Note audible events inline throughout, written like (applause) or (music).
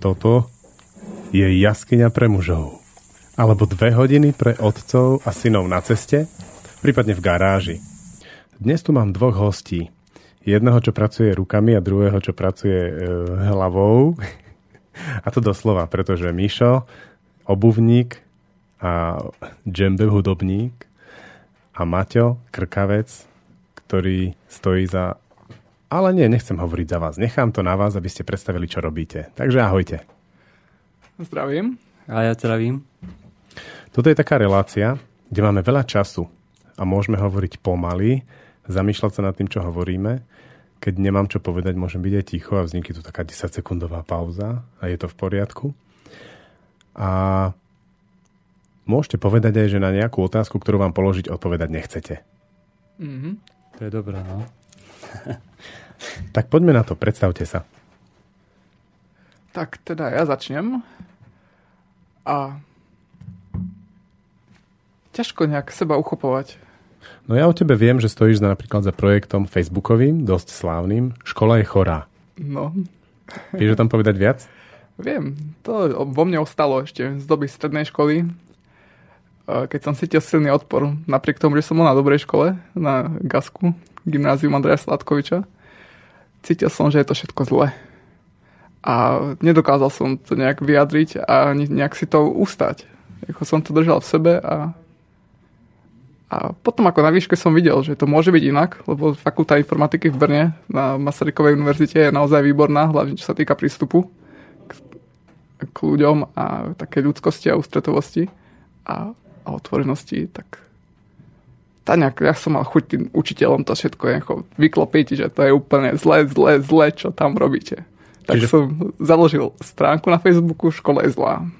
Toto je jaskyňa pre mužov. Alebo dve hodiny pre otcov a synov na ceste, prípadne v garáži. Dnes tu mám dvoch hostí. Jedného, čo pracuje rukami a druhého, čo pracuje e, hlavou. (laughs) A to doslova, pretože Mišo, obuvník a džembe hudobník a Maťo, krkavec, ktorý stojí za... Ale nie, nechcem hovoriť za vás. Nechám to na vás, aby ste predstavili, čo robíte. Takže ahojte. Zdravím. A ja zdravím. Toto je taká relácia, kde máme veľa času a môžeme hovoriť pomaly, zamýšľať sa nad tým, čo hovoríme. Keď nemám čo povedať, môžem byť aj ticho a vznikne tu taká 10-sekundová pauza a je to v poriadku. A môžete povedať aj, že na nejakú otázku, ktorú vám položiť, odpovedať nechcete. Mm-hmm. To je dobré, no. (laughs) tak poďme na to, predstavte sa. Tak teda ja začnem. A ťažko nejak seba uchopovať. No ja o tebe viem, že stojíš za, napríklad za projektom facebookovým, dosť slávnym. Škola je chorá. No. Vieš o tom povedať viac? Viem. To vo mne ostalo ešte z doby strednej školy. Keď som cítil silný odpor, napriek tomu, že som bol na dobrej škole, na Gasku, gymnázium Andreja Sladkoviča, cítil som, že je to všetko zle. A nedokázal som to nejak vyjadriť a nejak si to ustať. Ako som to držal v sebe a a potom ako na výške som videl, že to môže byť inak, lebo fakulta informatiky v Brne na Masarykovej univerzite je naozaj výborná, hlavne čo sa týka prístupu k, k ľuďom a také ľudskosti a ústretovosti a, a otvorenosti, tak tá nejak, ja som mal chuť tým učiteľom to všetko nejako vyklopiť, že to je úplne zlé, zlé, zlé, čo tam robíte. Tak Čiže... som založil stránku na Facebooku Škola je zlá.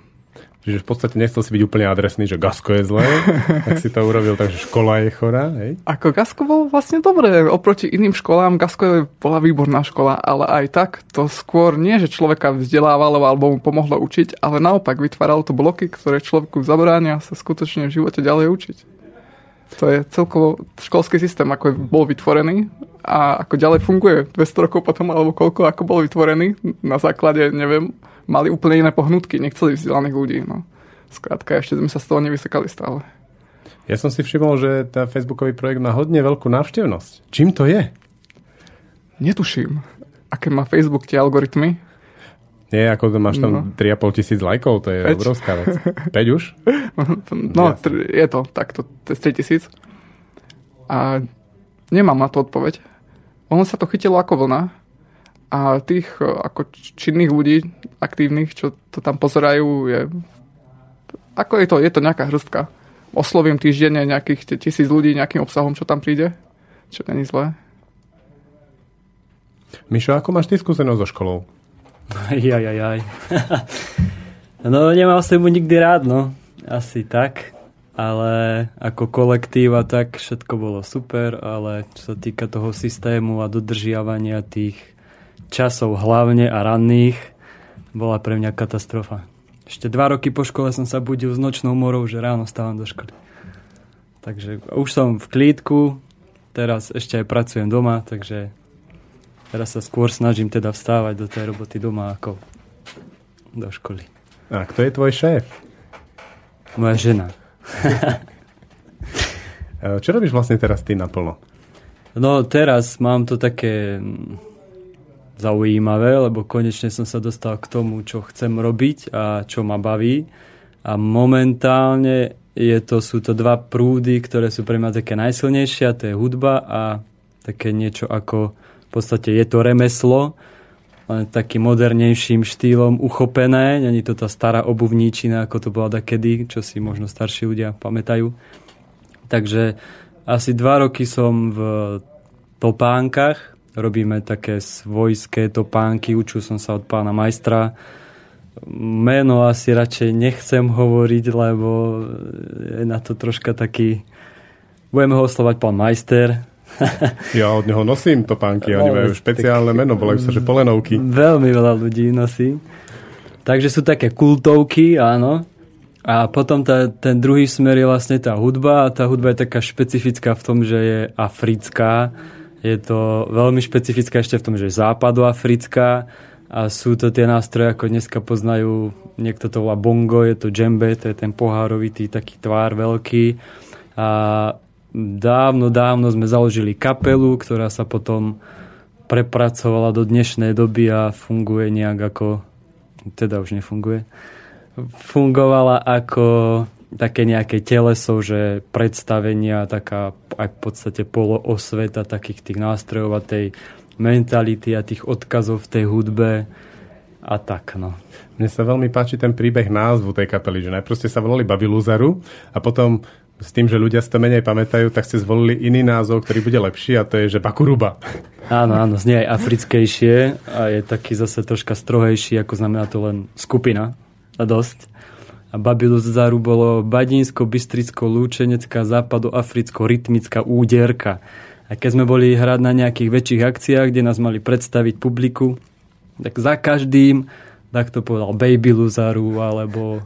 Čiže v podstate nechcel si byť úplne adresný, že Gasko je zlé, (laughs) tak si to urobil tak, že škola je chorá, hej? Ako Gasko bol vlastne dobré. Oproti iným školám, Gasko je, bola výborná škola, ale aj tak to skôr nie, že človeka vzdelávalo alebo mu pomohlo učiť, ale naopak vytváralo to bloky, ktoré človeku zabránia sa skutočne v živote ďalej učiť. To je celkovo školský systém, ako bol vytvorený a ako ďalej funguje 200 rokov potom, alebo koľko, ako bol vytvorený na základe, neviem, mali úplne iné pohnutky, nechceli vzdelaných ľudí. No. Skrátka, ešte sme sa z toho nevysekali stále. Ja som si všimol, že tá Facebookový projekt má hodne veľkú návštevnosť. Čím to je? Netuším. Aké má Facebook tie algoritmy? Nie, ako to máš tam no. 3,5 tisíc lajkov, to je Peť. obrovská vec. (laughs) 5 už? No, tr- je to takto, to je 3 tisíc. A nemám na to odpoveď. Ono sa to chytilo ako vlna a tých e, ako činných ľudí, aktívnych, čo to tam pozerajú, je... Ako je to? Je to nejaká hrstka. Oslovím týždenne nejakých tisíc ľudí nejakým obsahom, čo tam príde. Čo není zlé. Mišo, ako máš ty skúsenosť so školou? Jaj, jaj, jaj. (laughs) no, nemal som mu nikdy rád, no. Asi tak. Ale ako kolektív tak všetko bolo super, ale čo sa týka toho systému a dodržiavania tých časov hlavne a ranných bola pre mňa katastrofa. Ešte dva roky po škole som sa budil s nočnou morou, že ráno stávam do školy. Takže už som v klídku, teraz ešte aj pracujem doma, takže teraz sa skôr snažím teda vstávať do tej roboty doma ako do školy. A kto je tvoj šéf? Moja žena. (laughs) Čo robíš vlastne teraz ty naplno? No teraz mám to také zaujímavé, lebo konečne som sa dostal k tomu, čo chcem robiť a čo ma baví. A momentálne je to, sú to dva prúdy, ktoré sú pre mňa také najsilnejšie, a to je hudba a také niečo ako, v podstate je to remeslo, len takým modernejším štýlom uchopené. Není to tá stará obuvníčina, ako to bola kedy, čo si možno starší ľudia pamätajú. Takže asi dva roky som v topánkach, robíme také svojské topánky, učil som sa od pána majstra. Meno asi radšej nechcem hovoriť, lebo je na to troška taký... Budeme ho oslovať pán majster. (laughs) ja od neho nosím topánky, oni majú špeciálne meno, volajú sa, že polenovky. Veľmi veľa ľudí nosí. Takže sú také kultovky, áno. A potom tá, ten druhý smer je vlastne tá hudba a tá hudba je taká špecifická v tom, že je africká je to veľmi špecifická ešte v tom, že je západoafrická A sú to tie nástroje, ako dneska poznajú, niekto to volá bongo, je to džembe, to je ten pohárovitý taký tvár veľký. A dávno, dávno sme založili kapelu, ktorá sa potom prepracovala do dnešnej doby a funguje nejak ako, teda už nefunguje, fungovala ako také nejaké teleso, že predstavenia, taká aj v podstate poloosveta takých tých nástrojov a tej mentality a tých odkazov v tej hudbe a tak, no. Mne sa veľmi páči ten príbeh názvu tej kapely, že najprv ste sa volali Babilúzaru a potom s tým, že ľudia si to menej pamätajú, tak ste zvolili iný názov, ktorý bude lepší a to je, že Bakuruba. Áno, áno, znie aj africkejšie a je taký zase troška strohejší, ako znamená to len skupina a dosť. A Babilúzaru bolo Badínsko, Bystricko, Lúčenecká, Západo-Africko, Rytmická úderka. A keď sme boli hrať na nejakých väčších akciách, kde nás mali predstaviť publiku, tak za každým, tak to povedal Baby Luzaru, alebo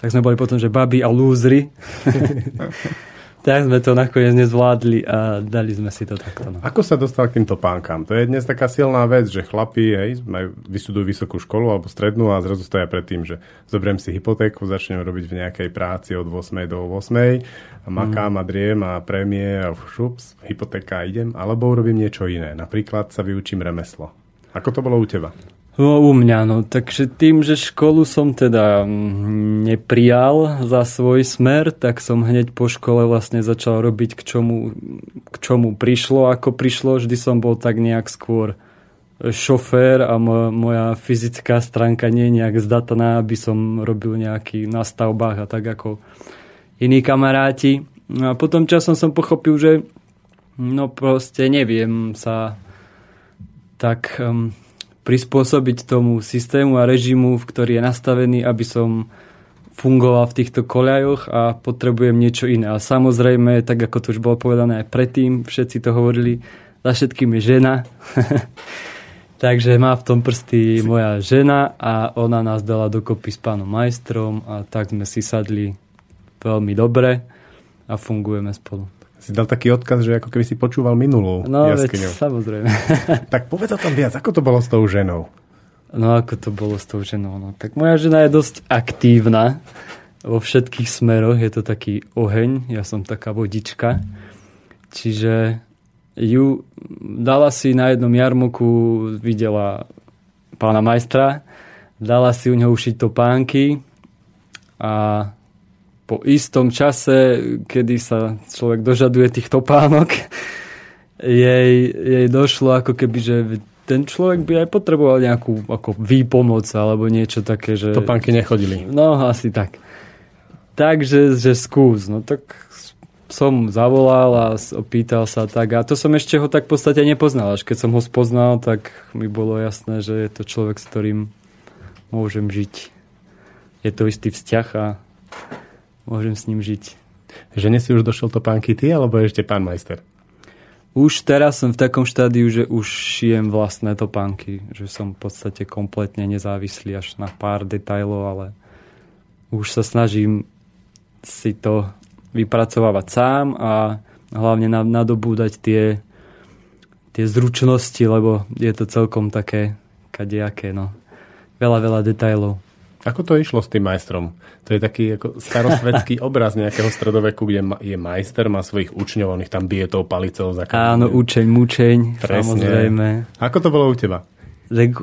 tak sme boli potom, že baby a lúzry. (laughs) tak sme to nakoniec nezvládli a dali sme si to takto. No. Ako sa dostal k týmto pánkam? To je dnes taká silná vec, že chlapi hej, majú, vystudujú vysokú školu alebo strednú a zrazu stoja pred tým, že zoberiem si hypotéku, začnem robiť v nejakej práci od 8 do 8 a makám mm. a driem a prémie a šups, hypotéka idem, alebo urobím niečo iné. Napríklad sa vyučím remeslo. Ako to bolo u teba? No, u mňa, no. Takže tým, že školu som teda mm, neprijal za svoj smer, tak som hneď po škole vlastne začal robiť k čomu, k čomu prišlo. Ako prišlo, vždy som bol tak nejak skôr šofér a moja, fyzická stránka nie je nejak zdataná, aby som robil nejaký na stavbách a tak ako iní kamaráti. No a potom časom som pochopil, že no proste neviem sa tak um, prispôsobiť tomu systému a režimu, v ktorý je nastavený, aby som fungoval v týchto koľajoch a potrebujem niečo iné. A samozrejme, tak ako to už bolo povedané aj predtým, všetci to hovorili, za všetkým je žena. (laughs) Takže má v tom prsty moja žena a ona nás dala dokopy s pánom majstrom a tak sme si sadli veľmi dobre a fungujeme spolu si dal taký odkaz, že ako keby si počúval minulú no, jaskyňu. Veď, samozrejme. (laughs) tak povedz o tom viac. Ako to bolo s tou ženou? No ako to bolo s tou ženou? No, tak moja žena je dosť aktívna vo všetkých smeroch. Je to taký oheň. Ja som taká vodička. Čiže ju dala si na jednom jarmoku, videla pána majstra, dala si u neho ušiť topánky a po istom čase, kedy sa človek dožaduje tých topánok, jej, jej došlo ako keby, že ten človek by aj potreboval nejakú ako výpomoc alebo niečo také, že... Topánky nechodili. No, asi tak. Takže, že skús. No tak som zavolal a opýtal sa tak. A to som ešte ho tak v podstate nepoznal. Až keď som ho spoznal, tak mi bolo jasné, že je to človek, s ktorým môžem žiť. Je to istý vzťah a môžem s ním žiť. Že si už došiel to pánky ty, alebo ešte pán majster? Už teraz som v takom štádiu, že už šijem vlastné topánky, že som v podstate kompletne nezávislý až na pár detajlov, ale už sa snažím si to vypracovávať sám a hlavne nadobúdať tie, tie zručnosti, lebo je to celkom také kadejaké, no. Veľa, veľa detajlov. Ako to išlo s tým majstrom? To je taký ako starosvedský (laughs) obraz nejakého stredoveku, kde je majster, má svojich učňov, on ich tam bije tou palicou. Za Áno, učeň, mučeň, Presne. samozrejme. Ako to bolo u teba? Tak,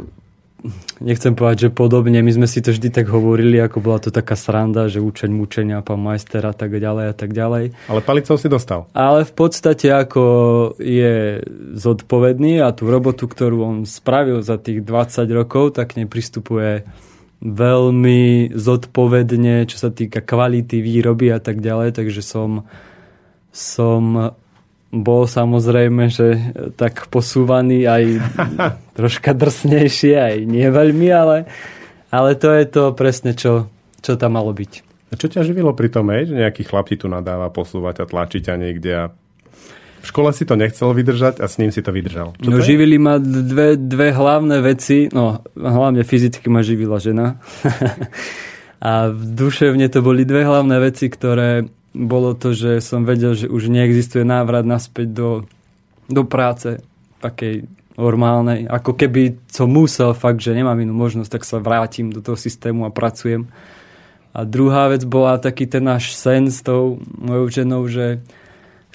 nechcem povedať, že podobne. My sme si to vždy tak hovorili, ako bola to taká sranda, že učeň, mučenia, pán majster a tak ďalej a tak ďalej. Ale palicou si dostal. Ale v podstate ako je zodpovedný a tú robotu, ktorú on spravil za tých 20 rokov, tak nepristupuje veľmi zodpovedne, čo sa týka kvality výroby a tak ďalej, takže som, som bol samozrejme, že tak posúvaný aj (laughs) troška drsnejšie, aj nie veľmi, ale, ale to je to presne, čo, čo tam malo byť. A čo ťa živilo pri tom, že nejaký chlap ti tu nadáva posúvať a tlačiť ťa niekde a v škole si to nechcel vydržať a s ním si to vydržal. Čo no, to živili ma dve, dve hlavné veci. No, hlavne fyzicky ma živila žena. (laughs) a v duševne to boli dve hlavné veci, ktoré bolo to, že som vedel, že už neexistuje návrat naspäť do, do práce takej normálnej. Ako keby som musel fakt, že nemám inú možnosť, tak sa vrátim do toho systému a pracujem. A druhá vec bola taký ten náš sen s tou mojou ženou, že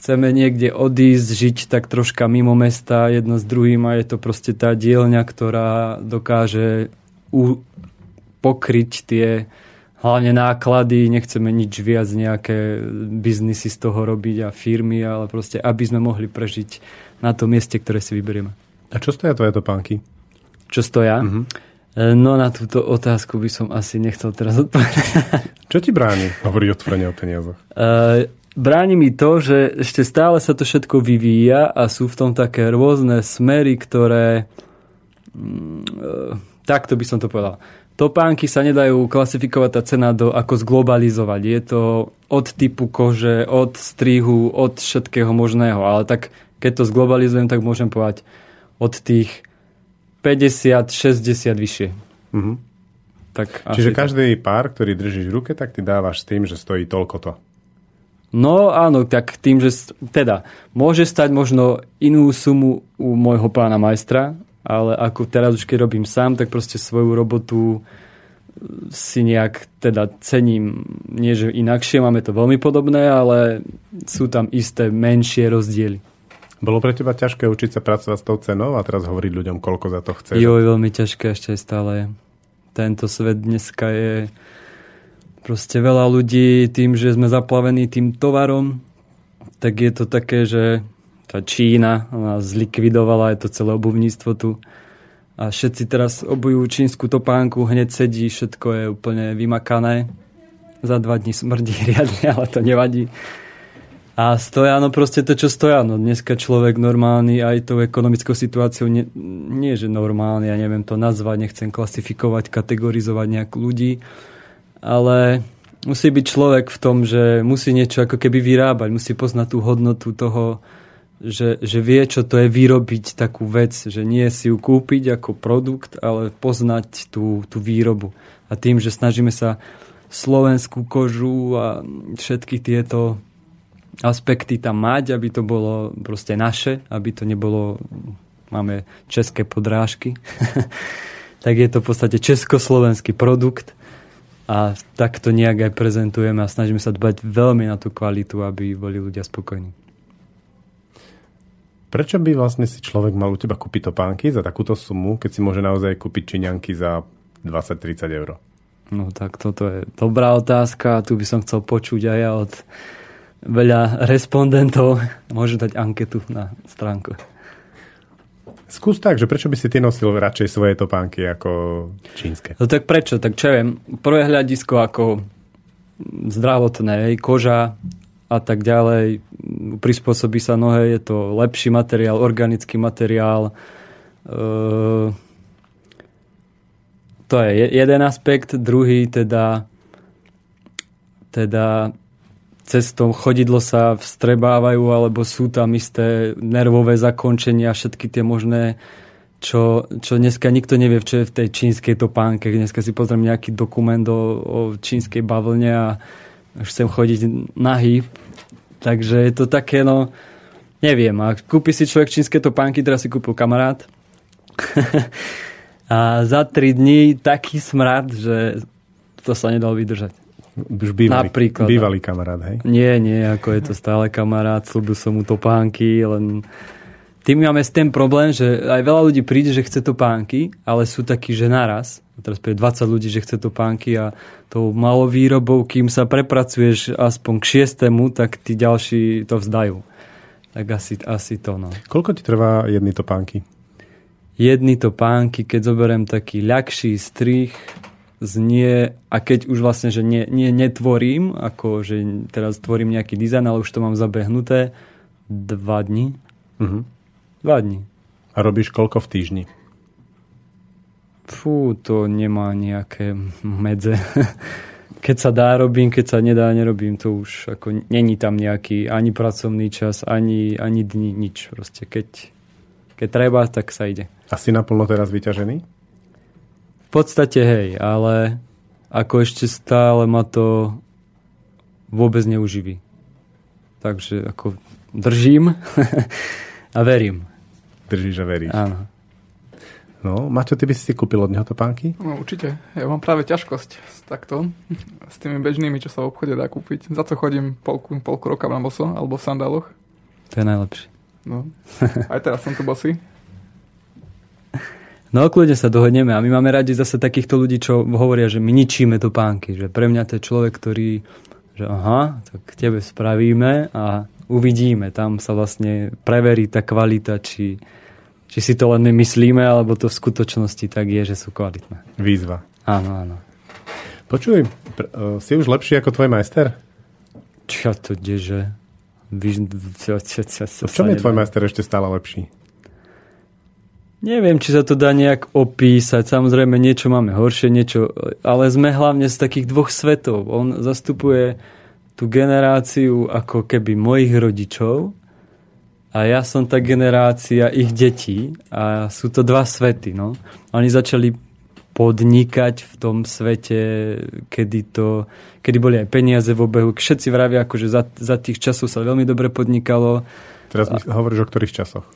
chceme niekde odísť, žiť tak troška mimo mesta jedno s druhým a je to proste tá dielňa, ktorá dokáže u- pokryť tie hlavne náklady, nechceme nič viac nejaké biznisy z toho robiť a firmy, ale proste aby sme mohli prežiť na tom mieste, ktoré si vyberieme. A čo stoja tvoje topánky? Čo stoja? Mm-hmm. No na túto otázku by som asi nechcel teraz odpovedať. Čo ti bráni hovoriť otvorene o peniazoch? Uh, bráni mi to, že ešte stále sa to všetko vyvíja a sú v tom také rôzne smery, ktoré... Uh, takto by som to povedal topánky sa nedajú klasifikovať tá cena do, ako zglobalizovať. Je to od typu kože, od strihu, od všetkého možného. Ale tak, keď to zglobalizujem, tak môžem povedať od tých 50, 60 vyššie. Mm-hmm. Tak Čiže každý pár, ktorý držíš v ruke, tak ty dávaš s tým, že stojí toľko to. No áno, tak tým, že teda môže stať možno inú sumu u môjho pána majstra, ale ako teraz už keď robím sám, tak proste svoju robotu si nejak teda cením, nie že inakšie, máme to veľmi podobné, ale sú tam isté menšie rozdiely. Bolo pre teba ťažké učiť sa pracovať s tou cenou a teraz hovoriť ľuďom, koľko za to chce? Jo, veľmi ťažké ešte stále. Tento svet dneska je proste veľa ľudí tým, že sme zaplavení tým tovarom, tak je to také, že tá Čína nás zlikvidovala, je to celé obuvníctvo tu. A všetci teraz obujú čínsku topánku, hneď sedí, všetko je úplne vymakané. Za dva dní smrdí (laughs) riadne, ale to nevadí. A stoja, no proste to, čo stoja. No dneska človek normálny aj tou ekonomickou situáciou, nie, nie že normálny, ja neviem to nazvať, nechcem klasifikovať, kategorizovať nejak ľudí, ale musí byť človek v tom, že musí niečo ako keby vyrábať, musí poznať tú hodnotu toho, že, že vie, čo to je vyrobiť takú vec, že nie si ju kúpiť ako produkt, ale poznať tú, tú výrobu. A tým, že snažíme sa slovenskú kožu a všetky tieto aspekty tam mať, aby to bolo proste naše, aby to nebolo, máme české podrážky, (laughs) tak je to v podstate československý produkt a tak to nejak aj prezentujeme a snažíme sa dbať veľmi na tú kvalitu, aby boli ľudia spokojní. Prečo by vlastne si človek mal u teba kúpiť topánky za takúto sumu, keď si môže naozaj kúpiť čiňanky za 20-30 eur? No tak toto je dobrá otázka. Tu by som chcel počuť aj ja od veľa respondentov. Môžu dať anketu na stránku. Skús tak, že prečo by si ty nosil radšej svoje topánky ako čínske? No tak prečo? Tak čo viem, prvé hľadisko ako zdravotné, koža, a tak ďalej. Prispôsobí sa nohe, je to lepší materiál, organický materiál. E, to je jeden aspekt. Druhý teda, teda cez to chodidlo sa vstrebávajú alebo sú tam isté nervové zakončenia, všetky tie možné čo, čo dneska nikto nevie, čo je v tej čínskej topánke. Dneska si pozriem nejaký dokument o, o čínskej bavlne a už chcem chodiť nahý. Takže je to také, no, neviem. A kúpi si človek čínske topánky, teraz si kúpil kamarát. (laughs) a za 3 dní taký smrad, že to sa nedal vydržať. Už bývalý, Napríklad, bývalý kamarát, hej? Nie, nie, ako je to stále kamarát, slúbil som mu topánky, len tým máme s tým problém, že aj veľa ľudí príde, že chce topánky, ale sú takí, že naraz teraz pre 20 ľudí, že chce to pánky a tou malou výrobou, kým sa prepracuješ aspoň k šiestému, tak tí ďalší to vzdajú. Tak asi, asi to, no. Koľko ti trvá jedny topánky? Jedny topánky, keď zoberiem taký ľahší strich, znie, a keď už vlastne, že nie, nie, netvorím, ako že teraz tvorím nejaký dizajn, ale už to mám zabehnuté, dva dni. Uh-huh. Dva dni. A robíš koľko v týždni? Fú, to nemá nejaké medze. (laughs) keď sa dá, robím, keď sa nedá, nerobím. To už ako není tam nejaký ani pracovný čas, ani, ani dni, nič. Proste keď, keď treba, tak sa ide. Asi naplno teraz vyťažený? V podstate hej, ale ako ešte stále ma to vôbec neuživí. Takže ako držím (laughs) a verím. Držíš a veríš. Áno. No, Maťo, ty by si si kúpil od neho topánky? No určite. Ja mám práve ťažkosť s takto, s tými bežnými, čo sa v obchode dá kúpiť. Za to chodím polku, polku roka na boso, alebo v sandáloch. To je najlepšie. No. Aj teraz som tu bosý. No kľudne sa dohodneme a my máme radi zase takýchto ľudí, čo hovoria, že my ničíme topánky, že pre mňa to je človek, ktorý, že aha, tak tebe spravíme a uvidíme. Tam sa vlastne preverí tá kvalita, či, či si to len my myslíme, alebo to v skutočnosti tak je, že sú kvalitné. Výzva. Áno, áno. Počuj, uh, si už lepší ako tvoj majster? Čo to deže? Vyž... Čo, čo, čo, čo, V čom je tvoj majster ešte stále lepší? Neviem, či sa to dá nejak opísať. Samozrejme, niečo máme horšie, niečo... Ale sme hlavne z takých dvoch svetov. On zastupuje tú generáciu ako keby mojich rodičov a ja som tá generácia ich detí a sú to dva svety. No. Oni začali podnikať v tom svete, kedy, to, kedy boli aj peniaze v obehu. Všetci vravia, že za, za tých časov sa veľmi dobre podnikalo. Teraz mi hovoríš o ktorých časoch?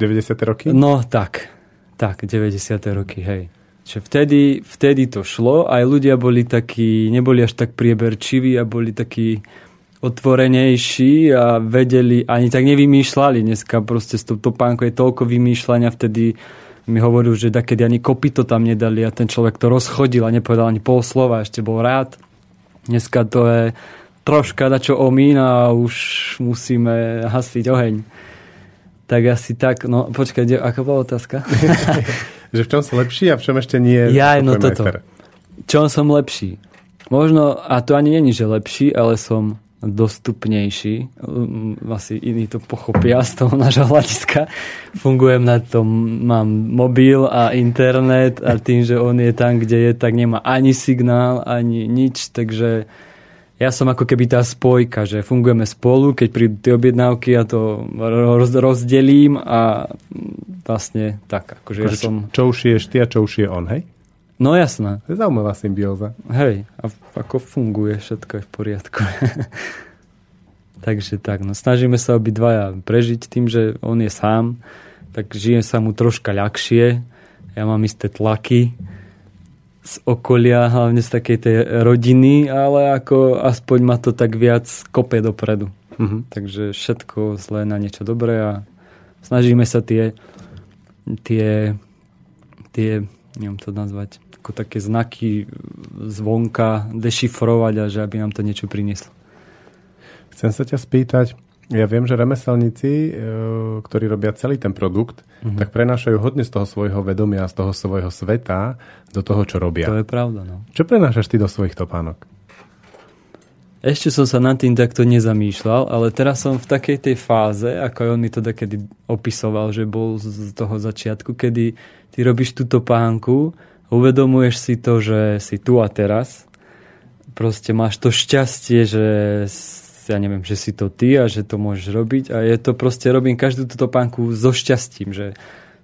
90. roky? No tak, tak, 90. roky, hej. Čiže vtedy, vtedy to šlo, aj ľudia boli takí, neboli až tak prieberčiví a boli takí otvorenejší a vedeli, ani tak nevymýšľali. Dneska proste s touto pánkou je toľko vymýšľania, vtedy mi hovoril, že kedy ani kopito tam nedali a ten človek to rozchodil a nepovedal ani pol slova, ešte bol rád. Dneska to je troška na čo omín a už musíme hasiť oheň. Tak asi tak, no počkaj, aká bola otázka? (laughs) že v čom som lepší a v čom ešte nie ja, no toto. Čom som lepší? Možno, a to ani není, že lepší, ale som dostupnejší. Mm, asi iní to pochopia z toho nášho hľadiska. Fungujem na tom, mám mobil a internet a tým, že on je tam, kde je, tak nemá ani signál, ani nič, takže ja som ako keby tá spojka, že fungujeme spolu, keď prídu tie objednávky, ja to roz, rozdelím a vlastne tak. Akože ja som... Čo je ty a čo už je on, hej? No jasná. To je zaujímavá symbióza. Hej, a ako funguje, všetko je v poriadku. (laughs) Takže tak, no snažíme sa obidvaja prežiť tým, že on je sám, tak žijem sa mu troška ľahšie. Ja mám isté tlaky z okolia, hlavne z takej tej rodiny, ale ako aspoň ma to tak viac kope dopredu. Uh-huh. Takže všetko zlé na niečo dobré a snažíme sa tie tie, tie neviem to nazvať, ako také znaky zvonka dešifrovať a že aby nám to niečo prinieslo. Chcem sa ťa spýtať, ja viem, že remeselníci, e, ktorí robia celý ten produkt, mm-hmm. tak prenášajú hodne z toho svojho vedomia, z toho svojho sveta do toho, čo robia. To je pravda, no. Čo prenášaš ty do svojich topánok? Ešte som sa nad tým takto nezamýšľal, ale teraz som v takej tej fáze, ako on mi to kedy opisoval, že bol z toho začiatku, kedy ty robíš túto pánku, uvedomuješ si to, že si tu a teraz, proste máš to šťastie, že ja neviem, že si to ty a že to môžeš robiť a je to proste, robím každú túto pánku so šťastím, že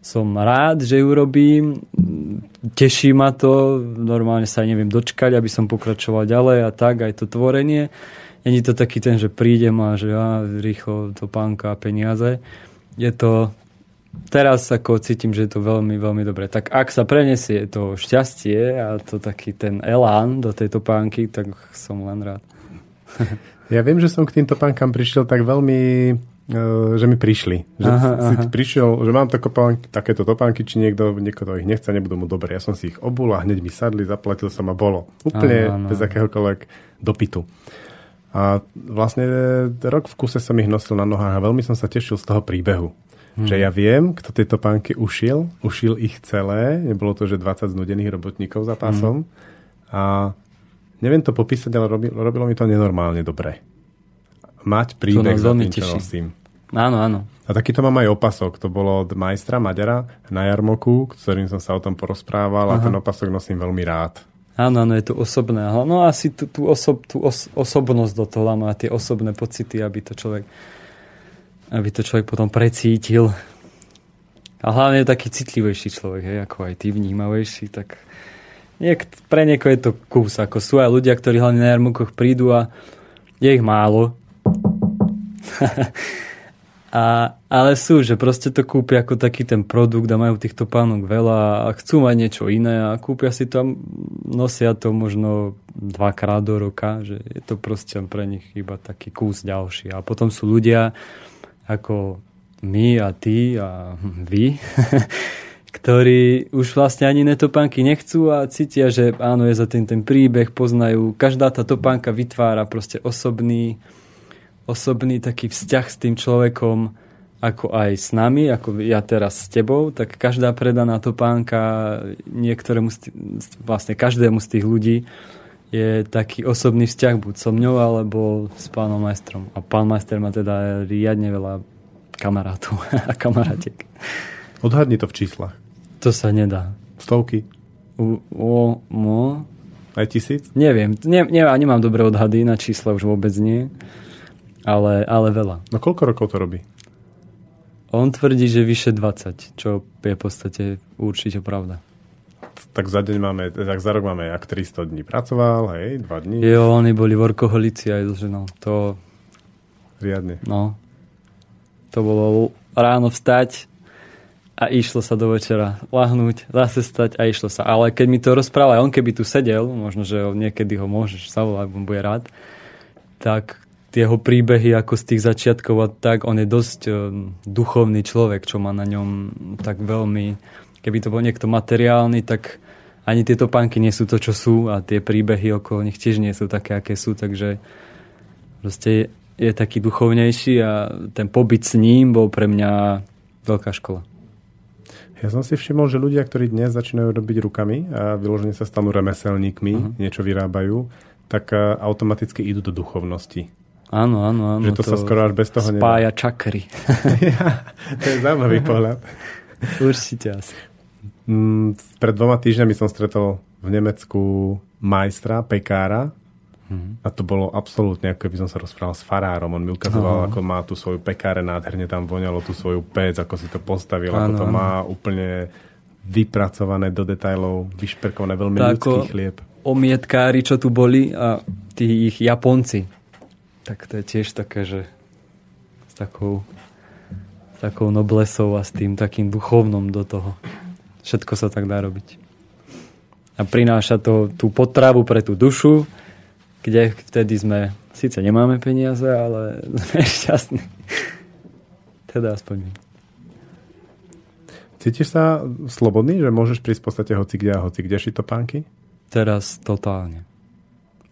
som rád, že ju robím, teší ma to, normálne sa neviem dočkať, aby som pokračoval ďalej a tak, aj to tvorenie. Není to taký ten, že prídem a že ja rýchlo to pánka a peniaze. Je to teraz ako cítim, že je to veľmi, veľmi dobré. Tak ak sa prenesie to šťastie a to taký ten elán do tejto pánky, tak som len rád. (laughs) Ja viem, že som k týmto pánkam prišiel tak veľmi uh, že mi prišli. Že aha, si aha. prišiel, že mám topánky, takéto topánky, či niekto, niekto ich nechce, nebudú mu dobre. Ja som si ich obul a hneď mi sadli, zaplatil som a bolo. Úplne aha, bez akéhokoľvek dopytu. A vlastne rok v kuse som ich nosil na nohách a veľmi som sa tešil z toho príbehu. Hmm. Že ja viem, kto tieto pánky ušiel, ušil ich celé, nebolo to, že 20 znudených robotníkov za pásom. Hmm. A neviem to popísať, ale robilo, robilo mi to nenormálne dobre. Mať príbeh za tým, čo nosím. Áno, áno. A takýto mám aj opasok. To bolo od majstra Maďara na Jarmoku, ktorým som sa o tom porozprával Aha. a ten opasok nosím veľmi rád. Áno, áno, je to osobné. No asi tú, tú, osob, tú os, osobnosť do toho má tie osobné pocity, aby to človek aby to človek potom precítil. A hlavne je taký citlivejší človek, hej, ako aj ty vnímavejší, tak Niek, pre niekoho je to kus, ako sú aj ľudia, ktorí hlavne na jarmokoch prídu a je ich málo. (laughs) A, ale sú, že proste to kúpia ako taký ten produkt a majú týchto pánok veľa a chcú mať niečo iné a kúpia si to nosia to možno dvakrát do roka, že je to proste pre nich iba taký kus ďalší. A potom sú ľudia ako my a ty a vy, (laughs) ktorí už vlastne ani netopánky nechcú a cítia, že áno, je za tým ten príbeh, poznajú. Každá tá topánka vytvára proste osobný, osobný taký vzťah s tým človekom, ako aj s nami, ako ja teraz s tebou, tak každá predaná topánka niektorému z tých, vlastne každému z tých ľudí je taký osobný vzťah buď so mňou, alebo s pánom majstrom. A pán majster má teda riadne veľa kamarátov (laughs) a kamarátiek. Odhadni to v číslach. To sa nedá. Stovky? U, o, mo? Aj tisíc? Neviem. Ne, ne, nemám dobré odhady na čísla, už vôbec nie ale, ale veľa. No koľko rokov to robí? On tvrdí, že vyše 20, čo je v podstate určite pravda. Tak za deň máme, tak za rok máme, ak 300 dní pracoval, hej, 2 dní. Jo, oni boli workoholici aj so ženou. To... Riadne. No. To bolo ráno vstať a išlo sa do večera lahnúť, zase stať a išlo sa. Ale keď mi to rozprával, on keby tu sedel, možno, že niekedy ho môžeš zavolať, on bude rád, tak jeho príbehy ako z tých začiatkov a tak, on je dosť um, duchovný človek, čo má na ňom tak veľmi, keby to bol niekto materiálny, tak ani tieto pánky nie sú to, čo sú a tie príbehy okolo nich tiež nie sú také, aké sú, takže proste je, je taký duchovnejší a ten pobyt s ním bol pre mňa veľká škola. Ja som si všimol, že ľudia, ktorí dnes začínajú robiť rukami a vyložene sa stanú remeselníkmi, uh-huh. niečo vyrábajú, tak automaticky idú do duchovnosti. Áno, áno, áno. Že to, to sa skoro až bez toho spája nedá. čakry. (laughs) ja, to je zaujímavý pohľad. Určite asi. Mm, pred dvoma týždňami som stretol v Nemecku majstra, pekára hmm. a to bolo absolútne, ako by som sa rozprával s farárom. On mi ukazoval, Aha. ako má tú svoju pekáre, nádherne tam voňalo tú svoju pec, ako si to postavil, ano, ako to má úplne vypracované do detajlov, vyšperkované, veľmi tak ľudský chlieb. Omietkári, čo tu boli a tí ich Japonci, tak to je tiež také, že s takou, s takou noblesou a s tým takým duchovnom do toho. Všetko sa tak dá robiť. A prináša to tú potravu pre tú dušu, kde vtedy sme, síce nemáme peniaze, ale sme (laughs) šťastní. Teda aspoň my. Cítiš sa slobodný, že môžeš prísť v podstate hoci kde a hoci kde šiť topánky? Teraz totálne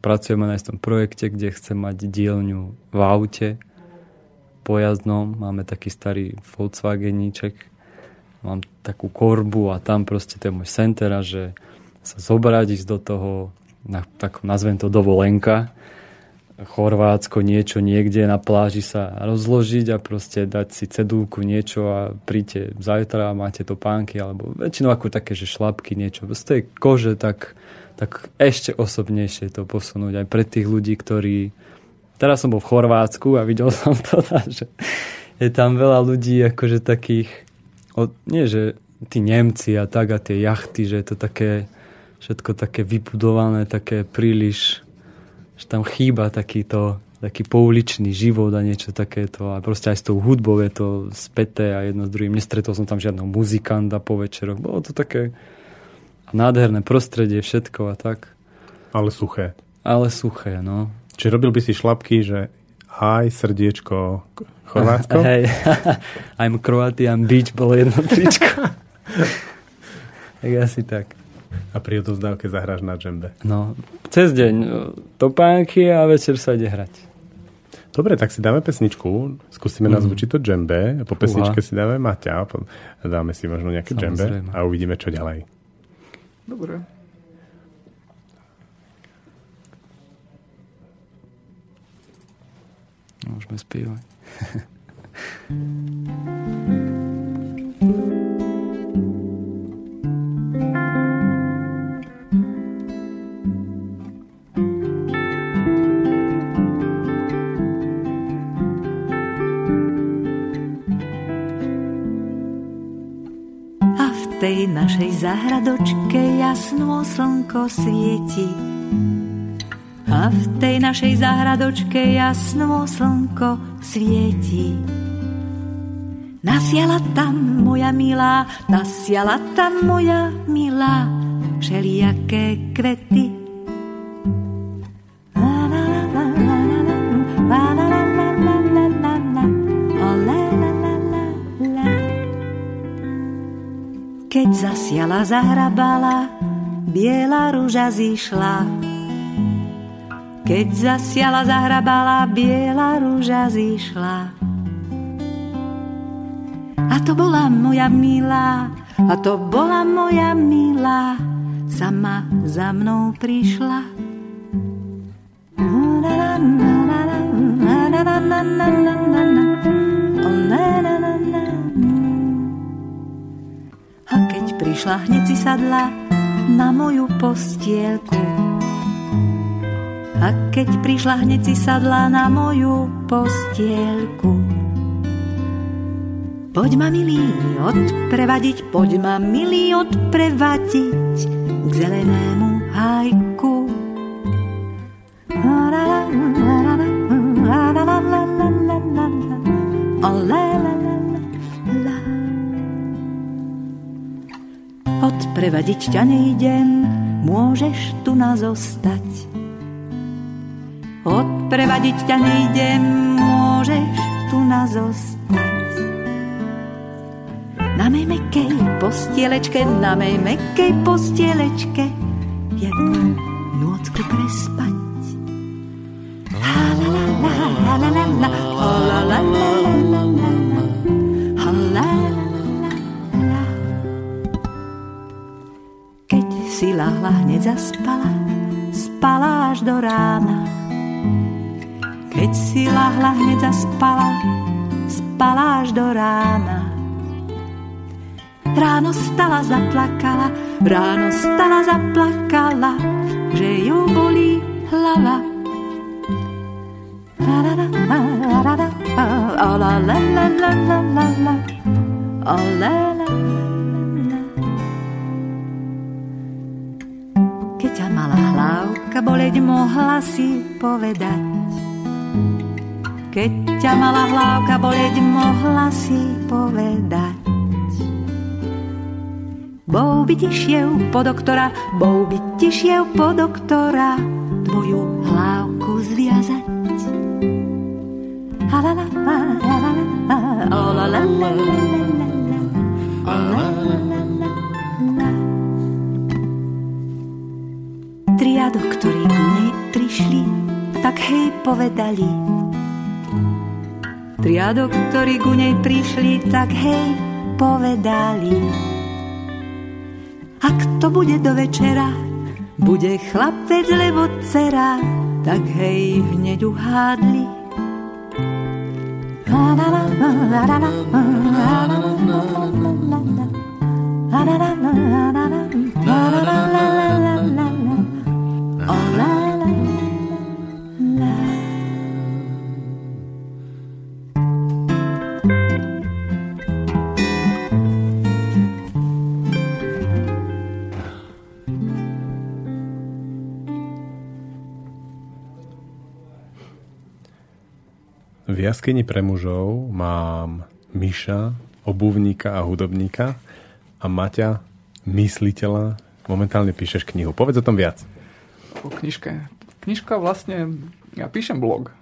pracujeme na istom projekte, kde chcem mať dielňu v aute pojazdnom. Máme taký starý Volkswageníček. Mám takú korbu a tam proste to je môj center a že sa zobrať ísť do toho, na, tak nazvem to dovolenka, Chorvátsko, niečo niekde na pláži sa rozložiť a proste dať si cedulku niečo a príďte zajtra a máte to pánky, alebo väčšinou ako také, že šlapky, niečo. Z tej kože tak tak ešte osobnejšie to posunúť aj pre tých ľudí, ktorí... Teraz som bol v Chorvátsku a videl (laughs) som to, že je tam veľa ľudí akože takých, nie že tí Nemci a tak a tie jachty, že je to také všetko také vybudované, také príliš, že tam chýba takýto taký pouličný život a niečo takéto. A proste aj s tou hudbou je to späté a jedno s druhým. Nestretol som tam žiadneho muzikanta po večeroch. Bolo to také nádherné prostredie, všetko a tak. Ale suché. Ale suché, no. Čiže robil by si šlapky, že aj srdiečko Chorvátsko? (laughs) Hej, (laughs) I'm Croatian Beach bolo jedno tričko. (laughs) tak asi tak. A pri odovzdávke zahráš na džembe. No, cez deň e, topánky a večer sa ide hrať. Dobre, tak si dáme pesničku, skúsime mm. nazvučiť to džembe, po pesničke Uha. si dáme Maťa, dáme si možno nejaké džembe a uvidíme, čo ďalej. Dobre. Môžeme spievať. (laughs) tej našej zahradočke jasno slnko svieti. A v tej našej zahradočke jasno slnko svieti. Nasiala tam moja milá, nasiala tam moja milá, všelijaké kvety. Keď zasiala, zahrabala, biela rúža zišla. Keď zasiala, zahrabala, biela rúža zišla. A to bola moja milá, a to bola moja milá, sama za mnou prišla. A si sadla na moju postielku. A keď prišla, hneď si sadla na moju postielku. Poď ma milý odprevadiť, poď ma milý odprevadiť k zelenému hajku. Odprevadiť ťa nejdem, môžeš tu nás zostať. Odprevadiť ťa nejdem, môžeš tu nás zostať. Na mej mekej postielečke, na mej mekej postielečke jednu nôcku prespať. Keď si lahla, hneď zaspala, spala až do rána. Keď si lahla, hneď zaspala, spala až do rána. Ráno stala, zaplakala, ráno stala, zaplakala, že ju bolí hlava. Keď hlavka boleť, mohla si povedať. Keď ťa mala hlavka boleť, mohla si povedať. Bol by ti šiev po doktora, bol by ti šiev po doktora tvoju hlávku zviazať. Tria doktori k nej prišli, tak hej povedali. Tria doktori ku nej prišli, tak hej povedali. Ak to bude do večera, bude chlapec, lebo dcera, tak hej, hneď uhádli. La la jaskyni pre mužov mám Miša, obuvníka a hudobníka a Maťa, mysliteľa. Momentálne píšeš knihu. Povedz o tom viac. O knižke. Knižka vlastne, ja píšem blog.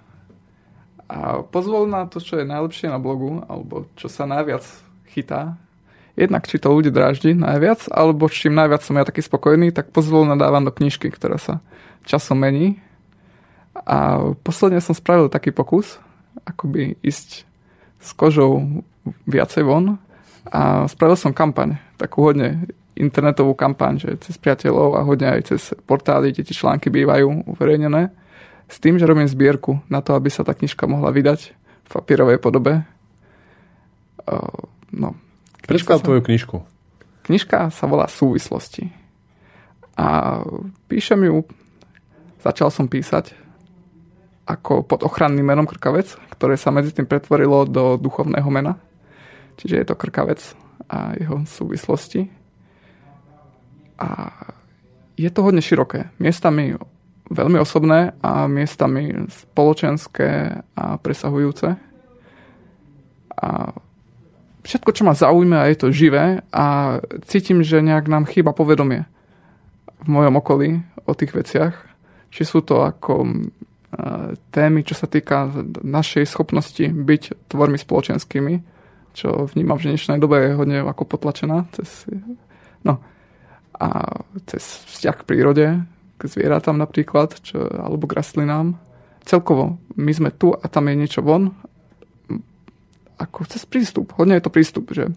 A pozvol na to, čo je najlepšie na blogu, alebo čo sa najviac chytá. Jednak, či to ľudí dráždi najviac, alebo čím najviac som ja taký spokojný, tak pozvol nadávam do knižky, ktorá sa časom mení. A posledne som spravil taký pokus, akoby ísť s kožou viacej von a spravil som kampaň, takú hodne internetovú kampaň, že cez priateľov a hodne aj cez portály, kde tie články bývajú uverejnené, s tým, že robím zbierku na to, aby sa tá knižka mohla vydať v papierovej podobe. Uh, no, Predstav sa... tvoju knižku. Knižka sa volá Súvislosti. A píšem ju, začal som písať ako pod ochranným menom Krkavec, ktoré sa medzi tým pretvorilo do duchovného mena. Čiže je to Krkavec a jeho súvislosti. A je to hodne široké. Miestami veľmi osobné a miestami spoločenské a presahujúce. A všetko, čo ma zaujíma, je to živé a cítim, že nejak nám chýba povedomie v mojom okolí o tých veciach. Či sú to ako témy, čo sa týka našej schopnosti byť tvormi spoločenskými, čo vnímam, že v dnešnej dobe je hodne ako potlačená cez, no, a cez vzťah k prírode, k zvieratám napríklad, čo, alebo k rastlinám. Celkovo, my sme tu a tam je niečo von, ako cez prístup. Hodne je to prístup, že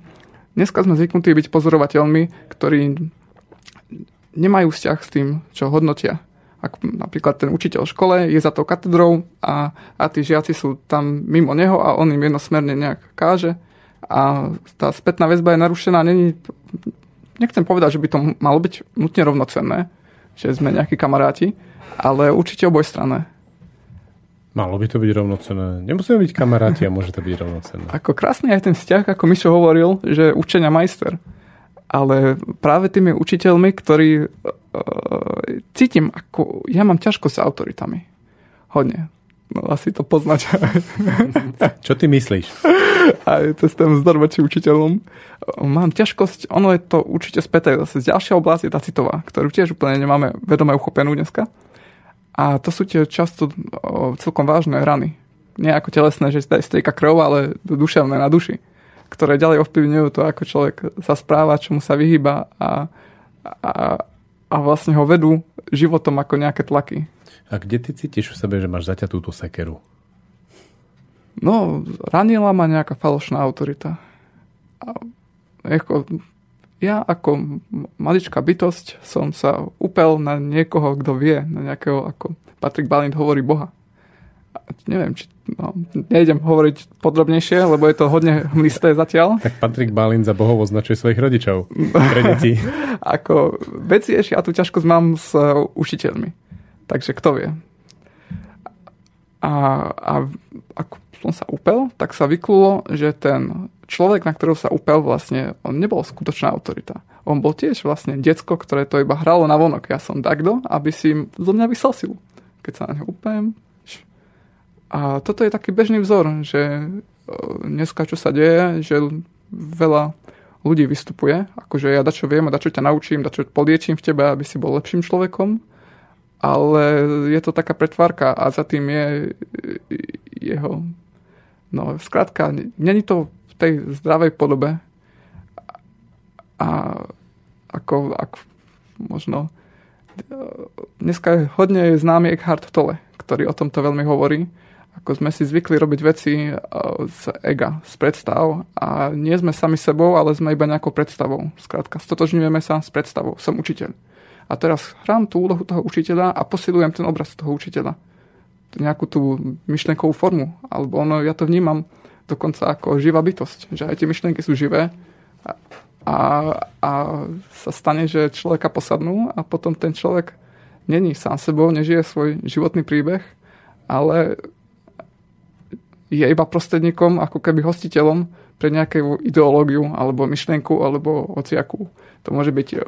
dneska sme zvyknutí byť pozorovateľmi, ktorí nemajú vzťah s tým, čo hodnotia ako napríklad ten učiteľ v škole je za tou katedrou a, a tí žiaci sú tam mimo neho a on im jednosmerne nejak káže a tá spätná väzba je narušená. Není, nechcem povedať, že by to malo byť nutne rovnocenné, že sme nejakí kamaráti, ale určite obojstranné. Malo by to byť rovnocenné. Nemusíme byť kamaráti a môže to byť rovnocenné. Ako krásny aj ten vzťah, ako Mišo hovoril, že učenia majster ale práve tými učiteľmi, ktorí uh, cítim, ako ja mám ťažko s autoritami. Hodne. No asi to poznať. (laughs) Čo ty myslíš? Cez ten vzdor voči učiteľom. Mám ťažkosť, ono je to určite späté zase z ďalšia oblasť je tá citová, ktorú tiež úplne nemáme vedome uchopenú dneska. A to sú tie často o, celkom vážne rany. Nie ako telesné, že strieka krv, ale duševné na duši ktoré ďalej ovplyvňujú to, ako človek sa správa, čomu sa vyhýba a, a, a vlastne ho vedú životom ako nejaké tlaky. A kde ty cítiš v sebe, že máš zaťatú tú sekeru? No, ranila ma nejaká falošná autorita. A, ako, ja ako maličká bytosť som sa upel na niekoho, kto vie, na nejakého, ako Patrick Balint hovorí, Boha neviem, či no, nejdem hovoriť podrobnejšie, lebo je to hodne hmlisté zatiaľ. Tak Patrik Balin za bohov označuje svojich rodičov (laughs) pre deti. Ako veci ešte, ja tú ťažkosť mám s učiteľmi. Takže kto vie. A, a ako som sa upel, tak sa vyklulo, že ten človek, na ktorého sa upel, vlastne on nebol skutočná autorita. On bol tiež vlastne decko, ktoré to iba hralo na vonok. Ja som takto, aby si zo mňa vysel silu. Keď sa na ňo upem, a toto je taký bežný vzor, že e, dneska čo sa deje, že veľa ľudí vystupuje, akože ja dačo viem a dačo ťa naučím, dačo poliečím v tebe, aby si bol lepším človekom, ale je to taká pretvárka a za tým je jeho... No, skrátka, není to v tej zdravej podobe a ako, ako možno e, dneska je hodne známy Eckhart Tolle, ktorý o tomto veľmi hovorí, ako sme si zvykli robiť veci eh, z ega, z predstav a nie sme sami sebou, ale sme iba nejakou predstavou. Skrátka, stotožňujeme sa s predstavou. Som učiteľ. A teraz hrám tú úlohu toho učiteľa a posilujem ten obraz toho učiteľa. Nejakú tú myšlenkovú formu. Alebo ono, ja to vnímam dokonca ako živá bytosť. Že aj tie myšlenky sú živé a, a, a sa stane, že človeka posadnú a potom ten človek není sám sebou, nežije svoj životný príbeh, ale je iba prostredníkom, ako keby hostiteľom pre nejakú ideológiu alebo myšlienku alebo hociakú. To môže byť e,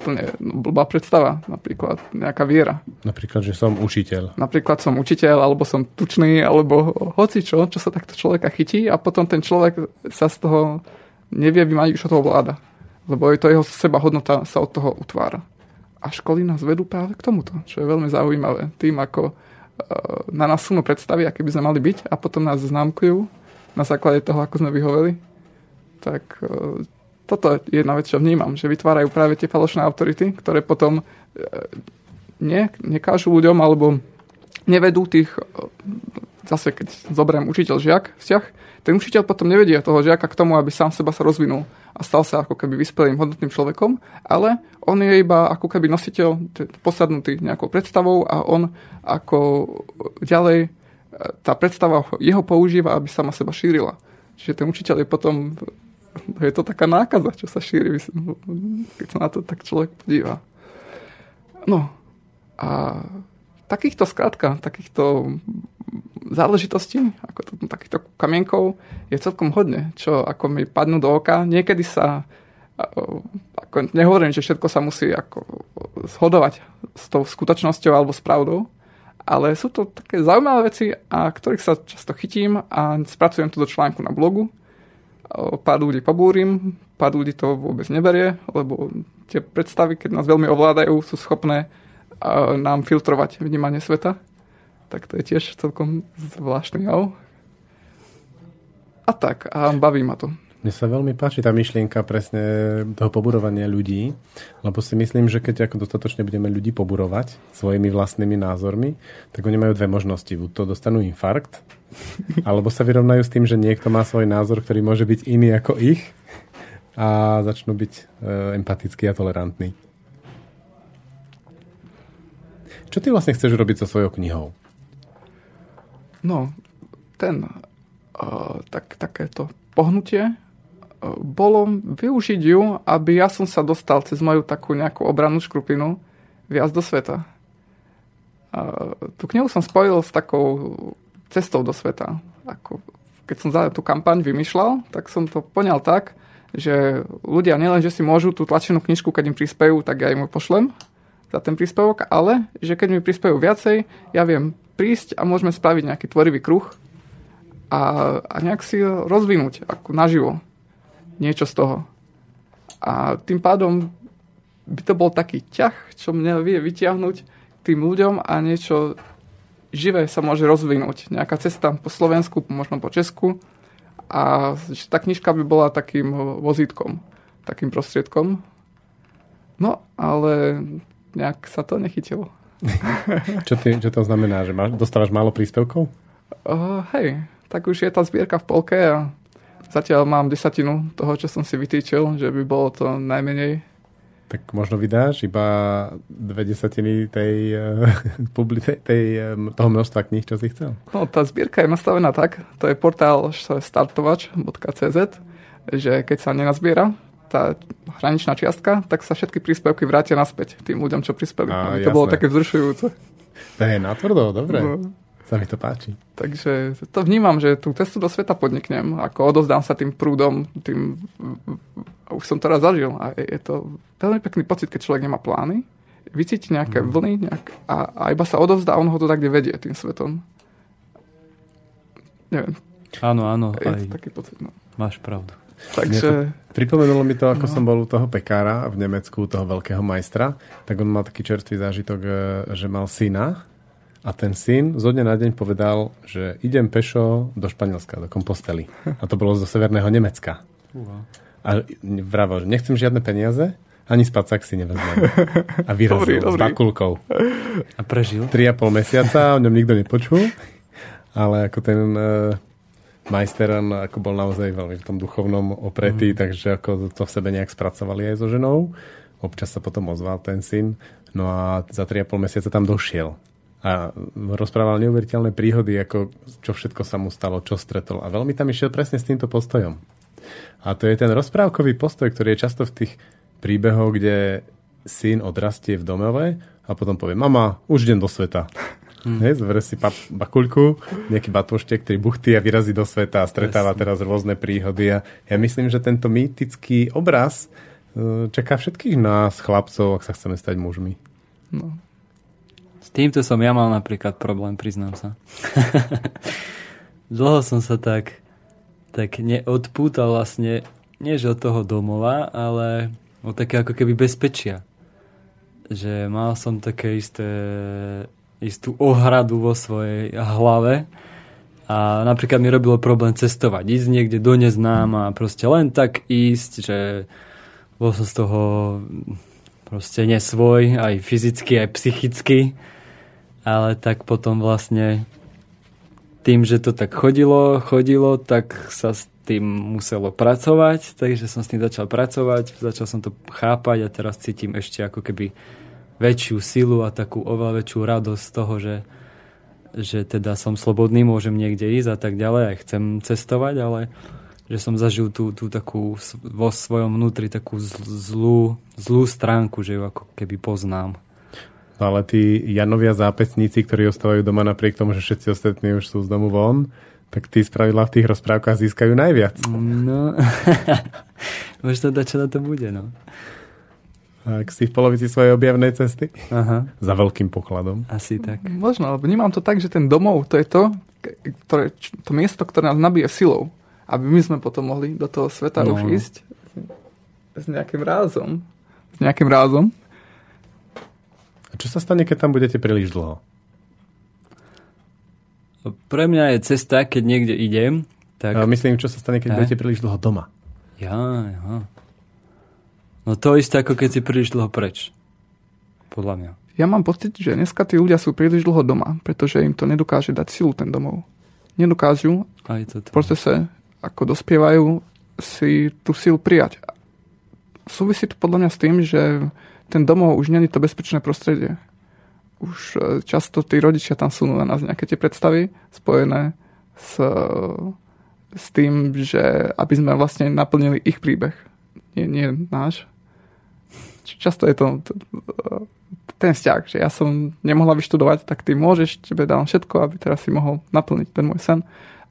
úplne blbá predstava, napríklad nejaká viera. Napríklad, že som učiteľ. Napríklad som učiteľ, alebo som tučný, alebo hoci čo, čo sa takto človeka chytí a potom ten človek sa z toho nevie vymať, čo toho vláda. Lebo je to jeho seba hodnota sa od toho utvára. A školy nás vedú práve k tomuto, čo je veľmi zaujímavé. Tým, ako na nás silno predstavy, aké by sme mali byť a potom nás známkujú na základe toho, ako sme vyhoveli. Tak e, toto je jedna vec, čo vnímam, že vytvárajú práve tie falošné autority, ktoré potom ne, nekážu ľuďom alebo nevedú tých, e, zase keď zoberiem učiteľ žiak vzťah, ten učiteľ potom nevedie toho žiaka k tomu, aby sám seba sa rozvinul a stal sa ako keby vyspelým hodnotným človekom, ale on je iba ako keby nositeľ posadnutý nejakou predstavou a on ako ďalej tá predstava jeho používa, aby sama seba šírila. Čiže ten učiteľ je potom je to taká nákaza, čo sa šíri, keď sa na to tak človek podíva. No a takýchto skrátka, takýchto záležitostí, ako to, takýchto kamienkov, je celkom hodne, čo ako mi padnú do oka. Niekedy sa, ako nehovorím, že všetko sa musí ako shodovať s tou skutočnosťou alebo s pravdou, ale sú to také zaujímavé veci, a ktorých sa často chytím a spracujem to do článku na blogu pár ľudí pobúrim, pár ľudí to vôbec neberie, lebo tie predstavy, keď nás veľmi ovládajú, sú schopné nám filtrovať vnímanie sveta. Tak to je tiež celkom zvláštny jav. A tak, a baví ma to. Mne sa veľmi páči tá myšlienka presne toho poburovania ľudí, lebo si myslím, že keď ako dostatočne budeme ľudí poburovať svojimi vlastnými názormi, tak oni majú dve možnosti. Buď to dostanú infarkt, (laughs) alebo sa vyrovnajú s tým, že niekto má svoj názor, ktorý môže byť iný ako ich a začnú byť e, empatickí a tolerantní. Čo ty vlastne chceš robiť so svojou knihou? No, ten, uh, tak, takéto pohnutie bolo využiť ju, aby ja som sa dostal cez moju takú nejakú obrannú škrupinu viac do sveta. A tú knihu som spojil s takou cestou do sveta. Ako, keď som za tú kampaň vymýšľal, tak som to poňal tak, že ľudia nielen, že si môžu tú tlačenú knižku, keď im prispejú, tak ja im ju pošlem za ten príspevok, ale že keď mi prispejú viacej, ja viem prísť a môžeme spraviť nejaký tvorivý kruh a, a nejak si rozvinúť ako naživo niečo z toho. A tým pádom by to bol taký ťah, čo mňa vie vyťahnuť tým ľuďom a niečo živé sa môže rozvinúť. Nejaká cesta po Slovensku, možno po Česku a tá knižka by bola takým vozítkom, takým prostriedkom. No, ale nejak sa to nechytilo. čo, ty, čo to znamená? Že máš, dostávaš málo príspevkov? Uh, hej, tak už je tá zbierka v polke a Zatiaľ mám desatinu toho, čo som si vytýčil, že by bolo to najmenej. Tak možno vydáš iba dve desatiny tej, (laughs) uh, tej, tej, um, toho množstva kníh, čo si chcel? No, tá zbierka je nastavená tak, to je portál startovač.cz, že keď sa nenazbiera tá hraničná čiastka, tak sa všetky príspevky vrátia naspäť tým ľuďom, čo prispeli. A, to jasné. bolo také vzrušujúce. To je natvrdo, dobre. No. Sa mi to páči. Takže to vnímam, že tú cestu do sveta podniknem, ako odozdám sa tým prúdom, tým, už som to raz zažil a je to veľmi pekný pocit, keď človek nemá plány, vycíti nejaké mm. vlny nejak, a, a iba sa odovzdá a on ho to tak kde vedie tým svetom. Neviem. Áno, áno. Je aj to taký pocit, no. Máš pravdu. Takže... To, pripomenulo mi to, ako no. som bol u toho pekára v Nemecku, toho veľkého majstra, tak on mal taký čerstvý zážitok, e, že mal syna, a ten syn zo dňa na deň povedal, že idem pešo do Španielska, do Kompostely. A to bolo zo severného Nemecka. A vravel, že nechcem žiadne peniaze, ani spacák si nevezmem. A (laughs) vyrazil dobrý, s bakulkou. A prežil? 3,5 mesiaca, o ňom nikto nepočul. Ale ako ten uh, majster, on ako bol naozaj veľmi v tom duchovnom opretý, mm. takže ako to v sebe nejak spracovali aj so ženou. Občas sa potom ozval ten syn. No a za 3,5 mesiaca tam došiel a rozprával neuveriteľné príhody, ako čo všetko sa mu stalo, čo stretol. A veľmi tam išiel presne s týmto postojom. A to je ten rozprávkový postoj, ktorý je často v tých príbehoch, kde syn odrastie v domove a potom povie, mama, už idem do sveta. Hmm. Hej, si pa- bakuľku, nejaký batvoštek, ktorý buchty a vyrazí do sveta a stretáva Jasne. teraz rôzne príhody. A ja myslím, že tento mýtický obraz e, čaká všetkých nás, chlapcov, ak sa chceme stať mužmi. No. Týmto som ja mal napríklad problém, priznám sa. (laughs) Dlho som sa tak, tak neodpútal vlastne, nie že od toho domova, ale od také ako keby bezpečia. Že mal som také isté, istú ohradu vo svojej hlave a napríklad mi robilo problém cestovať, ísť niekde do neznáma proste len tak ísť, že bol som z toho proste nesvoj, aj fyzicky, aj psychicky ale tak potom vlastne tým, že to tak chodilo, chodilo, tak sa s tým muselo pracovať, takže som s tým začal pracovať, začal som to chápať a teraz cítim ešte ako keby väčšiu silu a takú oveľa väčšiu radosť z toho, že, že teda som slobodný, môžem niekde ísť a tak ďalej, aj chcem cestovať, ale že som zažil tú, tú takú vo svojom vnútri takú zlú, zlú stránku, že ju ako keby poznám. Ale tí Janovia zápesníci, ktorí ostávajú doma napriek tomu, že všetci ostatní už sú z domu von, tak tí spravidla v tých rozprávkach získajú najviac. No, (laughs) možno dať, čo na to bude, no. Ak si v polovici svojej objavnej cesty. Aha. Za veľkým pokladom. Asi tak. Možno, vnímam to tak, že ten domov, to je to, ktoré, to miesto, ktoré nás nabíja silou. aby my sme potom mohli do toho sveta No. už ísť s nejakým rázom. S nejakým rázom. Čo sa stane, keď tam budete príliš dlho? Pre mňa je cesta, keď niekde idem, tak... A myslím, čo sa stane, keď Ne? budete príliš dlho doma? Ja, ja. No to isté, ako keď si príliš dlho preč. Podľa mňa. Ja mám pocit, že dneska tí ľudia sú príliš dlho doma, pretože im to nedokáže dať silu ten domov. Nedokážu Aj to v procese, ako dospievajú, si tú silu prijať. Súvisí to podľa mňa s tým, že ten domov už není to bezpečné prostredie. Už e, často tí rodičia tam sú na nás nejaké tie predstavy spojené s, e, s tým, že aby sme vlastne naplnili ich príbeh. Nie, nie náš. Často je to t- ten vzťah, že ja som nemohla vyštudovať, tak ty môžeš, tebe dám všetko, aby teraz si mohol naplniť ten môj sen.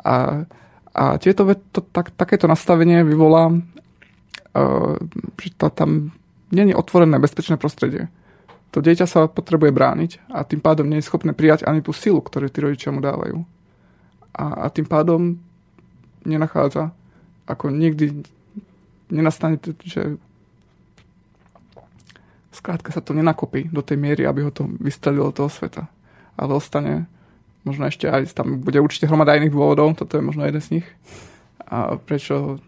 A, a tieto, to, tak, takéto nastavenie vyvolá, uh, že to, tam je otvorené bezpečné prostredie. To dieťa sa potrebuje brániť a tým pádom nie je schopné prijať ani tú silu, ktorú tí rodičia mu dávajú. A, a tým pádom nenachádza, ako nikdy nenastane, že skrátka sa to nenakopí do tej miery, aby ho to vystrelilo toho sveta. Ale ostane možno ešte aj, tam bude určite hromada iných dôvodov, toto je možno jeden z nich. A prečo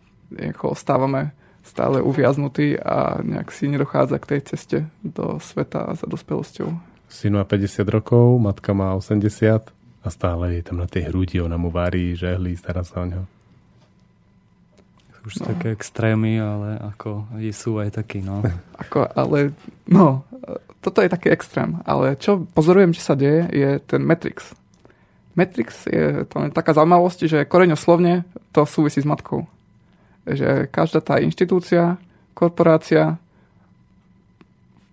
ostávame stále uviaznutí a nejak si nedochádza k tej ceste do sveta za dospelosťou. Syn má 50 rokov, matka má 80 a stále je tam na tej hrudi, ona mu varí, žehlí, stará sa o ňo. Už no. také extrémy, ale ako je- sú aj takí, no. (laughs) Ako, ale, no, toto je taký extrém. Ale čo pozorujem, že sa deje, je ten Matrix. Matrix je to je taká zaujímavosť, že koreňoslovne to súvisí s matkou. Že každá tá inštitúcia, korporácia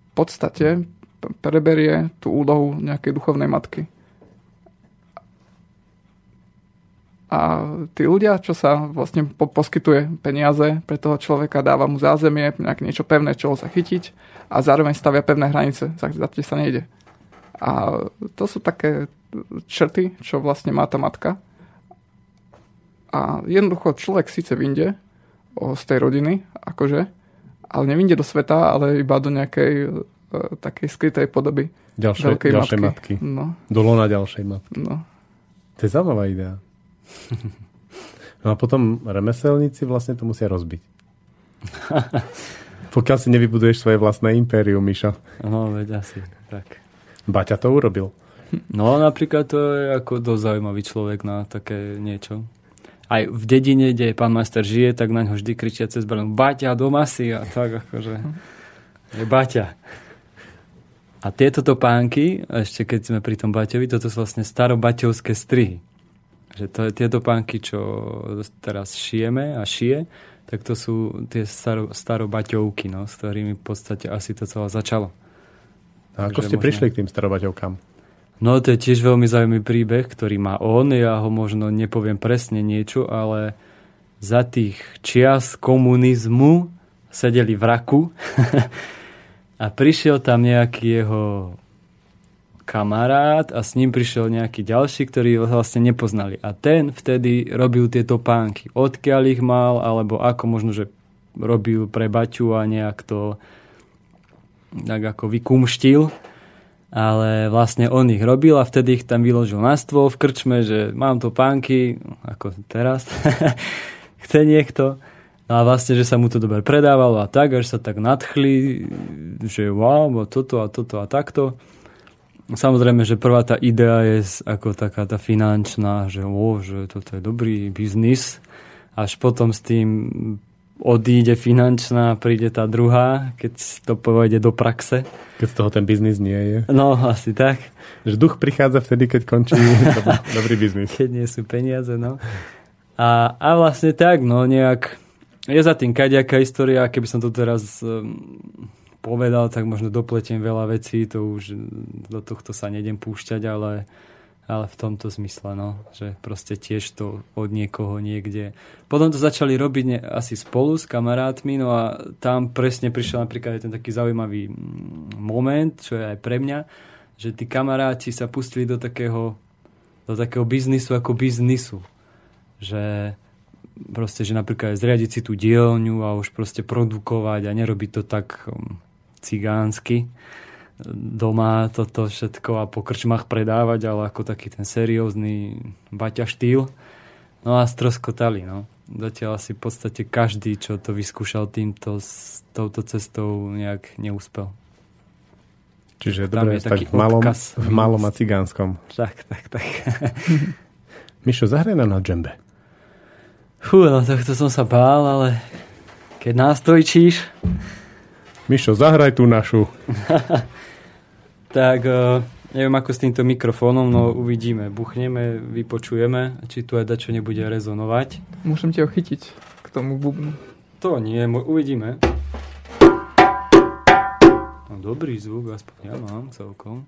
v podstate preberie tú úlohu nejakej duchovnej matky. A tí ľudia, čo sa vlastne po- poskytuje peniaze pre toho človeka, dáva mu zázemie, nejaké niečo pevné, čo sa chytiť a zároveň stavia pevné hranice, za, tie sa nejde. A to sú také črty, čo vlastne má tá matka. A jednoducho človek síce vyjde o, z tej rodiny, akože, ale nevyjde do sveta, ale iba do nejakej e, takej skrytej podoby Ďalšie, veľkej ďalšej matky. matky. No, Do lona ďalšej matky. no. To je zaujímavá idea. No a potom remeselníci vlastne to musia rozbiť. (laughs) Pokiaľ si nevybuduješ svoje vlastné impérium, Mišo. No, veď asi, tak. Baťa to urobil. No, napríklad to je ako dosť zaujímavý človek na také niečo. Aj v dedine, kde pán majster žije, tak na ňo vždy kričia cez branu Baťa, doma si a tak akože je Baťa. A tieto topánky, ešte keď sme pri tom Baťovi, toto sú vlastne starobaťovské strihy. Že to je tieto pánky, čo teraz šijeme a šije, tak to sú tie staro, starobaťovky, no, s ktorými v podstate asi to celé začalo. A ako Takže ste možno- prišli k tým starobaťovkám? No to je tiež veľmi zaujímavý príbeh, ktorý má on. Ja ho možno nepoviem presne niečo, ale za tých čias komunizmu sedeli v raku (laughs) a prišiel tam nejaký jeho kamarát a s ním prišiel nejaký ďalší, ktorý vlastne nepoznali. A ten vtedy robil tieto pánky. Odkiaľ ich mal, alebo ako možno, že robil pre Baťu a nejak to tak ako vykumštil ale vlastne on ich robil a vtedy ich tam vyložil na stôl v krčme, že mám tu pánky, ako teraz, (laughs) chce niekto. No a vlastne, že sa mu to dobre predávalo a tak, až sa tak nadchli, že wow, toto a toto a takto. Samozrejme, že prvá tá idea je ako taká tá finančná, že, o, že toto je dobrý biznis. Až potom s tým odíde finančná, príde tá druhá, keď to pôjde do praxe. Keď z toho ten biznis nie je. No, asi tak. Že duch prichádza vtedy, keď končí (laughs) dobrý, biznis. keď nie sú peniaze, no. A, a vlastne tak, no nejak je za tým kaďaká história, keby som to teraz um, povedal, tak možno dopletiem veľa vecí, to už do tohto sa nejdem púšťať, ale, ale v tomto zmysle, no, že proste tiež to od niekoho niekde. Potom to začali robiť ne, asi spolu s kamarátmi, no a tam presne prišiel napríklad aj ten taký zaujímavý mm, moment, čo je aj pre mňa, že tí kamaráti sa pustili do takého do takého biznisu ako biznisu. Že proste, že napríklad zriadiť si tú dielňu a už proste produkovať a nerobiť to tak um, cigánsky doma toto všetko a po krčmách predávať, ale ako taký ten seriózny baťa štýl. No a stroskotali, no. Zatiaľ asi v podstate každý, čo to vyskúšal týmto, s touto cestou, nejak neúspel. Čiže dobre, tak v malom, v malom a cigánskom. Tak, tak, tak. (laughs) Mišo, zahraj nám na džembe. Fú, no takto som sa bál, ale keď nástojčíš... Mišo, zahraj tú našu. (laughs) tak uh, neviem ako s týmto mikrofónom, no uvidíme. Buchneme, vypočujeme, či tu aj dačo nebude rezonovať. Môžem ho chytiť k tomu bubnu. To nie, uvidíme. No, dobrý zvuk, aspoň ja mám celkom.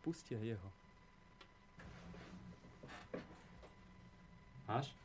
Pustia jeho. Máš?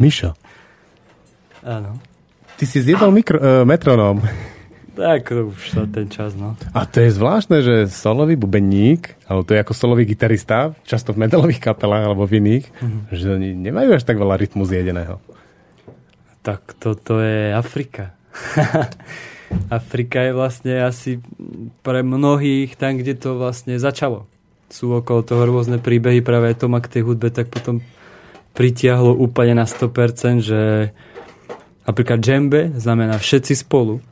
Mišo. Áno. Ty si zjedol mikro, uh, metronóm. (laughs) Tak, už sa ten čas, no. A to je zvláštne, že solový bubeník, alebo to je ako solový gitarista, často v metalových kapelách alebo v iných, mm-hmm. že oni nemajú až tak veľa rytmu zjedeného. Tak toto je Afrika. (laughs) Afrika je vlastne asi pre mnohých tam, kde to vlastne začalo. Sú okolo toho rôzne príbehy, práve to ma k tej hudbe tak potom pritiahlo úplne na 100%, že napríklad džembe znamená všetci spolu.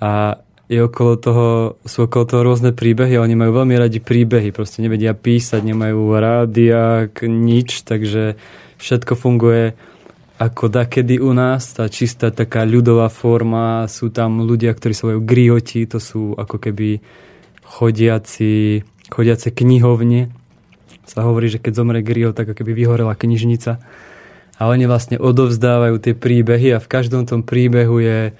A je okolo toho, sú okolo toho rôzne príbehy a oni majú veľmi radi príbehy, proste nevedia písať, nemajú rádia, nič, takže všetko funguje ako dakedy u nás, tá čistá taká ľudová forma, sú tam ľudia, ktorí sa volajú grioti, to sú ako keby chodiaci, chodiace knihovne, sa hovorí, že keď zomre grill, tak ako keby vyhorela knižnica. A oni vlastne odovzdávajú tie príbehy a v každom tom príbehu je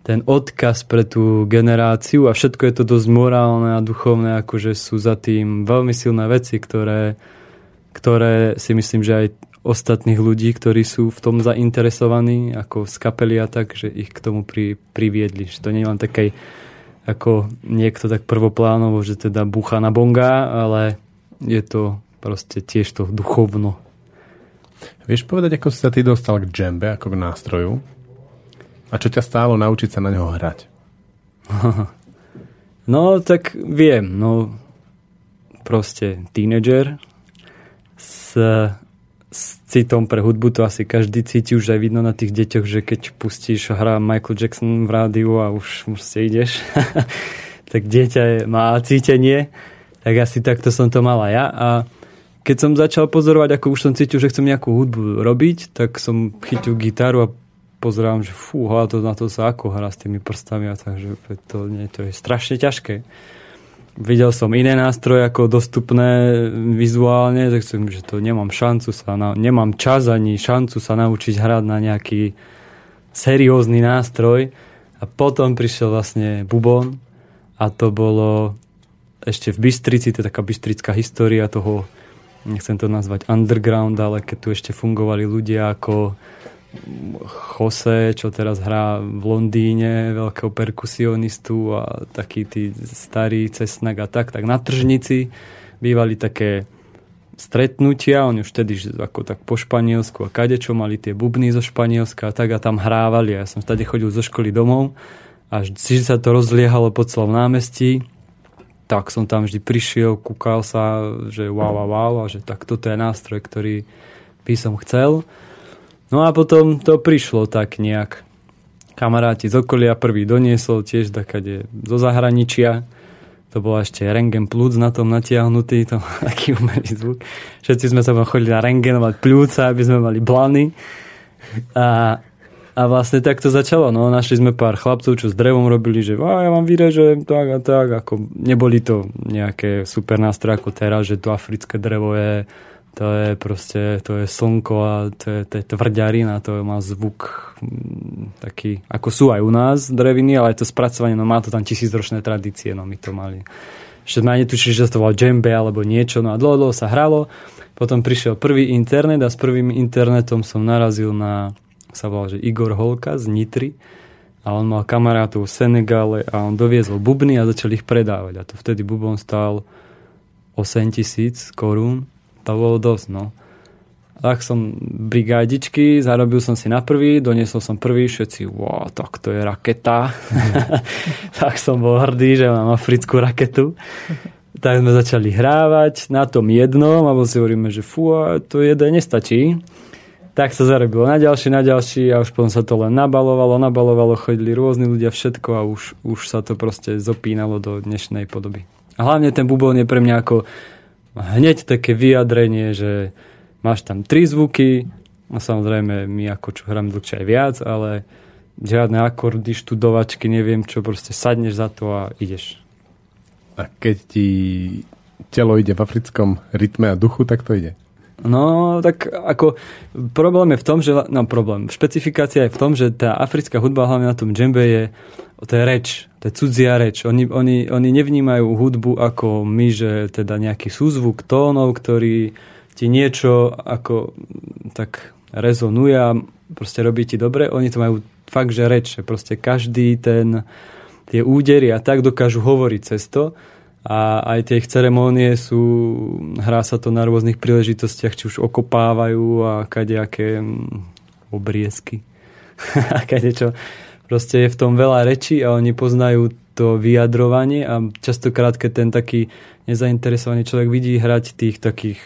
ten odkaz pre tú generáciu a všetko je to dosť morálne a duchovné, akože sú za tým veľmi silné veci, ktoré, ktoré si myslím, že aj ostatných ľudí, ktorí sú v tom zainteresovaní, ako z kapely a tak, že ich k tomu pri, priviedli. Že to nie je len také ako niekto tak prvoplánovo, že teda búcha na bonga, ale je to proste tiež to duchovno. Vieš povedať, ako si sa ty dostal k džembe, ako k nástroju? A čo ťa stálo naučiť sa na neho hrať? (laughs) no, tak viem. No, proste tínedžer s, s citom pre hudbu, to asi každý cíti už aj vidno na tých deťoch, že keď pustíš hra Michael Jackson v rádiu a už, už si ideš, (laughs) tak dieťa má cítenie, tak asi takto som to mala ja a keď som začal pozorovať, ako už som cítil, že chcem nejakú hudbu robiť, tak som chytil gitaru a pozerám, že fú, to, na to sa ako hrá s tými prstami a takže to, nie, to je strašne ťažké. Videl som iné nástroje ako dostupné vizuálne, tak som, že to nemám šancu sa, na, nemám čas ani šancu sa naučiť hrať na nejaký seriózny nástroj. A potom prišiel vlastne bubon a to bolo ešte v Bystrici, to je taká bystrická história toho, nechcem to nazvať underground, ale keď tu ešte fungovali ľudia ako Jose, čo teraz hrá v Londýne, veľkého perkusionistu a taký tí starý cesnak a tak, tak na tržnici bývali také stretnutia, oni už vtedy ako tak po Španielsku a kadečo mali tie bubny zo Španielska a tak a tam hrávali. Ja som vtedy chodil zo školy domov a vždy sa to rozliehalo po celom námestí. Tak som tam vždy prišiel, kúkal sa, že wow, wow, wow a že tak toto je nástroj, ktorý by som chcel. No a potom to prišlo tak nejak. Kamaráti z okolia prvý doniesol tiež takade zo zahraničia to bol ešte rengen plúc na tom natiahnutý, to taký umelý zvuk. Všetci sme sa chodili na rengenovať plúca, aby sme mali blany. A, a vlastne tak to začalo. No, našli sme pár chlapcov, čo s drevom robili, že a ja vám vyrežem, tak a tak. Ako, neboli to nejaké super nástroje ako teraz, že to africké drevo je to je proste, to je slnko a to je, to je tvrďarina, to má zvuk mm, taký, ako sú aj u nás dreviny, ale je to spracovanie, no má to tam tisícročné tradície, no my to mali. Ešte sme ani tušili, že to bol džembe alebo niečo, no a dlho, dlho sa hralo. Potom prišiel prvý internet a s prvým internetom som narazil na, sa volal, že Igor Holka z Nitry a on mal kamarátov v Senegále a on doviezol bubny a začal ich predávať. A to vtedy bubon stál 8 tisíc korún to bolo dosť, no. Tak som brigádičky, zarobil som si na prvý, doniesol som prvý, všetci, wow, tak to je raketa. (laughs) tak som bol hrdý, že mám africkú raketu. tak sme začali hrávať na tom jednom, alebo si hovoríme, že fú, to jeden nestačí. Tak sa zarobilo na ďalší, na ďalší a už potom sa to len nabalovalo, nabalovalo, chodili rôzni ľudia, všetko a už, už sa to proste zopínalo do dnešnej podoby. A hlavne ten bubon je pre mňa ako hneď také vyjadrenie, že máš tam tri zvuky, a samozrejme my ako čo hrám dlhšie aj viac, ale žiadne akordy, študovačky, neviem čo, proste sadneš za to a ideš. A keď ti telo ide v africkom rytme a duchu, tak to ide? No, tak ako problém je v tom, že, no problém, špecifikácia je v tom, že tá africká hudba, hlavne na tom džembe je, to je reč, to je cudzia reč. Oni, oni, oni nevnímajú hudbu ako my, že teda nejaký súzvuk tónov, ktorý ti niečo ako tak rezonuje a proste robí ti dobre. Oni to majú fakt, že reč, proste každý ten tie údery a tak dokážu hovoriť cez to a aj tie ich ceremónie sú, hrá sa to na rôznych príležitostiach, či už okopávajú a kadejaké mm, obriezky. (laughs) a kadečo. Proste je v tom veľa rečí a oni poznajú to vyjadrovanie a častokrát, keď ten taký nezainteresovaný človek vidí hrať tých takých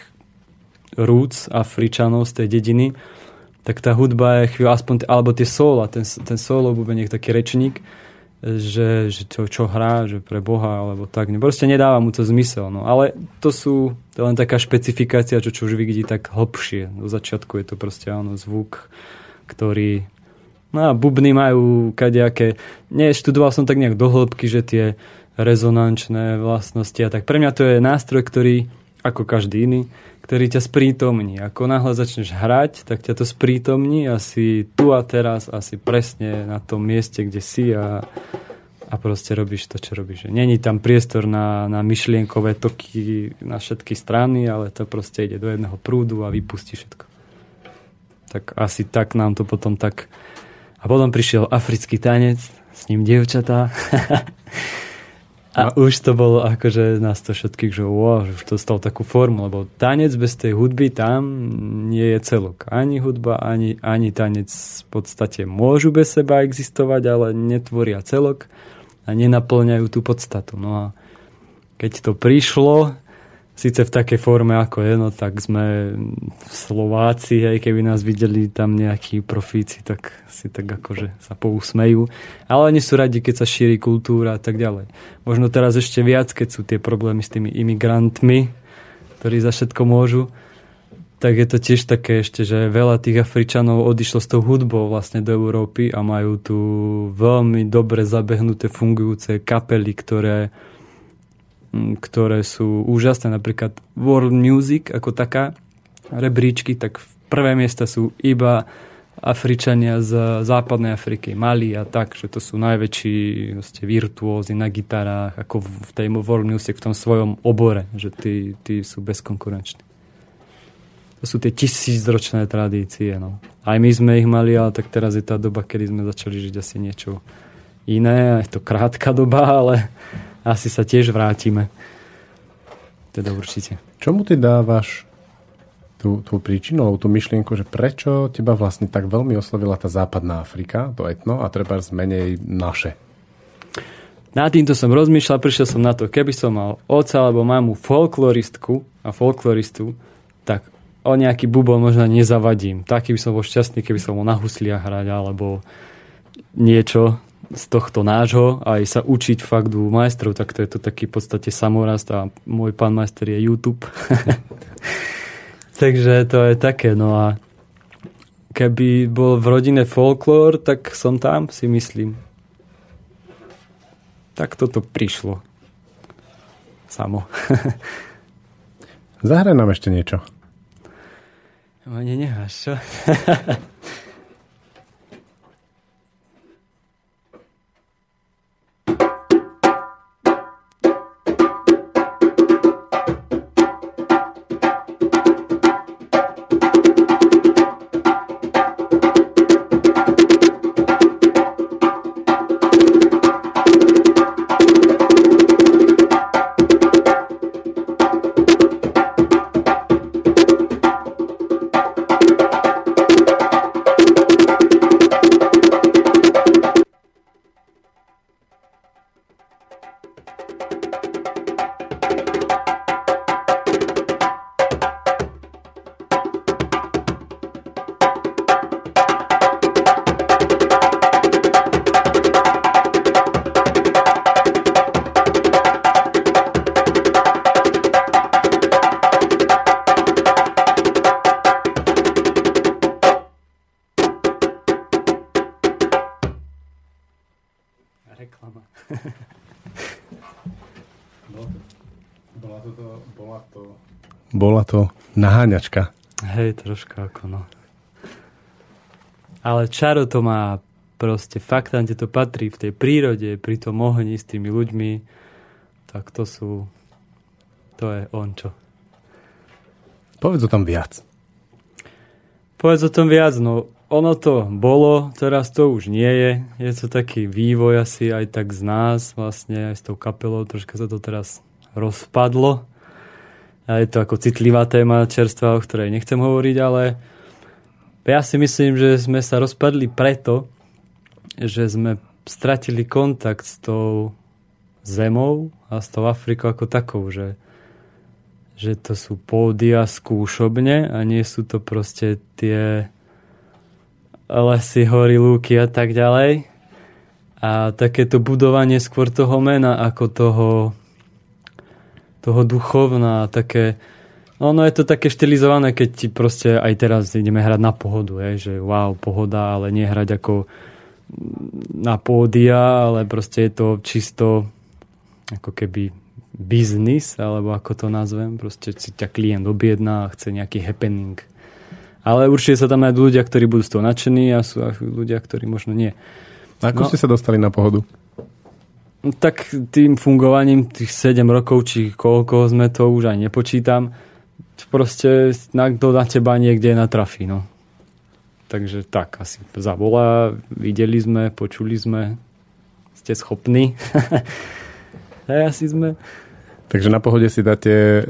rúc Afričanov z tej dediny, tak tá hudba je chvíľu, aspoň, alebo tie sóla, ten, ten solo bubeniek, taký rečník, že, že čo, čo hrá, že pre Boha, alebo tak. Proste nedáva mu to zmysel. No. Ale to sú to len taká špecifikácia, čo, čo už vidí tak hlbšie. Do začiatku je to proste áno, zvuk, ktorý... No a bubny majú kadejaké... Nie, študoval som tak nejak do hĺbky, že tie rezonančné vlastnosti a tak. Pre mňa to je nástroj, ktorý, ako každý iný, ktorý ťa sprítomní. Ako náhle začneš hrať, tak ťa to sprítomní asi tu a teraz, asi presne na tom mieste, kde si a, a proste robíš to, čo robíš. Není tam priestor na, na myšlienkové toky na všetky strany, ale to proste ide do jedného prúdu a vypustí všetko. Tak asi tak nám to potom tak... A potom prišiel africký tanec, s ním dievčatá. (laughs) A no. už to bolo akože nás to všetkých, že wow, už to stalo takú formu, lebo tanec bez tej hudby tam nie je celok. Ani hudba, ani, ani tanec v podstate môžu bez seba existovať, ale netvoria celok a nenaplňajú tú podstatu. No a keď to prišlo, síce v takej forme ako je, no tak sme Slováci, aj keby nás videli tam nejakí profíci, tak si tak akože sa pousmejú. Ale oni sú radi, keď sa šíri kultúra a tak ďalej. Možno teraz ešte viac, keď sú tie problémy s tými imigrantmi, ktorí za všetko môžu, tak je to tiež také ešte, že veľa tých Afričanov odišlo s tou hudbou vlastne do Európy a majú tu veľmi dobre zabehnuté fungujúce kapely, ktoré ktoré sú úžasné, napríklad World Music ako taká, rebríčky, tak prvé miesta sú iba Afričania z západnej Afriky, Mali a tak, že to sú najväčší vlastne, virtuózy na gitarách, ako v tej world music, v tom svojom obore, že tí, tí sú bezkonkurenční. To sú tie tisícročné tradície. No. Aj my sme ich mali, ale tak teraz je tá doba, kedy sme začali žiť asi niečo iné. Je to krátka doba, ale asi sa tiež vrátime. Teda určite. Čomu ty dávaš tú, tú príčinu, alebo tú myšlienku, že prečo teba vlastne tak veľmi oslovila tá západná Afrika, to etno, a treba zmenej naše? Na týmto som rozmýšľal, prišiel som na to, keby som mal oca alebo mamu folkloristku a folkloristu, tak o nejaký bubol možno nezavadím. Taký by som bol šťastný, keby som bol na husliach hrať alebo niečo z tohto nášho aj sa učiť fakt u majstrov, tak to je to taký v podstate samorast a môj pán majster je YouTube. (laughs) Takže to je také, no a keby bol v rodine folklór, tak som tam, si myslím. Tak toto prišlo. Samo. Zahraj nám ešte niečo. Mne necháš, čo? (laughs) naháňačka. Hej, troška ako no. Ale čaro to má proste, fakt tam, kde to patrí, v tej prírode, pri tom ohni s tými ľuďmi, tak to sú, to je on čo. Povedz o tom viac. Povedz o tom viac, no ono to bolo, teraz to už nie je. Je to taký vývoj asi aj tak z nás, vlastne aj s tou kapelou, troška sa to teraz rozpadlo. Je to ako citlivá téma čerstva, o ktorej nechcem hovoriť, ale ja si myslím, že sme sa rozpadli preto, že sme stratili kontakt s tou zemou a s tou Afrikou ako takou, že, že to sú pódia skúšobne a nie sú to proste tie lesy, hory, lúky a tak ďalej. A takéto budovanie skôr toho mena ako toho toho duchovná, také... No, no je to také štilizované, keď ti proste aj teraz ideme hrať na pohodu, je, že wow, pohoda, ale nie hrať ako na pódia, ale proste je to čisto ako keby biznis, alebo ako to nazvem, proste si ťa klient objedná a chce nejaký happening. Ale určite sa tam aj ľudia, ktorí budú z toho nadšení a sú ľudia, ktorí možno nie. Ako no, ste sa dostali na pohodu? Tak tým fungovaním tých 7 rokov, či koľko sme to už aj nepočítam, proste kto na teba niekde natrafí. No. Takže tak, asi zavolá, videli sme, počuli sme, ste schopní. (laughs) asi sme. Takže na pohode si dáte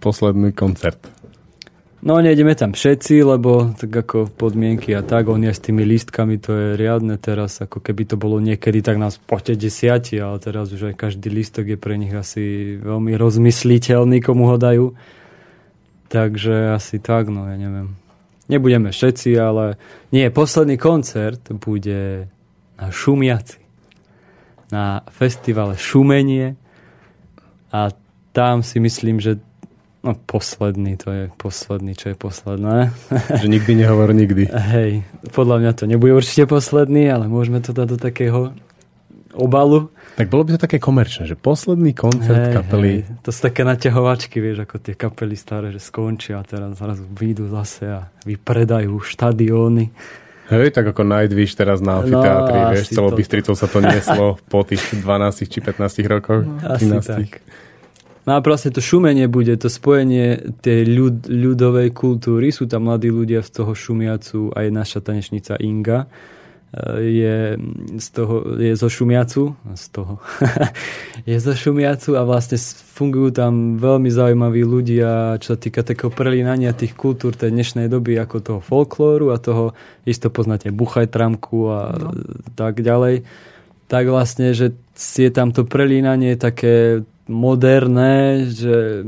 posledný koncert. No nejdeme tam všetci, lebo tak ako podmienky a tak, oni aj s tými lístkami, to je riadne teraz, ako keby to bolo niekedy, tak nás poďte desiati, ale teraz už aj každý lístok je pre nich asi veľmi rozmysliteľný, komu ho dajú. Takže asi tak, no ja neviem. Nebudeme všetci, ale nie, posledný koncert bude na Šumiaci. Na festivale Šumenie a tam si myslím, že No posledný, to je posledný, čo je posledné. (laughs) Že nikdy nehovor nikdy. Hej, podľa mňa to nebude určite posledný, ale môžeme to dať do takého obalu. Tak bolo by to také komerčné, že posledný koncert hej, kapely. Hej. To sú také naťahovačky, vieš, ako tie kapely staré, že skončia a teraz zrazu výjdu zase a vypredajú štadióny. Hej, tak ako Nightwish teraz na amfiteátri, No, vieš, asi celou to- Bystricou sa to nieslo po tých 12 či 15 rokoch. Asi 13. tak. No a proste to šumenie bude, to spojenie tej ľud, ľudovej kultúry, sú tam mladí ľudia z toho šumiacu, aj naša tanečnica Inga e, je z toho, je zo šumiacu, z toho, (laughs) je zo šumiacu a vlastne fungujú tam veľmi zaujímaví ľudia, čo sa týka takého prelínania tých kultúr tej dnešnej doby, ako toho folklóru a toho, isto poznáte Buchaj Tramku a No. tak ďalej tak vlastne, že je tam to prelínanie také moderné, že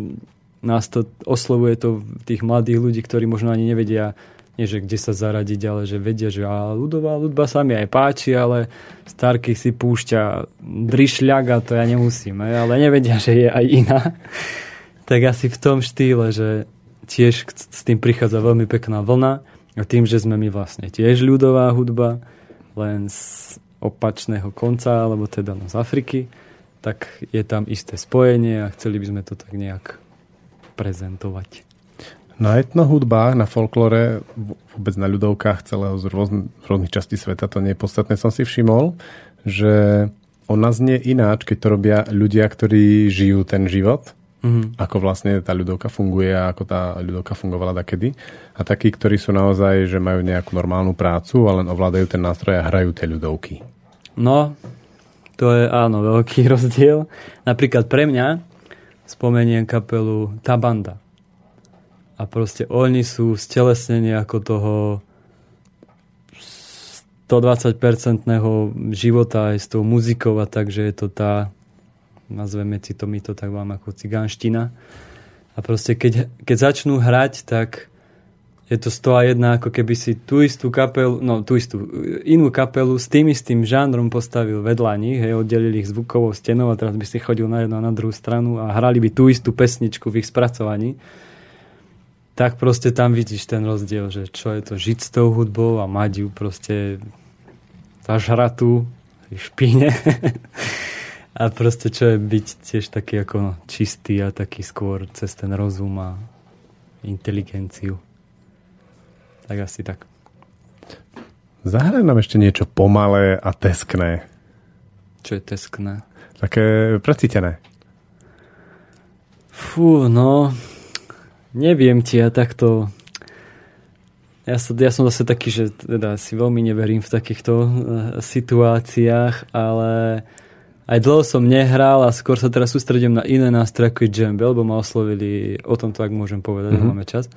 nás to oslovuje to tých mladých ľudí, ktorí možno ani nevedia, nie že kde sa zaradiť, ale že vedia, že a ľudová ľudba sa mi aj páči, ale Starky si púšťa drišľak a to ja nemusím, ale nevedia, že je aj iná. tak asi v tom štýle, že tiež s tým prichádza veľmi pekná vlna a tým, že sme my vlastne tiež ľudová hudba, len z opačného konca, alebo teda no z Afriky, tak je tam isté spojenie a chceli by sme to tak nejak prezentovať. Na etnohudbách, na folklore, vôbec na ľudovkách celého z rôzn- z rôznych častí sveta, to nie je podstatné, som si všimol, že ona znie ináč, keď to robia ľudia, ktorí žijú ten život, Mhm. ako vlastne tá ľudovka funguje a ako tá ľudovka fungovala takedy. A takí, ktorí sú naozaj, že majú nejakú normálnu prácu a len ovládajú ten nástroj a hrajú tie ľudovky. No, to je áno, veľký (laughs) rozdiel. Napríklad pre mňa spomeniem kapelu Tabanda. A proste oni sú stelesnenie ako toho 120-percentného života aj s tou muzikou a takže je to tá nazveme si to, my to tak vám ako cigánština. A proste keď, keď začnú hrať, tak je to 101, ako keby si tú istú kapelu, no tú istú, inú kapelu s tým istým žánrom postavil vedľa nich, hej, oddelili ich zvukovou stenou a teraz by si chodil na jednu a na druhú stranu a hrali by tú istú pesničku v ich spracovaní. Tak proste tam vidíš ten rozdiel, že čo je to žiť s tou hudbou a mať ju proste zažratú v špíne. (laughs) a proste čo je byť tiež taký ako čistý a taký skôr cez ten rozum a inteligenciu. Tak asi tak. Zahraj nám ešte niečo pomalé a teskné. Čo je teskné? Také precítené. Fú, no, neviem ti, ja takto... Ja, sa, ja som zase taký, že teda si veľmi neverím v takýchto uh, situáciách, ale aj dlho som nehral a skôr sa teraz sústredím na iné nástroje ako je džembe, lebo ma oslovili, o tom to ak môžem povedať, mm-hmm. máme čas.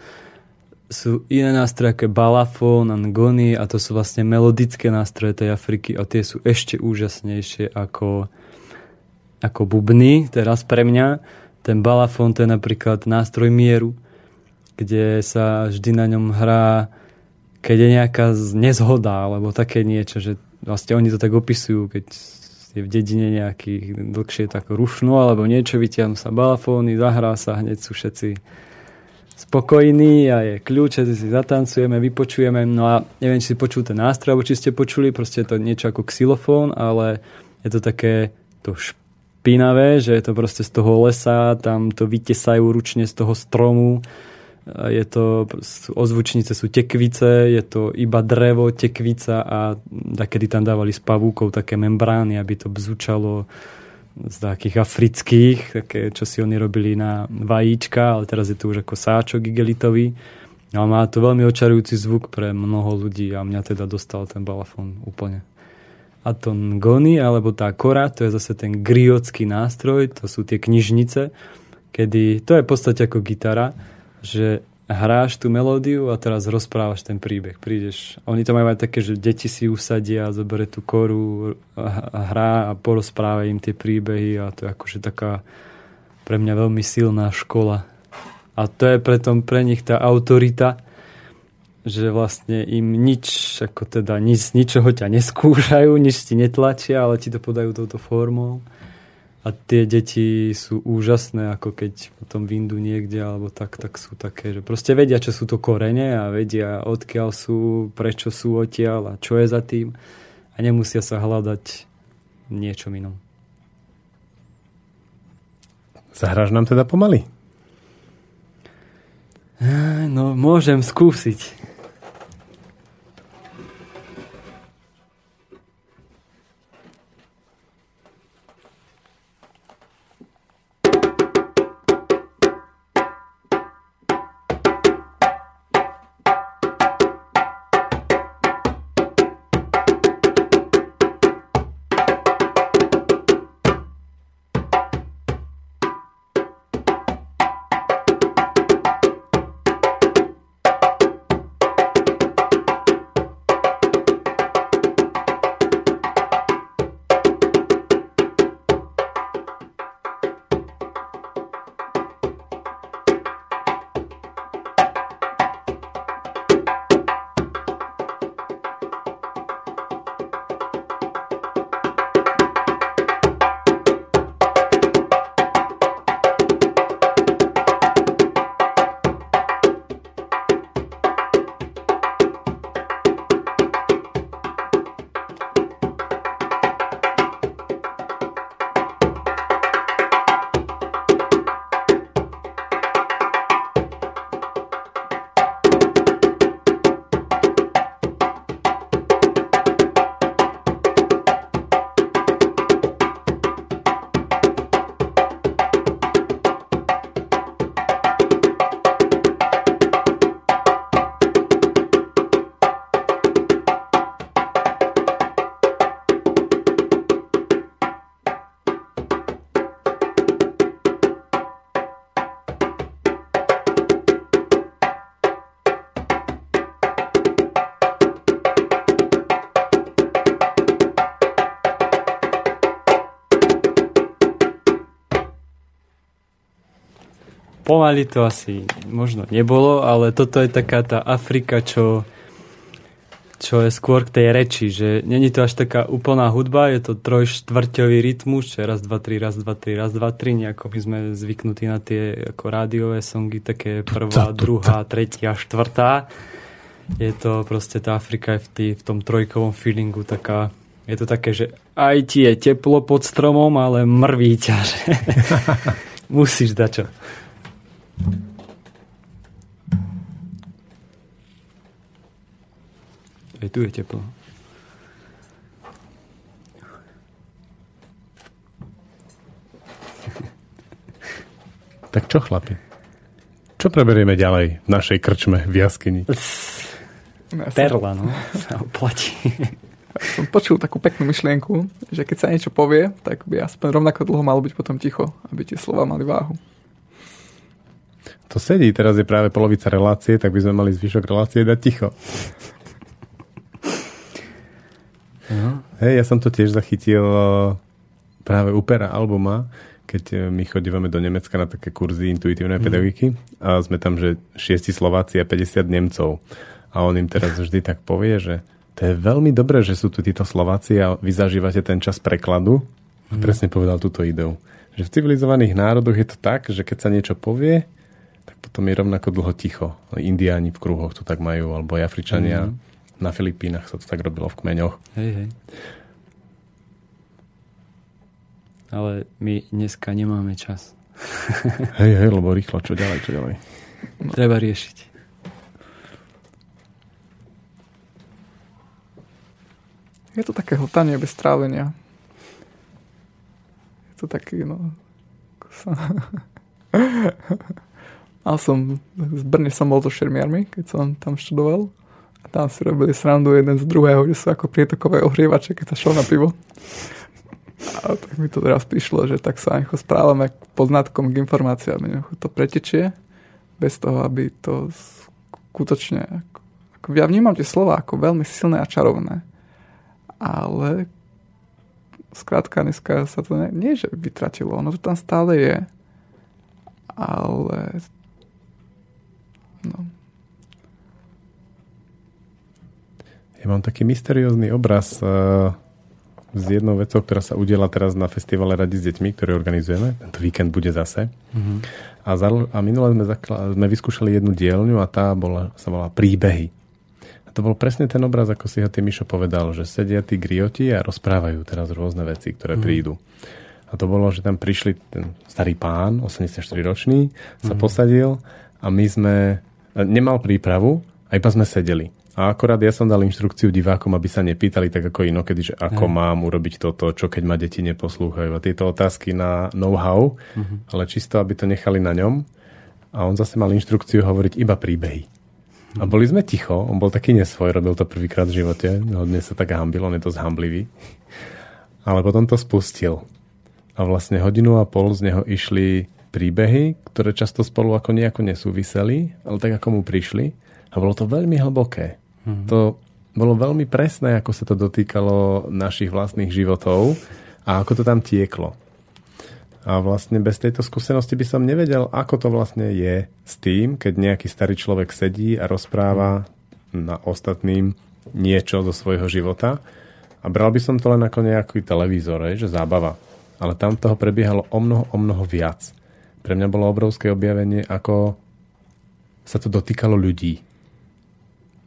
Sú iné nástroje ako balafón, angony a to sú vlastne melodické nástroje tej Afriky a tie sú ešte úžasnejšie ako, ako bubny, teraz pre mňa. Ten balafón to je napríklad nástroj mieru, kde sa vždy na ňom hrá, keď je nejaká nezhoda, alebo také niečo, že vlastne oni to tak opisujú, keď je v dedine nejaký dlhšie tak rušno, alebo niečo, vytiahnu sa balafóny, zahrá sa, hneď sú všetci spokojní a je kľúč, všetci si zatancujeme, vypočujeme. No a neviem, či si počul ten nástroj, alebo či ste počuli, proste je to niečo ako xylofón, ale je to také to špinavé, že je to proste z toho lesa, tam to vytesajú ručne z toho stromu. Je to, ozvučnice sú tekvice, je to iba drevo, tekvica a takedy tam dávali s pavúkov také membrány, aby to bzučalo z takých afrických, také, čo si oni robili na vajíčka, ale teraz je to už ako sáčok igelitový. Ale má to veľmi očarujúci zvuk pre mnoho ľudí a mňa teda dostal ten balafón úplne. A to ngony, alebo tá kora, to je zase ten griotský nástroj, to sú tie knižnice, kedy to je v podstate ako gitara, že hráš tú melódiu a teraz rozprávaš ten príbeh. Prídeš, oni to majú aj také, že deti si usadia, zoberie tú koru a hrá a porozpráva im tie príbehy a to je akože taká pre mňa veľmi silná škola. A to je preto pre nich tá autorita, že vlastne im nič, ako teda nič, ničoho ťa neskúšajú, nič ti netlačia, ale ti to podajú touto formou. A tie deti sú úžasné, ako keď potom vyndú niekde, alebo tak, tak sú také, že proste vedia, čo sú to korene a vedia, odkiaľ sú, prečo sú odtiaľ a čo je za tým. A nemusia sa hľadať niečom inom. Zahráš nám teda pomaly? No, môžem skúsiť. Pomaly to asi možno nebolo, ale toto je taká tá Afrika, čo čo je skôr k tej reči, že není to až taká úplná hudba, je to trojštvrťový rytmus, čo je raz, dva, tri, raz, dva, tri, raz, dva, tri, nejako my sme zvyknutí na tie ako rádiové songy, také prvá, druhá, tretia, štvrtá. Je to proste tá Afrika je v, tý, v tom trojkovom feelingu taká, je to také, že aj ti je teplo pod stromom, ale mrví ťa, že (laughs) (laughs) musíš dať čo. Aj tu je teplo. (laughs) Tak čo, chlapi? Čo preberieme ďalej v našej krčme v jaskyni? Perla, no. (laughs) Sa oplatí. Som počul takú peknú myšlienku, že keď sa niečo povie, tak by aspoň rovnako dlho malo byť potom ticho, aby tie slova mali váhu. To sedí, teraz je práve polovica relácie, tak by sme mali zvyšok relácie dať ticho. No. Hej, ja som to tiež zachytil eh, práve u Pera albuma, keď eh, my chodívame do Nemecka na také kurzy intuitívnej mm. pedagogiky a sme tam, že šiesti Slováci a 50 Nemcov. A on im teraz vždy tak povie, že to je veľmi dobré, že sú tu títo Slováci a vy zažívate ten čas prekladu. Mm. Presne povedal túto ideu. Že v civilizovaných národoch je to tak, že keď sa niečo povie, tak potom je rovnako dlho ticho. Indiáni v kruhoch to tak majú, alebo Afričania. Mm na Filipínach sa to tak robilo v kmeňoch. Hej, hej. Ale my dneska nemáme čas. (laughs) hej, hej, lebo rýchlo, čo ďalej, čo ďalej. No. (laughs) Treba riešiť. Je to také hltanie bez trávenia. Je to taký, no... (laughs) Mal som, z Brne som bol so šermiarmi, keď som tam študoval tam si robili srandu jeden z druhého, že sú ako prietokové ohrievače, keď sa šlo na pivo. A tak mi to teraz prišlo, že tak sa ako správame k poznatkom, k informáciám. To pretečie bez toho, aby to skutočne... Ako, ako ja vnímam tie slova ako veľmi silné a čarovné. Ale skrátka dneska sa to ne, nie, že vytratilo, ono to tam stále je. Ale no, Ja mám taký mysteriózny obraz uh, s jednou vecou, ktorá sa udiela teraz na festivale Radi s deťmi, ktorý organizujeme. Tento víkend bude zase. Mm-hmm. A, za, a minule sme, zakla, sme vyskúšali jednu dielňu a tá bola, sa volá Príbehy. A to bol presne ten obraz, ako si ho ty Mišo povedal, že sedia tí grioti a rozprávajú teraz rôzne veci, ktoré mm-hmm. prídu. A to bolo, že tam prišli ten starý pán, 84-ročný, sa mm-hmm. posadil a my sme, nemal prípravu a iba sme sedeli. A akorát ja som dal inštrukciu divákom, aby sa nepýtali tak ako inokedy, že ako mm. mám urobiť toto, čo keď ma deti neposlúchajú. A tieto otázky na know-how, mm-hmm. ale čisto, aby to nechali na ňom. A on zase mal inštrukciu hovoriť iba príbehy. Mm. A boli sme ticho, on bol taký nesvoj, robil to prvýkrát v živote, hodne sa tak hambil, on je to zhamblivý. Ale potom to spustil. A vlastne hodinu a pol z neho išli príbehy, ktoré často spolu ako nejako nesúviseli, ale tak ako mu prišli. A bolo to veľmi hlboké. To bolo veľmi presné, ako sa to dotýkalo našich vlastných životov a ako to tam tieklo. A vlastne bez tejto skúsenosti by som nevedel, ako to vlastne je s tým, keď nejaký starý človek sedí a rozpráva na ostatným niečo zo svojho života. A bral by som to len ako nejaký televízor, že zábava. Ale tam toho prebiehalo o mnoho, o mnoho viac. Pre mňa bolo obrovské objavenie, ako sa to dotýkalo ľudí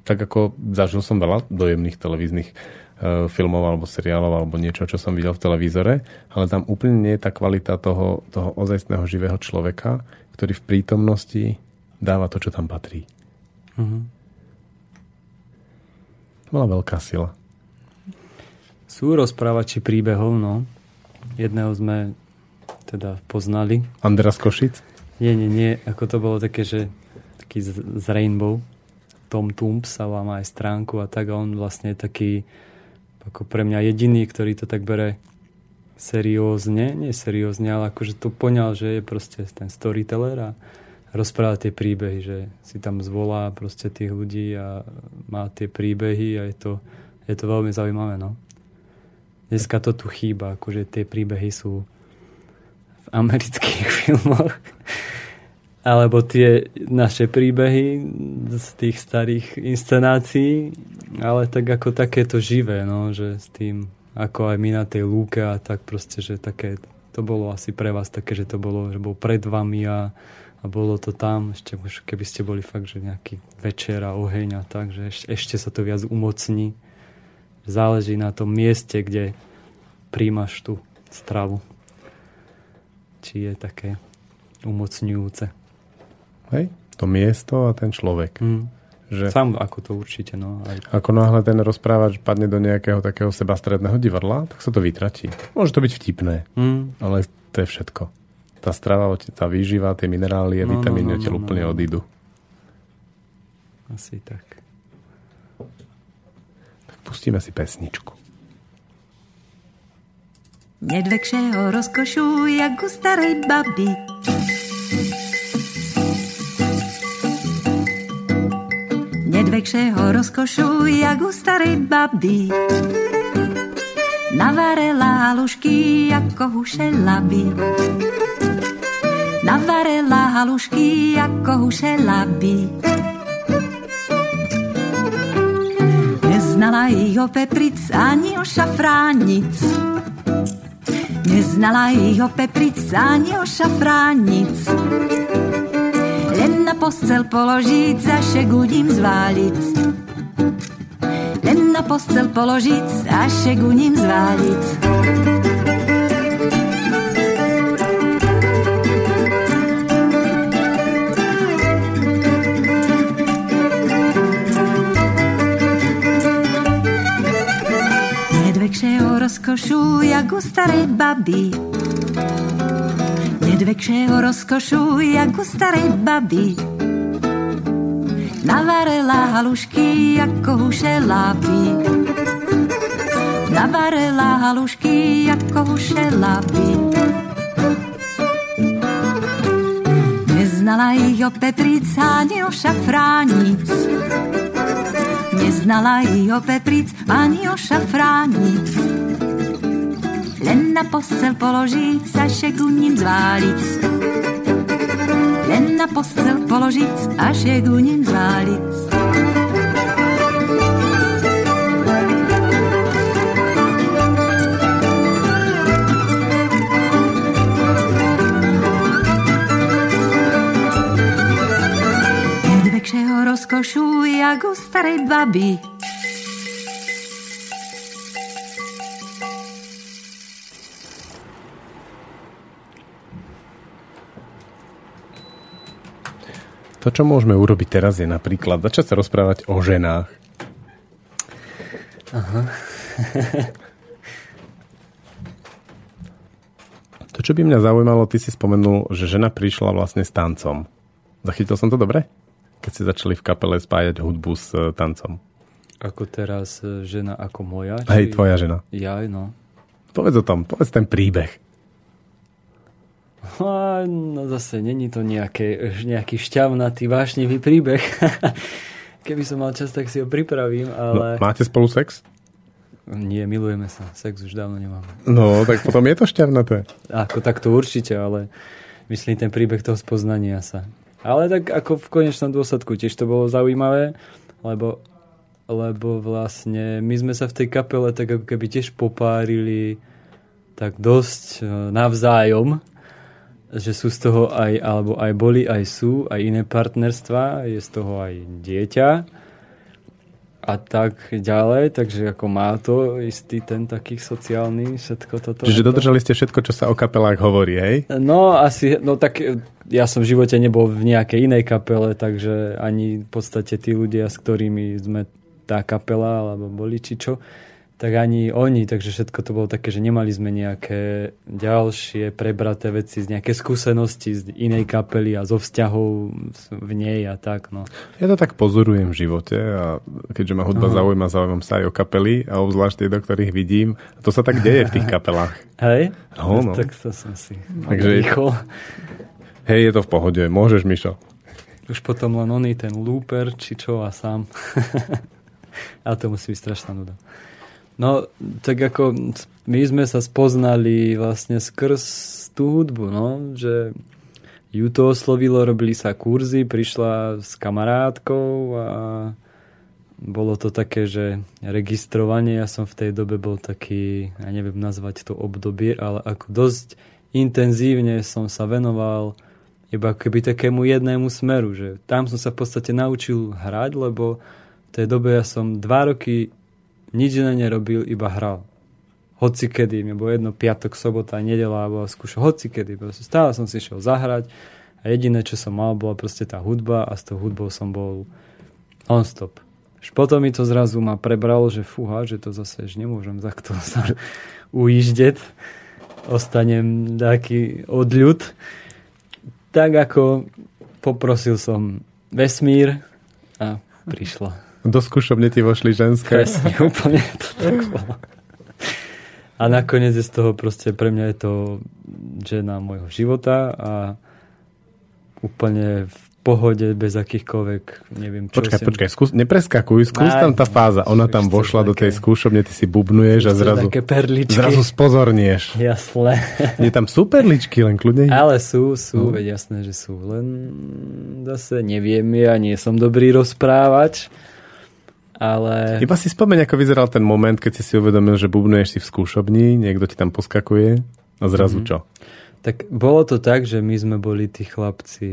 tak ako zažil som veľa dojemných televíznych e, filmov alebo seriálov alebo niečo, čo som videl v televízore, ale tam úplne nie je tá kvalita toho, toho ozajstného živého človeka, ktorý v prítomnosti dáva to, čo tam patrí. Mm-hmm. To bola veľká sila. Sú rozprávači príbehov, no. Jedného sme teda poznali. Andras Košic? Nie, nie, nie. Ako to bolo také, že taký z, z Rainbow tom Tumps a má aj stránku a tak a on vlastne je taký ako pre mňa jediný, ktorý to tak bere seriózne, nie seriózne, ale akože to poňal, že je proste ten storyteller a rozpráva tie príbehy, že si tam zvolá proste tých ľudí a má tie príbehy a je to, je to veľmi zaujímavé, no. Dneska to tu chýba, akože tie príbehy sú v amerických (laughs) filmoch alebo tie naše príbehy z tých starých inscenácií, ale tak ako takéto živé, no, že s tým, ako aj my na tej lúke a tak proste, že také, to bolo asi pre vás také, že to bolo, že bol pred vami a, a bolo to tam, ešte keby ste boli fakt, že nejaký večer a oheň a tak, že ešte, ešte sa to viac umocní. Záleží na tom mieste, kde príjmaš tú stravu. Či je také umocňujúce. Hej? To miesto a ten človek. Mm. Že Sám ako to určite, no. Aj... ako náhle ten rozprávač padne do nejakého takého sebastredného divadla, tak sa to vytratí. Môže to byť vtipné, Mm. ale to je všetko. Tá strava, tá výživa, tie minerály a No, no, vitamíny no, odtiaľ no, úplne no. odídu. Asi tak. Tak pustíme si pesničku. Nedvekšeho rozkošu, jak u starej baby. Nedvekšeho rozkošu, jak u starej baby. Navarela halušky, jako huše laby. Navarela halušky, jako huše laby. Neznala ich o pepric ani o šafránic. Neznala ich o pepric ani o šafránic. Na postel položiť, za šeguním zváliť. Len na postel položiť a šeguním zváliť. Nedvekšeho rozkošu, jak u starej baby. Nedvekšeho rozkošu, jak u starej baby. Navarela halušky, jako huše lápy. Navarela halušky, jako huše lápy. Neznala ich o petric ani o šafránic. Neznala ich o pepric ani o šafránic. Len na postel položiť sa šeguním zválic. Len na postel položiť a šeguním zválic. Nedvekšeho rozkošu, jak u starej baby. To, čo môžeme urobiť teraz, je napríklad začať sa rozprávať o ženách. (laughs) to, čo by mňa zaujímalo, ty si spomenul, že žena prišla vlastne s tancom. Zachytil som to dobre? Keď ste začali v kapele spájať hudbu s e, tancom. Ako teraz e, žena ako moja? Hej, tvoja žena. Ja, no. Povedz o tom, povedz ten príbeh. A, no zase, není to nejaké, nejaký šťavnatý, vášnivý príbeh. (laughs) Keby som mal čas, tak si ho pripravím, No, ale... máte spolu sex? Nie, milujeme sa. Sex už dávno nemáme. No, tak potom je to šťavnaté. Ako takto určite, ale myslím ten príbeh toho spoznania sa. Ale tak ako v konečnom dôsledku tiež to bolo zaujímavé, lebo, lebo vlastne my sme sa v tej kapele tak ako keby tiež popárili tak dosť e, navzájom, že sú z toho aj, alebo aj boli, aj sú, aj iné partnerstva, je z toho aj dieťa a tak ďalej, takže ako má to istý ten taký sociálny, všetko toto. Čiže dodržali ste všetko, čo sa o kapelách hovorí, hej? No asi, no tak ja som v živote nebol v nejakej inej kapele, takže ani v podstate tí ľudia, s ktorými sme tá kapela, alebo boli či čo, tak ani oni, takže všetko to bolo také, že nemali sme nejaké ďalšie prebraté veci, z nejaké skúsenosti z inej kapely a zo vzťahov v nej a tak, no. Ja to tak pozorujem v živote a keďže ma hudba Aha. zaujíma, zaujímam sa aj o kapely a obzvlášť tie, do ktorých vidím. A to sa tak deje v tých (laughs) kapelách. Hej? No, no. Tak to som si Takže- rýchlo. Hej, je to v pohode, môžeš, Mišo. Už potom len oný ten looper, či čo a sám. (laughs) Ale to musí byť strašná nuda. No, tak ako my sme sa spoznali vlastne skrz tú hudbu, no, že ju to oslovilo, robili sa kurzy, prišla s kamarátkou a bolo to také, že registrovanie, ja som v tej dobe bol taký, ja neviem nazvať to obdobie, ale ako dosť intenzívne som sa venoval iba keby takému jednému smeru, že tam som sa v podstate naučil hrať, lebo v tej dobe ja som dva roky nič iné nerobil, iba hral. Hoci kedy, mi bolo jedno piatok, sobota, nedela, alebo skúšal hoci kedy. Proste stále som si šiel zahrať a jediné, čo som mal, bola proste tá hudba a s tou hudbou som bol non-stop. Už potom mi to zrazu ma prebralo, že fúha, že to zase už nemôžem takto sa ujíždeť. Ostanem taký odľud. Tak ako poprosil som vesmír a prišla. Do skúšobne ti vošli ženské. Presne, (laughs) úplne to tak bolo. A nakoniec je z toho proste, pre mňa je to žena môjho života a úplne v pohode, bez akýchkoľvek, neviem čo. Počkaj, sem... počkaj, skús, nepreskakuj, skús tam tá fáza. Ona tam vošla do tej skúšobne, ty si bubnuješ a zrazu, zrazu spozornieš. Jasné. Je tam sú perličky, len kľudne. Ale sú, sú, no. veď jasné, že sú. Len zase neviem, ja nie som dobrý rozprávač. Ale... Iba si spomeň, ako vyzeral ten moment, keď si si uvedomil, že bubnuješ si v skúšobni, niekto ti tam poskakuje a zrazu mm-hmm. čo? Tak bolo to tak, že my sme boli tí chlapci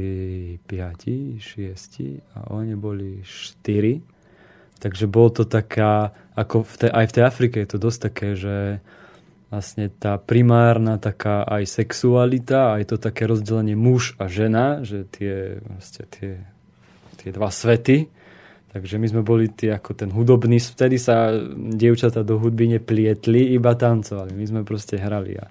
5, 6 a oni boli 4. Takže bolo to taká, ako v tej, aj v tej Afrike je to dosť také, že vlastne tá primárna taká aj sexualita, aj to také rozdelenie muž a žena, že tie, vlastne tie, tie dva svety. Takže my sme boli tí ako ten hudobný, vtedy sa dievčata do hudby neplietli, iba tancovali. My sme proste hrali a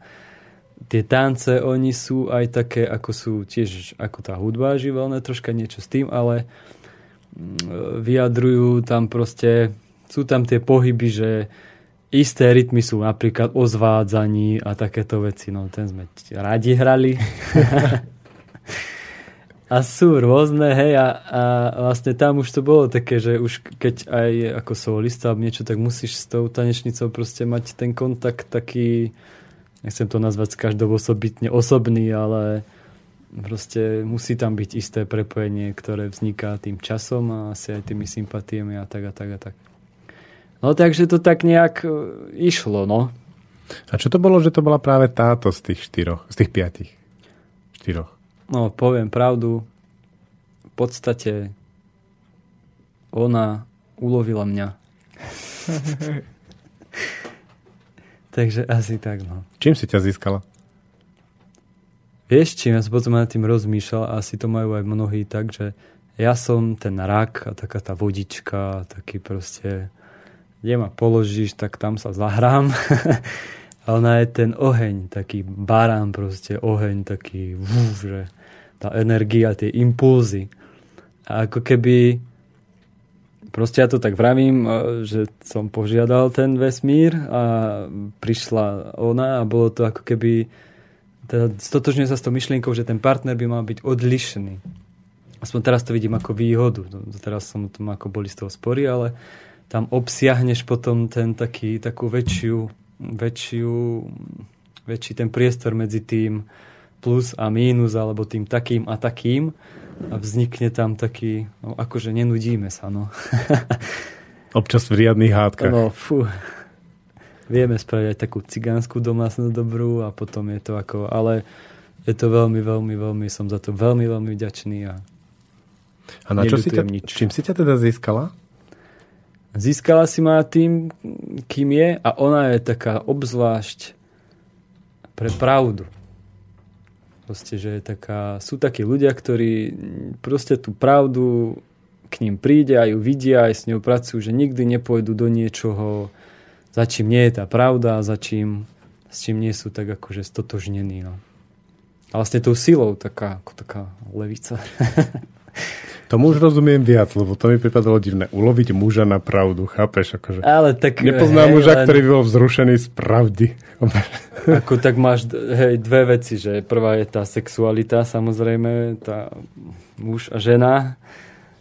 tie tance, oni sú aj také, ako sú tiež ako tá hudba živelné, troška niečo s tým, ale mm, vyjadrujú tam proste, sú tam tie pohyby, že isté rytmy sú napríklad o zvádzaní a takéto veci, no ten sme radi hrali. (laughs) a sú rôzne, hej, a, a vlastne tam už to bolo také, že už keď aj ako solista niečo, tak musíš s tou tanečnicou proste mať ten kontakt taký, nechcem to nazvať každou osobitne osobný, ale proste musí tam byť isté prepojenie, ktoré vzniká tým časom a asi aj tými sympatiami a tak a tak a tak. No takže to tak nejak e, išlo, no. A čo to bolo, že to bola práve táto z tých štyroch, z tých piatich? Štyroch. No, poviem pravdu. V podstate ona ulovila mňa. (laughs) Takže asi tak, no. Čím si ťa získala? Vieš, čím ja som potom nad tým rozmýšľal asi to majú aj mnohí tak, že ja som ten rak a taká tá vodička, taký proste, kde ma položíš, tak tam sa zahrám. (laughs) a ona je ten oheň, taký barán proste, oheň taký, vú, že tá energia, tie impulzy. A ako keby proste ja to tak vravím, že som požiadal ten vesmír a prišla ona a bolo to ako keby teda stotožňuje sa s tou myšlienkou, že ten partner by mal byť odlišný. Aspoň teraz to vidím ako výhodu. Teraz som tom ako boli z toho spory, ale tam obsiahneš potom ten taký, takú väčšiu, väčšiu, väčší ten priestor medzi tým plus a mínus, alebo tým takým a takým a vznikne tam taký, no akože nenudíme sa, no. (laughs) Občas v riadných hádkach. No, fú. Vieme spraviť aj takú cigánsku domácnosť dobrú a potom je to ako, ale je to veľmi, veľmi, veľmi, som za to veľmi, veľmi vďačný a a na čo si ťa, nič. čím si ťa teda získala? Získala si ma tým, kým je a ona je taká obzvlášť pre pravdu. Proste, že je taká, sú takí ľudia, ktorí proste tú pravdu k ním príde a ju vidia aj s ňou pracujú, že nikdy nepôjdu do niečoho, za čím nie je tá pravda za čím, s čím nie sú tak akože stotožnení. No. A vlastne tou silou taká, ako taká levica. (laughs) Tomu už rozumiem viac, lebo to mi pripadalo divné. Uloviť muža na pravdu, chápeš? Akože Ale tak, nepoznám hej, muža, len... ktorý by bol vzrušený z pravdy. (laughs) Ako tak máš hej, dve veci, že prvá je tá sexualita, samozrejme, tá muž a žena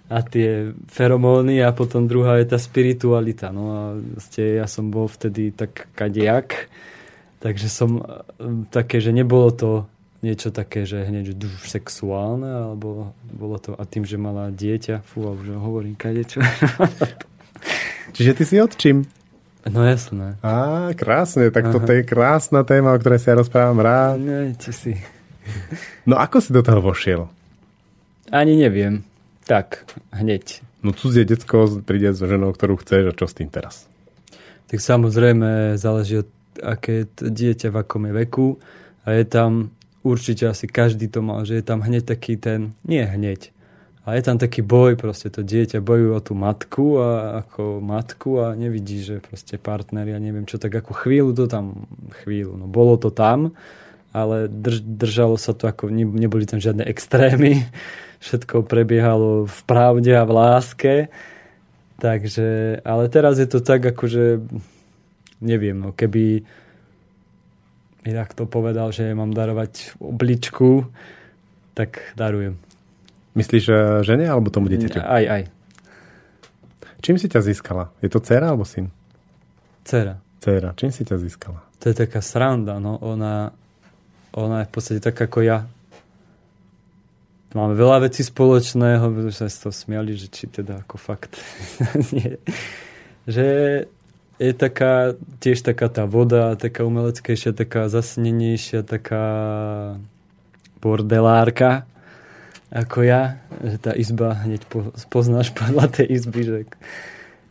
a tie feromóny a potom druhá je tá spiritualita. No a ste, ja som bol vtedy tak kadejak, takže som také, že nebolo to niečo také, že hneď už sexuálne, alebo bolo to, a tým, že mala dieťa, fú, a už hovorím kadečo. (laughs) Čiže ty si odčím. No jasné. Á, krásne, tak toto je krásna téma, o ktorej sa ja rozprávam rád. Ne, či si. (laughs) No ako si do toho vošiel? Ani neviem. Tak, hneď. No cudzie decko príde so ženou, ktorú chceš a čo s tým teraz? Tak samozrejme záleží od aké dieťa, v akom je veku a je tam určite asi každý to mal, že je tam hneď taký ten, nie hneď, a je tam taký boj, proste to dieťa bojuje o tú matku a ako matku a nevidí, že proste partner, ja neviem čo, tak ako chvíľu to tam, chvíľu, no bolo to tam, ale drž, držalo sa to ako, ne, neboli tam žiadne extrémy, (laughs) všetko prebiehalo v pravde a v láske, takže, ale teraz je to tak, akože neviem, no keby inak to povedal, že mám darovať obličku, tak darujem. Myslíš že žene alebo tomu dieťaťu? Aj, aj. Čím si ťa získala? Je to dcera alebo syn? Dcera. Dcera. Čím si ťa získala? To je taká sranda, no. Ona, ona je v podstate tak ako ja. Máme veľa vecí spoločného, pretože sa s to smiali, že či teda ako fakt (laughs) nie. Že je taká, tiež taká tá voda, taká umeleckejšia, taká zasnenejšia, taká bordelárka ako ja, že tá izba, hneď poznáš podľa tej izby, že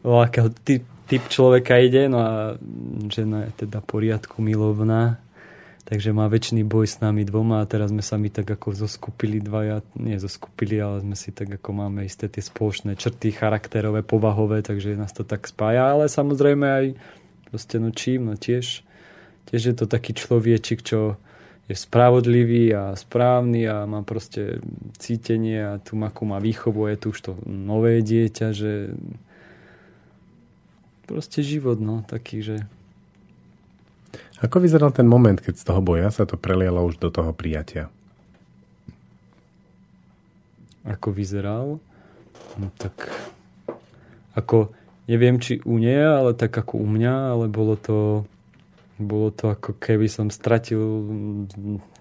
o akého typ, typ človeka ide, no a žena je teda poriadku milovná, takže má väčší boj s nami dvoma a teraz sme sa mi tak ako zoskupili dvaja, nie zoskupili, ale sme si tak ako máme isté tie spoločné črty charakterové, povahové, takže nás to tak spája, ale samozrejme aj proste no čím, no tiež, tiež je to taký človečik, čo je spravodlivý a správny a má proste cítenie a tu maku má výchovu, je tu už to nové dieťa, že proste život, no, taký, že... Ako vyzeral ten moment, keď z toho boja sa to prelialo už do toho prijatia? Ako vyzeral? No tak... Ako, neviem, či u nej, ale tak ako u mňa, ale bolo to bolo to ako keby som stratil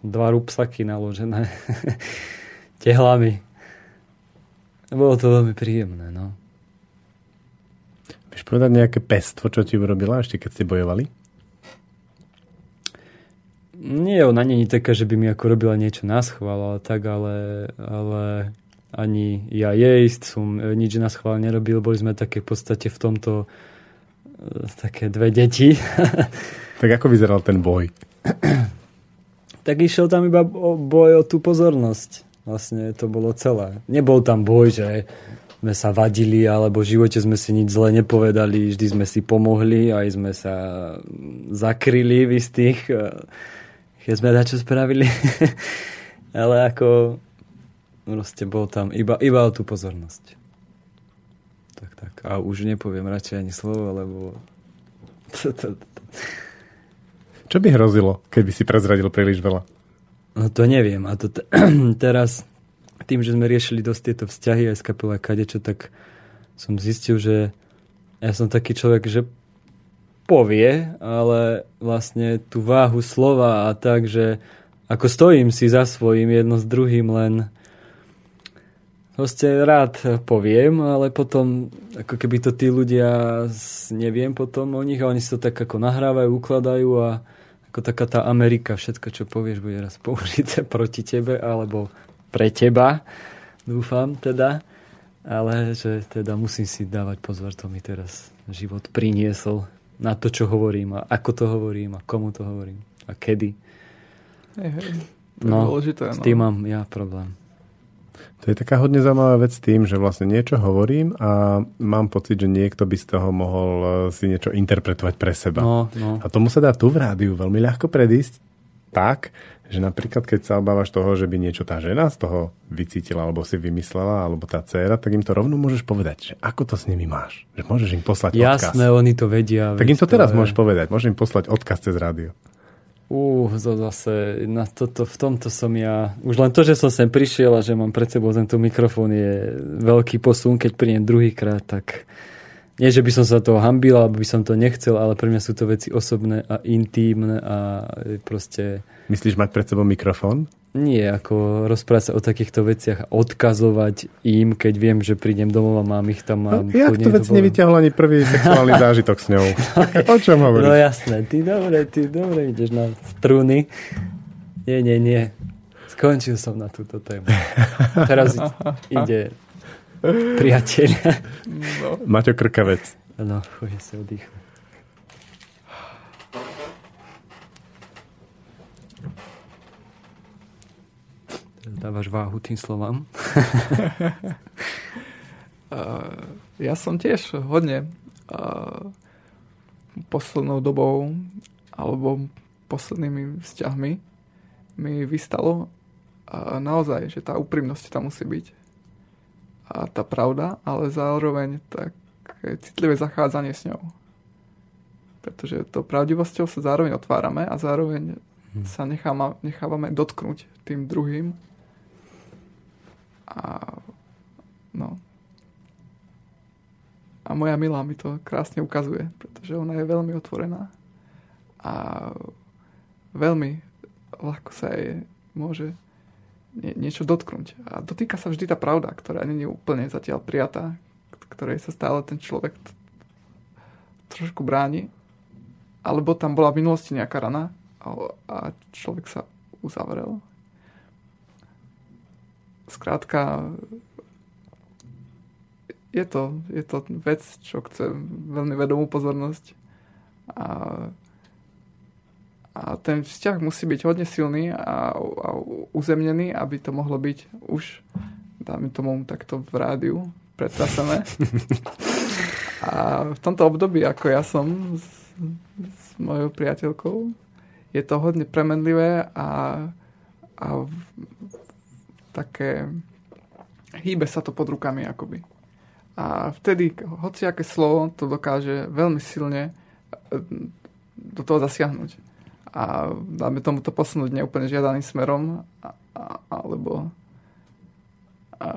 dva rúbsaky naložené (laughs) tehlami. Bolo to veľmi príjemné, no. Vieš povedať nejaké pestvo, čo ti urobila ešte, keď ste bojovali? Nie, ona není taká, že by mi ako robila niečo na schvál, ale tak, ale, ale ani ja jej som nič na schvál nerobil. Boli sme také v podstate v tomto e, také dve deti. (laughs) Tak ako vyzeral ten boj? (clears throat) tak išiel tam iba o boj o tú pozornosť. Vlastne to bolo celé. Nebol tam boj, že sme sa vadili, alebo v živote sme si nič zle nepovedali, vždy sme si pomohli, aj sme sa zakryli v istých, keď sme čo spravili. (laughs) Ale ako proste bol tam iba, iba o tú pozornosť. Tak, tak. A už nepoviem radšej ani slovo, lebo. (laughs) Čo by hrozilo, keby si prezradil príliš veľa? No to neviem. A to t- (clears throat) teraz, tým, že sme riešili dosť tieto vzťahy aj s kapelou kadečo, tak som zistil, že ja som taký človek, že povie, ale vlastne tú váhu slova a tak, že ako stojím si za svojím jedno s druhým, len proste rád poviem, ale potom ako keby to tí ľudia neviem potom o nich a oni si to tak ako nahrávajú, ukladajú a ako taká tá Amerika, všetko, čo povieš, bude raz použité (laughs) proti tebe, alebo pre teba, dúfam teda. Ale že teda musím si dávať pozor, to mi teraz život priniesol na to, čo hovorím a ako to hovorím a komu to hovorím a kedy. Hej, hej. no, dôležité, no. s tým mám ja problém. To je taká hodne zaujímavá vec tým, že vlastne niečo hovorím a mám pocit, že niekto by z toho mohol eh, si niečo interpretovať pre seba. No, no. A tomu sa dá tu v rádiu veľmi ľahko predísť tak, že napríklad keď sa obávaš toho, že by niečo tá žena z toho vycítila, alebo si vymyslela, alebo tá dcéra, tak im to rovno môžeš povedať, že ako to s nimi máš. Že môžeš im poslať Jasné, odkaz. Jasné, oni to vedia. Tak im to teraz je... môžeš povedať. Môžeš im poslať odkaz cez rádio. Uh, to zase, na toto, v tomto som ja... Už len to, že som sem prišiel a že mám pred sebou tento mikrofón je veľký posun, keď prídem druhýkrát, tak nie, že by som sa toho hambil, alebo by som to nechcel, ale pre mňa sú to veci osobné a intímne a proste... Myslíš mať pred sebou mikrofón? Nie, ako rozprávať sa o takýchto veciach a odkazovať im, keď viem, že prídem domov a mám ich tam. No, jak to vec nevyťahol ani prvý (laughs) sexuálny zážitok s ňou? o čom hovoríš? No jasné, ty dobre, ty dobre ideš na struny. Nie, nie, nie. Skončil som na túto tému. Teraz ide priateľ. No. Maťo Krkavec. No, chodí sa oddychnúť. dávaš váhu tým slovám? (laughs) ja som tiež hodne uh, poslednou dobou alebo poslednými vzťahmi mi vystalo uh, naozaj, že tá úprimnosť tam musí byť a tá pravda, ale zároveň také citlivé zachádzanie s ňou. Pretože to pravdivosťou sa zároveň otvárame a zároveň hm. sa necháma, nechávame dotknúť tým druhým a, no. A moja milá mi to krásne ukazuje, pretože ona je veľmi otvorená a veľmi ľahko sa jej môže niečo dotknúť. A dotýka sa vždy tá pravda, ktorá nie je úplne zatiaľ prijatá, ktorej sa stále ten človek trošku bráni. Alebo tam bola v minulosti nejaká rana a človek sa uzavrel Skrátka, je to, je to vec, čo chce veľmi vedomú pozornosť. A, a ten vzťah musí byť hodne silný a, a uzemnený, aby to mohlo byť už, dáme tomu takto v rádiu, pretrasené. (laughs) A v tomto období, ako ja som s, s mojou priateľkou, je to hodne premenlivé a, a také... Hýbe sa to pod rukami akoby. A vtedy hociaké slovo to dokáže veľmi silne e, do toho zasiahnuť. A dáme tomu to posunúť neúplne žiadaným smerom, a, a, alebo a,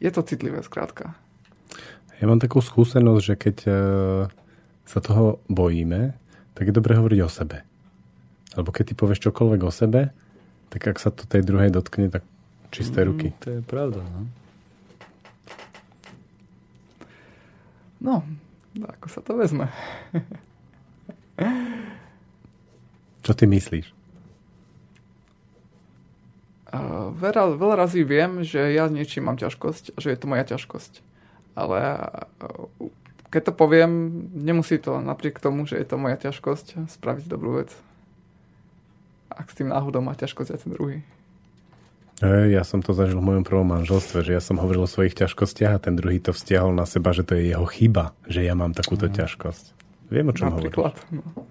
je to citlivé skrátka. Ja mám takú skúsenosť, že keď e, sa toho bojíme, tak je dobre hovoriť o sebe. Alebo keď ty povieš čokoľvek o sebe, tak ak sa to tej druhej dotkne, tak čisté mm, ruky. To je pravda, no. No, ako sa to vezme. (laughs) Čo ty myslíš? Uh, veľa, veľa razy viem, že ja niečím mám ťažkosť, že je to moja ťažkosť. Ale uh, keď to poviem, nemusí to napriek tomu, že je to moja ťažkosť, spraviť dobrú vec ak s tým náhodou má ťažkosť aj ten druhý. Ja som to zažil v mojom prvom manželstve, že ja som hovoril o svojich ťažkostiach a ten druhý to vzťahol na seba, že to je jeho chyba, že ja mám takúto mm. ťažkosť. Viem, o čom Napríklad, hovoríš. No.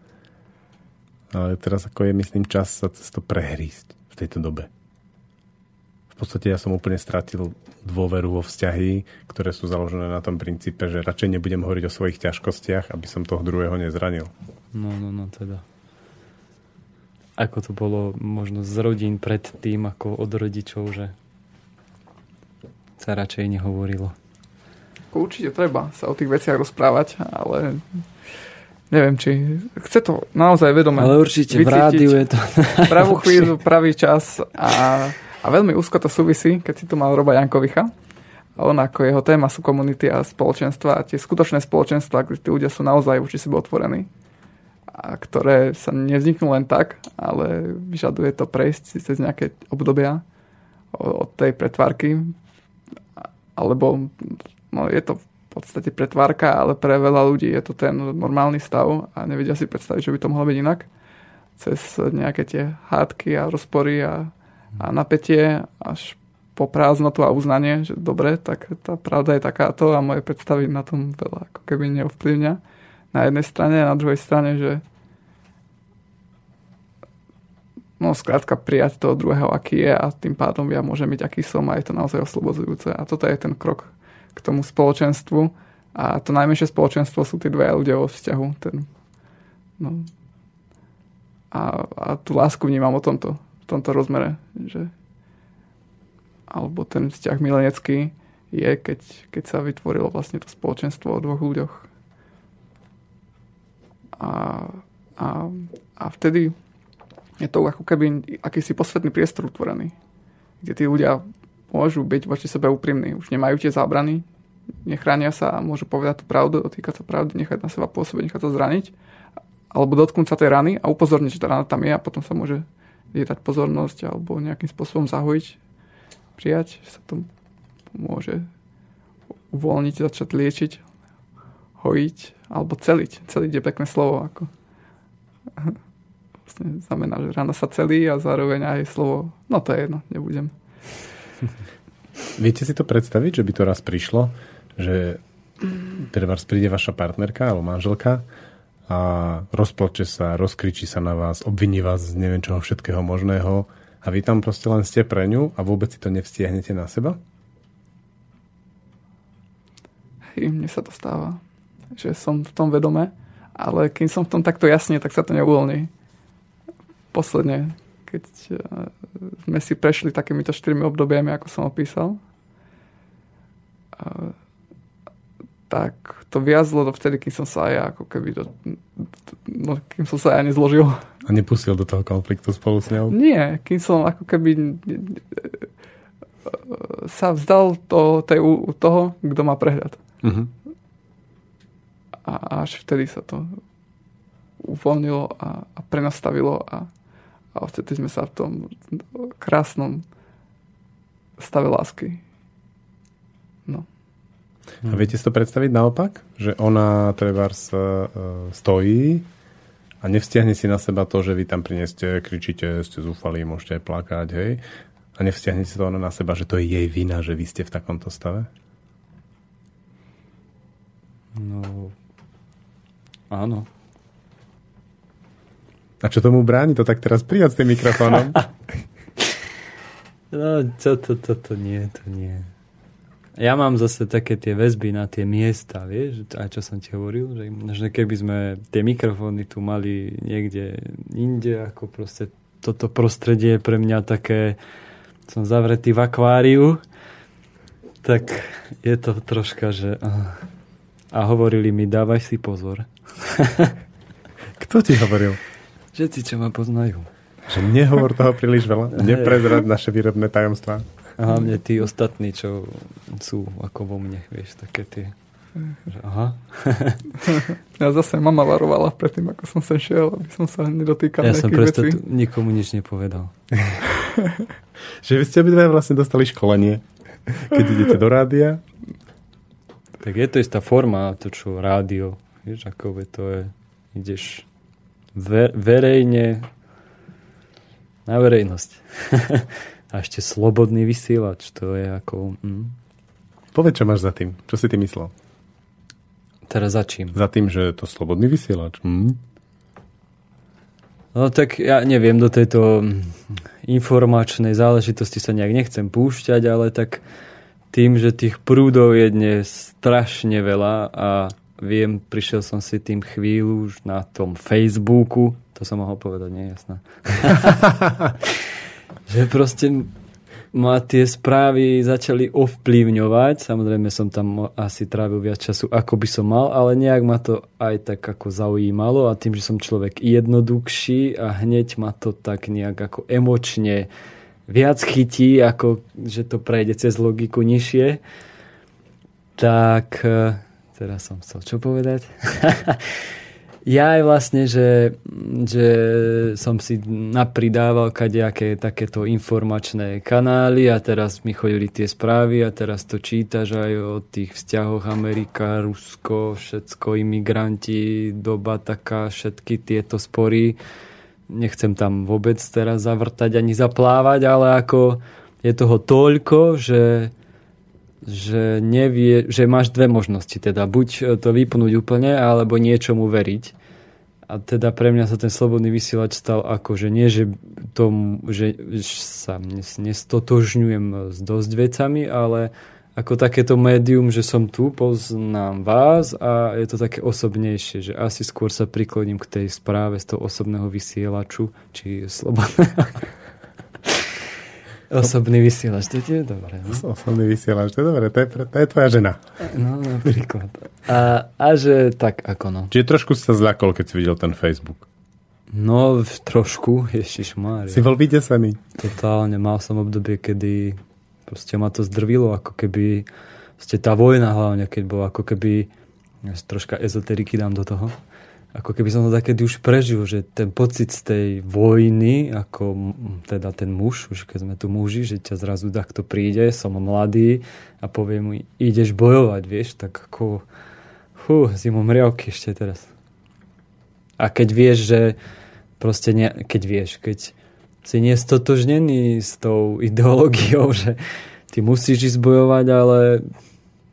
Ale teraz ako je, myslím, čas sa cez to prehrísť v tejto dobe. V podstate ja som úplne stratil dôveru vo vzťahy, ktoré sú založené na tom princípe, že radšej nebudem hovoriť o svojich ťažkostiach, aby som toho druhého nezranil. No, no, no, teda ako to bolo možno z rodín pred tým, ako od rodičov, že sa radšej nehovorilo. Určite treba sa o tých veciach rozprávať, ale neviem, či chce to naozaj vedome Ale určite v rádiu je to pravú (laughs) chvíľu, pravý čas a, a veľmi úzko to súvisí, keď si tu mal Roba Jankovicha. A on ako jeho téma sú komunity a spoločenstva a tie skutočné spoločenstva, kde tí ľudia sú naozaj voči sebe otvorení a ktoré sa nevzniknú len tak, ale vyžaduje to prejsť si cez nejaké obdobia od tej pretvárky, alebo no, je to podstate pretvárka, ale pre veľa ľudí je to ten normálny stav a nevedia si predstaviť, že by to mohlo byť inak. Cez nejaké tie hádky a rozpory a, a napätie až po prázdnotu a uznanie, že dobre, tak tá pravda je takáto a moje predstavy na tom veľa ako keby neovplyvňa na jednej strane a na druhej strane, že no skrátka prijať toho druhého, aký je a tým pádom ja môžem byť, aký som a je to naozaj oslobodzujúce. A toto je ten krok k tomu spoločenstvu a to najmenšie spoločenstvo sú tí dvaja ľudia vo vzťahu. Ten, no. a, a tú lásku vnímam o tomto, v tomto rozmere, že alebo ten vzťah milenecký je, keď, keď sa vytvorilo vlastne to spoločenstvo o dvoch ľuďoch. A, a, a vtedy je to ako keby akýsi posvetný priestor utvorený, kde tí ľudia môžu byť voči sebe úprimní. Už nemajú tie zábrany, nechránia sa a môžu povedať tú pravdu, dotýkať sa pravdy, nechať na seba pôsobiť, nechať sa zraniť, alebo dotknúť sa tej rany a upozorniť, že tá rana tam je a potom sa môže jej dať pozornosť alebo nejakým spôsobom zahojiť, prijať, že sa to môže uvoľniť, začať liečiť, hojiť alebo celiť. Celiť je pekné slovo. Ako. (laughs) Vlastne znamená, že ráno sa celí a zároveň aj slovo, no to je jedno, nebudem. (laughs) Viete si to predstaviť, že by to raz prišlo, že pre vás príde vaša partnerka alebo manželka a rozplače sa, rozkričí sa na vás, obviní vás z neviem čoho všetkého možného a vy tam proste len ste pre ňu a vôbec si to nevstiahnete na seba? Hej, mne sa to stáva, že som v tom vedome, ale kým som v tom takto jasne, tak sa to neuvoľní. Posledne, keď eh, sme si prešli takýmito štyrmi obdobiami, ako som opísal, tak to viazlo do vtedy, kým som sa ja ako keby do, no, kým som sa ja nezložil. A nepustil do toho konfliktu spolu s ňou? Nie, kým som ako keby sa vzdal to, tej, toho, kto má prehľad. Uh-huh. A až vtedy sa to uvoľnilo a, a prenastavilo a, a ocitli sme sa v tom krásnom stave lásky. No. A viete si to predstaviť naopak? Že ona trebárs e, stojí a nevzťahne si na seba to, že vy tam prineste, kričíte, ste zúfali, môžete aj plakať, hej? A nevzťahne si to ona na seba, že to je jej vina, že vy ste v takomto stave? No, áno. A čo tomu bráni to tak teraz prijať s tým mikrofónom? (laughs) no, to, to, to, to nie, to nie ja mám zase také tie väzby na tie miesta, vieš, aj čo som ti hovoril, že, že keby sme tie mikrofóny tu mali niekde inde, ako proste toto prostredie je pre mňa také, som zavretý v akváriu, tak je to troška, že... A hovorili mi, dávaj si pozor. Kto ti hovoril? Všetci, čo ma poznajú. Že nehovor toho príliš veľa. (laughs) Neprezrať naše výrobné tajomstvá. A hlavne tí ostatní, čo sú ako vo mne, vieš, také tie... Že aha. (laughs) ja zase mama varovala predtým, ako som sa šiel, aby som sa nedotýkal Ja som presto vecí. nikomu nič nepovedal. (laughs) že vy ste obidva vlastne dostali školenie, keď idete do rádia? Tak je to istá forma, to čo rádio, vieš, ako to je, ideš verejne na verejnosť. (laughs) A ešte slobodný vysielač, to je ako... Mm. Povedz, čo máš za tým. Čo si ty myslel? Teraz za čím? Za tým, že je to slobodný vysielač. Mm. No tak ja neviem, do tejto informačnej záležitosti sa nejak nechcem púšťať, ale tak tým, že tých prúdov je dnes strašne veľa a viem, prišiel som si tým chvíľu už na tom Facebooku, to som mohol povedať, nie jasné. (laughs) že proste ma tie správy začali ovplyvňovať. Samozrejme som tam asi trávil viac času, ako by som mal, ale nejak ma to aj tak ako zaujímalo a tým, že som človek jednoduchší a hneď ma to tak nejak ako emočne viac chytí, ako že to prejde cez logiku nižšie, tak eh, teraz som chcel čo povedať. (laughs) ja aj vlastne, že, že som si napridával kadejaké takéto informačné kanály a teraz mi chodili tie správy a teraz to čítaš aj o tých vzťahoch Amerika, Rusko, všetko, imigranti, doba taká, všetky tieto spory. Nechcem tam vôbec teraz zavrtať ani zaplávať, ale ako je toho toľko, že že, nevie, že máš dve možnosti, teda buď to vypnúť úplne, alebo niečomu veriť. A teda pre mňa sa ten slobodný vysielač stal ako, že nie, že, tom, že sa nestotožňujem s dosť vecami, ale ako takéto médium, že som tu, poznám vás a je to také osobnejšie, že asi skôr sa prikloním k tej správe z toho osobného vysielaču, či slobodného. (laughs) Osobný vysielač, to je dobré. No? Osobný vysielač, to je dobré, to je, to je tvoja žena. No, napríklad. A, a že tak ako no. Čiže trošku si sa zľakol, keď si videl ten Facebook. No, trošku, ježišmária. Si bol vydesený. Totálne, mal som obdobie, kedy proste ma to zdrvilo, ako keby proste tá vojna hlavne, keď bola ako keby ja troška ezoteriky dám do toho ako keby som to takedy už prežil, že ten pocit z tej vojny, ako teda ten muž, už keď sme tu muži, že ťa zrazu takto príde, som mladý a povie mu, ideš bojovať, vieš, tak ako fú, zimom riavky ešte teraz. A keď vieš, že proste ne, keď vieš, keď si nie stotožnený s tou (laughs) ideológiou, že ty musíš ísť bojovať, ale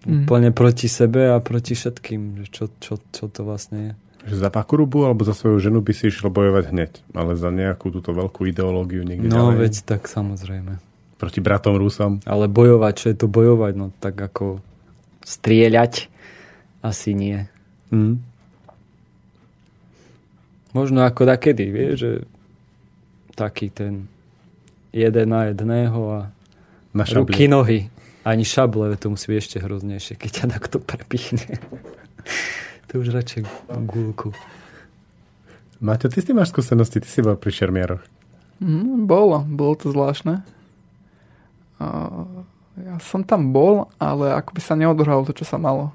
Mm. úplne proti sebe a proti všetkým. že Čo, čo, čo to vlastne je? Že za pakurubu alebo za svoju ženu by si išiel bojovať hneď, ale za nejakú túto veľkú ideológiu niekde No ďalej. veď tak samozrejme. Proti bratom Rusom. Ale bojovať, čo je to bojovať? No tak ako strieľať asi nie. Hm? Možno ako takedy, vieš, že taký ten jeden na jedného a Na ruky, šabli. nohy. Ani šable, to musí byť ešte hroznejšie, keď ťa takto prepichne. To už radšej gulku. Maťo, ty s tým máš skúsenosti, ty si bol pri šermiaroch. Mm, bolo, bolo to zvláštne. Uh, ja som tam bol, ale ako by sa neodohralo to, čo sa malo.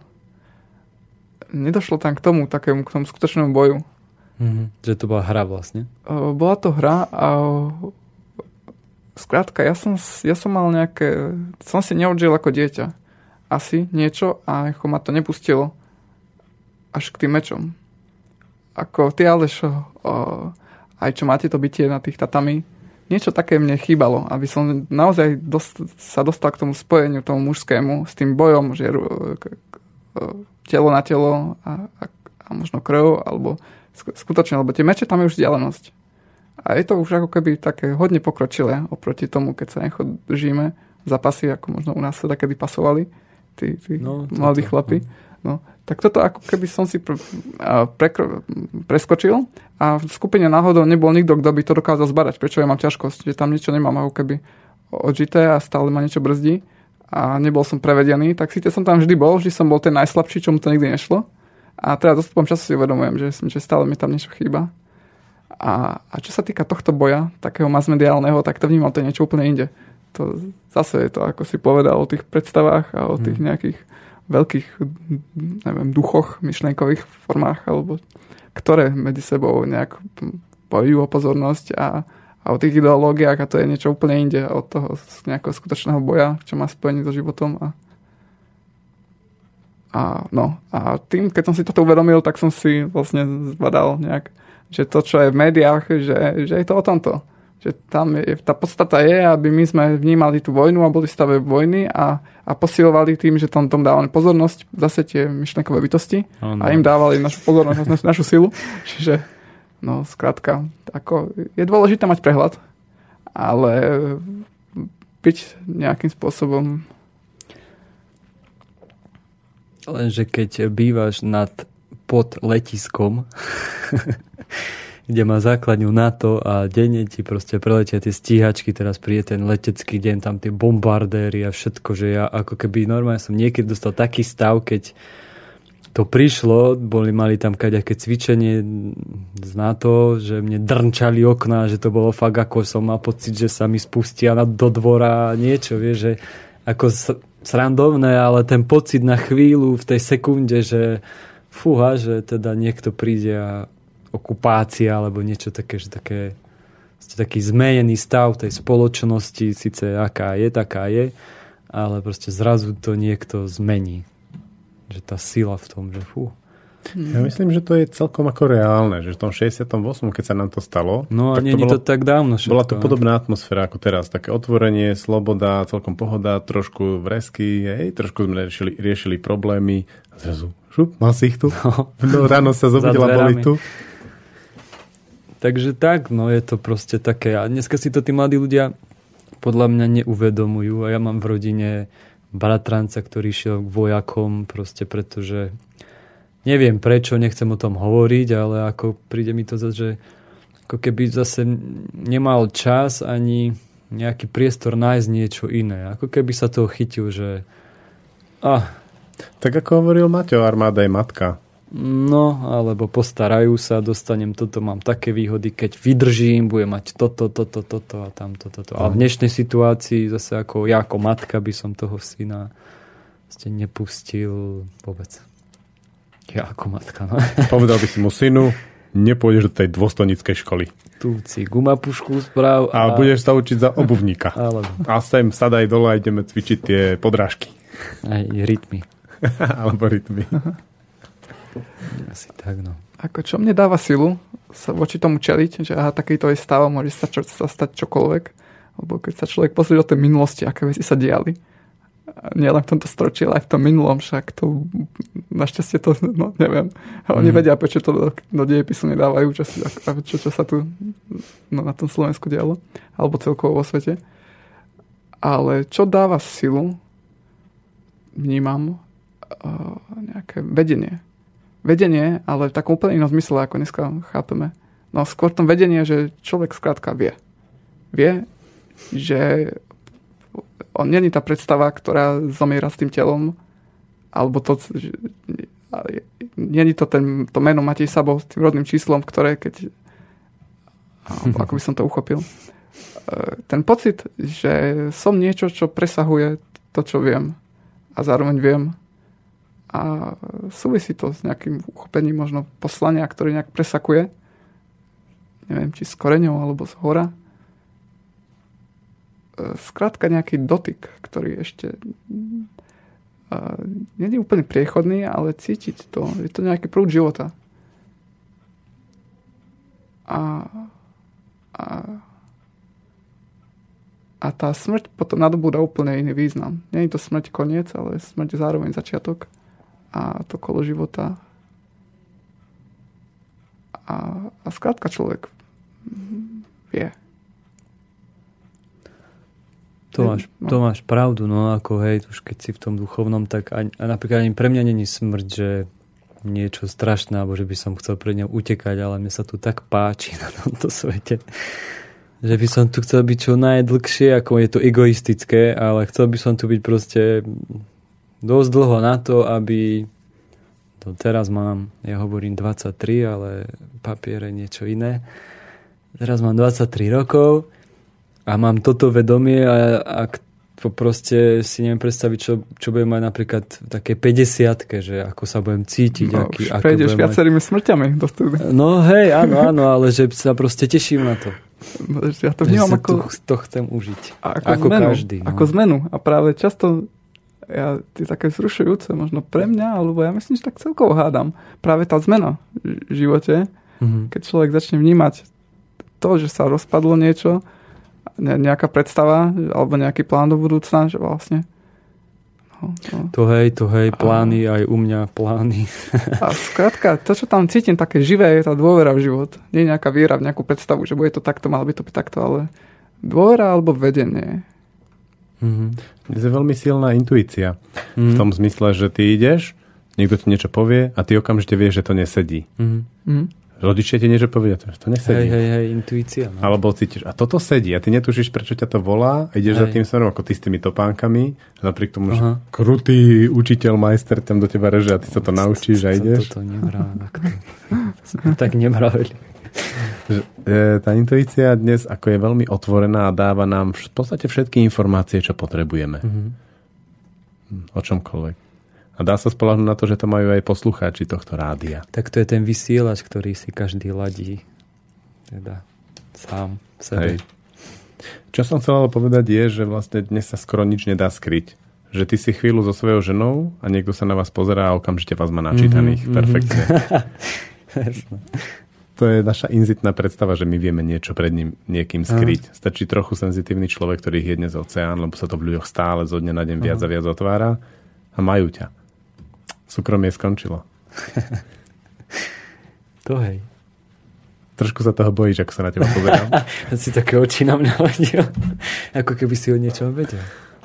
Nedošlo tam k tomu, takému, k tomu skutočnému boju. Mhm. Že to bola hra vlastne. Uh, bola to hra a skrátka, ja som, ja som mal nejaké, som si neodžil ako dieťa. Asi niečo a ako ma to nepustilo až k tým mečom. Ako ty, Aleš, uh, aj čo máte to bytie na tých tatami, niečo také mne chýbalo, aby som naozaj dost, sa dostal k tomu spojeniu, tomu mužskému, s tým bojom, že k- k- telo na telo a, a, a možno krv, alebo sk- skutočne, lebo tie meče tam je už vzdialenosť. A je to už ako keby také hodne pokročilé oproti tomu, keď sa necho držíme zapasy, ako možno u nás sa kedy pasovali tí, tí No, mladí chlapi. No. Tak toto ako keby som si pr- a, prekro- preskočil a v skupine náhodou nebol nikto, kto by to dokázal zbadať, prečo ja mám ťažkosť, že tam niečo nemám ako keby odžité a stále ma niečo brzdí a nebol som prevedený, tak síce som tam vždy bol, vždy som bol ten najslabší, čo mu to nikdy nešlo. A teraz dostupom času si uvedomujem, že, že stále mi tam niečo chýba. A, a čo sa týka tohto boja, takého masmediálneho, tak to vnímal to je niečo úplne inde. To zase je to, ako si povedal, o tých predstavách a o tých nejakých veľkých, neviem, duchoch, myšlienkových formách, alebo ktoré medzi sebou nejak bojujú o pozornosť a, a o tých ideológiách a to je niečo úplne inde od toho nejakého skutočného boja, čo má spojenie so životom a a, no, a tým, keď som si toto uvedomil, tak som si vlastne zbadal nejak, že to, čo je v médiách, že, že je to o tomto. Že tam je, tá podstata je, aby my sme vnímali tú vojnu a boli v stave vojny a, a posilovali tým, že tom, tom dávali pozornosť, zase tie myšlenkové bytosti Áno. a im dávali našu pozornosť, našu, našu silu. Čiže, no, skrátka, ako, je dôležité mať prehľad, ale byť nejakým spôsobom Lenže keď bývaš nad pod letiskom, (laughs) kde má základňu NATO a denne ti proste preletia tie stíhačky, teraz príde ten letecký deň, tam tie bombardéry a všetko, že ja ako keby normálne som niekedy dostal taký stav, keď to prišlo, boli, mali tam kaďaké cvičenie z NATO, že mne drnčali okná, že to bolo fakt ako som mal pocit, že sa mi spustia do dvora niečo, vieš, že ako srandovné, ale ten pocit na chvíľu v tej sekunde, že fúha, že teda niekto príde a okupácia alebo niečo také, že také taký zmenený stav tej spoločnosti, síce aká je, taká je, ale proste zrazu to niekto zmení. Že tá sila v tom, že fú. Ja myslím, že to je celkom ako reálne, že v tom 68. keď sa nám to stalo, No a nie je to tak dávno všetko. bola to podobná atmosféra ako teraz. Také otvorenie, sloboda, celkom pohoda, trošku vresky, hej, trošku sme riešili, riešili problémy. A zrazu, šup, mal si ich tu. No, (laughs) ráno sa (laughs) zobudila, boli tu. Takže tak, no je to proste také. A dneska si to tí mladí ľudia podľa mňa neuvedomujú. A ja mám v rodine bratranca, ktorý šiel k vojakom, proste pretože neviem prečo, nechcem o tom hovoriť, ale ako príde mi to zase, že ako keby zase nemal čas ani nejaký priestor nájsť niečo iné. Ako keby sa toho chytil, že ah, Tak ako hovoril Maťo, armáda je matka. No, alebo postarajú sa, dostanem toto, mám také výhody, keď vydržím, budem mať toto, toto, toto a tamto, toto. A v dnešnej situácii zase ako ja ako matka by som toho syna ste nepustil vôbec. Ja ako matka, no. (laughs) Povedal by si mu synu, nepôjdeš do tej dôstojníckej školy. Tu si gumapušku správ. A, a budeš sa učiť za obuvníka. (laughs) Alebo. A sem sadaj dole a ideme cvičiť tie podrážky. Aj rytmy. (laughs) Alebo rytmy. Asi tak, no. Ako čo mne dáva silu sa voči tomu čeliť, že aha, takýto je stav, môže sa, čo, sa stať čokoľvek. Lebo keď sa človek pozrie do tej minulosti, aké veci sa diali, nielen v tomto storočí, ale aj v tom minulom, však to našťastie to, no neviem. Oni mm. vedia, prečo to do, do dejepisu nedávajú, čo, čo, čo sa tu no, na tom Slovensku dialo, alebo celkovo vo svete. Ale čo dáva silu, vnímam, uh, nejaké vedenie vedenie, ale v takom úplne inom zmysle, ako dneska chápeme. No skôr tom vedenie, že človek skrátka vie. Vie, že on není tá predstava, ktorá zomiera s tým telom, alebo to, že, není to ten, to meno Matej Sabo s tým rodným číslom, ktoré keď alebo ako by som to uchopil. E, ten pocit, že som niečo, čo presahuje to, čo viem. A zároveň viem, a súvisí to s nejakým uchopením možno poslania, ktorý nejak presakuje, neviem, či s koreňou alebo z hora. Skrátka e, nejaký dotyk, ktorý ešte nie je úplne priechodný, ale cítiť to. Je to nejaký prúd života. A, a, a tá smrť potom nadobúda úplne iný význam. Nie je to smrť koniec, ale smrť zároveň začiatok a to kolo života. A, a skrátka človek vie. To máš, no. to máš pravdu, no ako hej, už keď si v tom duchovnom, tak ani, a napríklad ani pre mňa není smrť, že niečo strašné, alebo že by som chcel pred ňou utekať, ale mne sa tu tak páči (laughs) na tomto svete, že by som tu chcel byť čo najdlhšie, ako je to egoistické, ale chcel by som tu byť proste dosť dlho na to, aby to teraz mám, ja hovorím 23, ale papier je niečo iné. Teraz mám 23 rokov a mám toto vedomie a ak to proste si neviem predstaviť, čo, čo budem mať napríklad v také 50 že ako sa budem cítiť. No, aký, už prejdeš viacerými mať... smrťami do No hej, áno, áno, ale že sa proste teším na to. Ja to vnímam ako... To, to chcem užiť. A ako, ako zmenu, každý. No. Ako zmenu. A práve často ja, je také zrušujúce možno pre mňa, alebo ja myslím, že tak celkovo hádam. Práve tá zmena v živote, mm-hmm. keď človek začne vnímať to, že sa rozpadlo niečo, nejaká predstava, alebo nejaký plán do budúcna, že vlastne no, no. To hej, to hej, plány, a, aj u mňa plány. A skrátka, to, čo tam cítim, také živé, je tá dôvera v život. Nie je nejaká viera v nejakú predstavu, že bude to takto, malo by to byť takto, ale dôvera alebo vedenie. Mm-hmm. Je veľmi silná intuícia. Mm-hmm. V tom zmysle, že ty ideš, niekto ti niečo povie a ty okamžite vieš, že to nesedí. Mm-hmm. Rodičia ti niečo povedia, to, to nesedí. Hej, hej, hej, intuícia. No. Alebo cítiš, a toto sedí a ty netušíš, prečo ťa to volá a ideš hej. za tým smerom, ako ty s tými topánkami, napriek tomu, že krutý učiteľ, majster tam do teba reže a ty sa to naučíš a ideš. Toto nemrá, (laughs) tak že, e, tá intuícia dnes ako je veľmi otvorená a dáva nám v podstate všetky informácie, čo potrebujeme. Mm-hmm. O čomkoľvek. A dá sa spolahnúť na to, že to majú aj poslucháči tohto rádia. Tak to je ten vysielač, ktorý si každý ladí. Teda sám sebe. Hej. Čo som chcel ale povedať je, že vlastne dnes sa skoro nič nedá skryť. Že ty si chvíľu so svojou ženou a niekto sa na vás pozerá a okamžite vás má načítaných. Mm-hmm, Perfektne. (laughs) (laughs) to je naša inzitná predstava, že my vieme niečo pred ním niekým skryť. Aha. Stačí trochu senzitívny človek, ktorý je dnes oceán, lebo sa to v ľuďoch stále zo dňa na deň viac a viac otvára a majú ťa. Súkromie skončilo. (laughs) to hej. Trošku sa toho bojíš, ako sa na teba pozerám. (laughs) si také oči na mňa hodil. ako keby si o niečom vedel.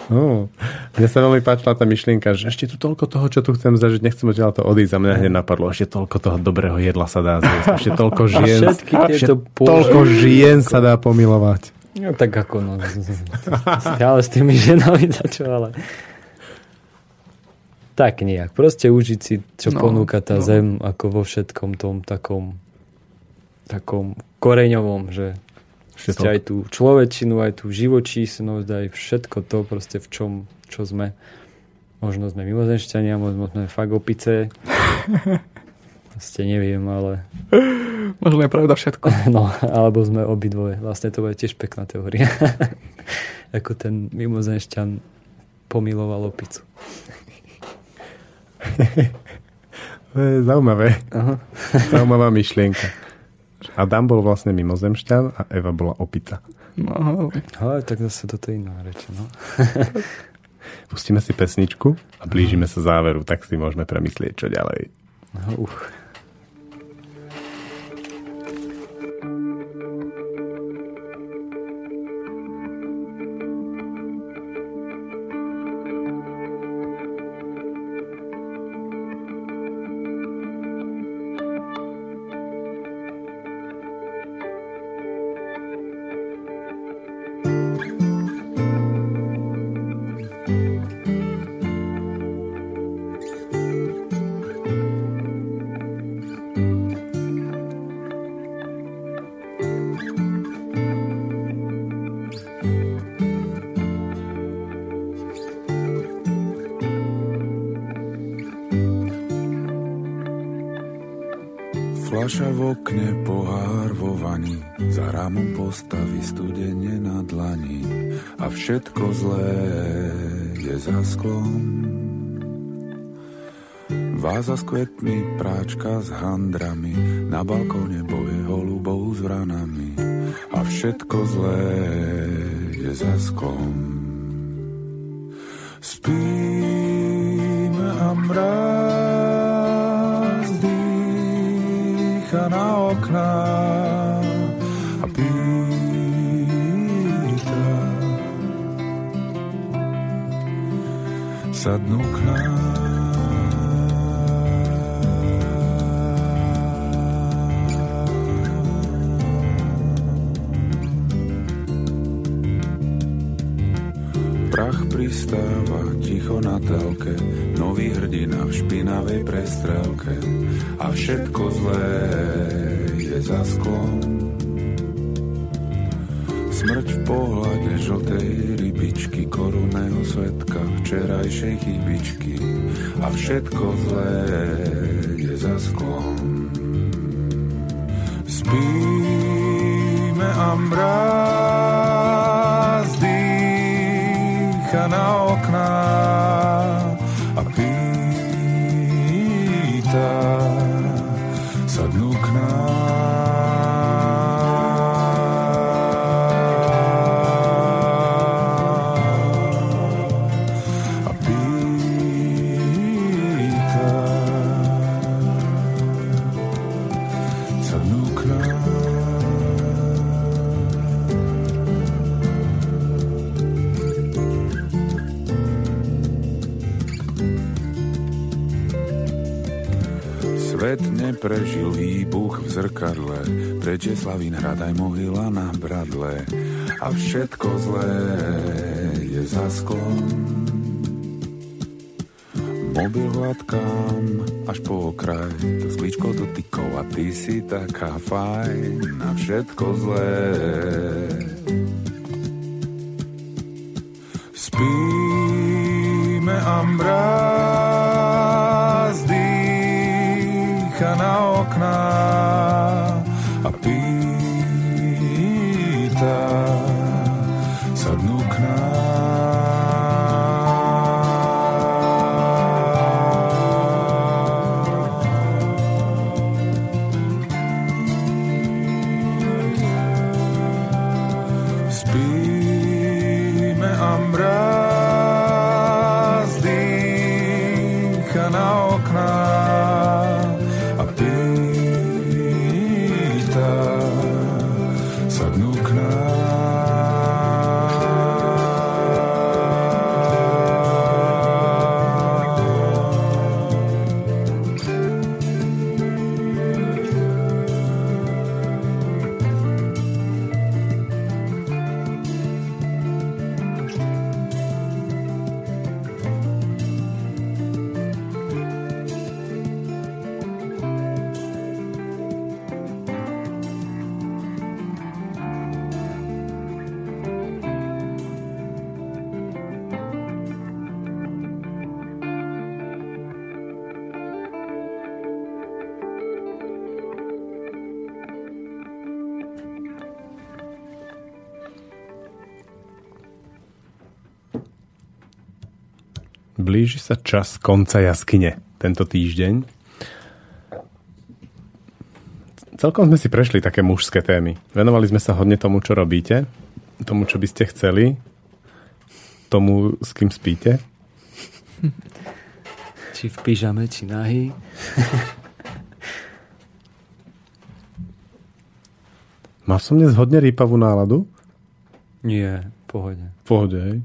No, mne sa veľmi páčila tá myšlienka, že ešte tu toľko toho, čo tu chcem zažiť, nechcem odtiaľ to odísť a mňa hneď napadlo, ešte toľko toho dobrého jedla sa dá zjesť, (laughs) ešte toľko žien, ešte toľko žien sa dá pomilovať. No tak ako, no, stále s tými ženami čo, ale... Tak nejak. Proste užiť si, čo No, ponúka tá no. zem, ako vo všetkom tom takom takom koreňovom, že Všetko. aj tú človečinu, aj tú živočísnosť, aj všetko to proste v čom, čo sme. Možno sme mimozemšťania, možno sme fakt opice. Proste neviem, ale Možno je pravda všetko. (laughs) no, alebo sme obidvoje. Vlastne to bude tiež pekná teória. (laughs) Ako ten mimozemšťan pomiloval opicu. To je zaujímavé. Aha. Zaujímavá myšlienka. Adam bol vlastne mimozemšťan a Eva bola opica. No, Ale tak zase toto je iná reč, no. (laughs) Pustíme si pesničku a blížime sa záveru, tak si môžeme premyslieť, čo ďalej. no Flaša v okne, pohár vo vani, za rámom postavy studene na dlani a všetko zlé je za sklom. Váza s kvetmi, práčka s handrami, na balkóne boje holubov s vranami a všetko zlé je za sklom. Chybičky a všetko zlé je za sklom. Preč je Slavín mohyla na bradle a všetko zlé je za sklom. Mobil hladkám až po okraj, to sklíčko dotykov a ty si taká fajn a všetko zlé. Blíži sa čas konca jaskyne tento týždeň. Celkom sme si prešli také mužské témy. Venovali sme sa hodne tomu, čo robíte, tomu, čo by ste chceli, tomu, s kým spíte. (laughs) Či v pyžame, či nahý. (laughs) Mal som dnes hodne rýpavú náladu? Nie, pohode. Pohode, hej.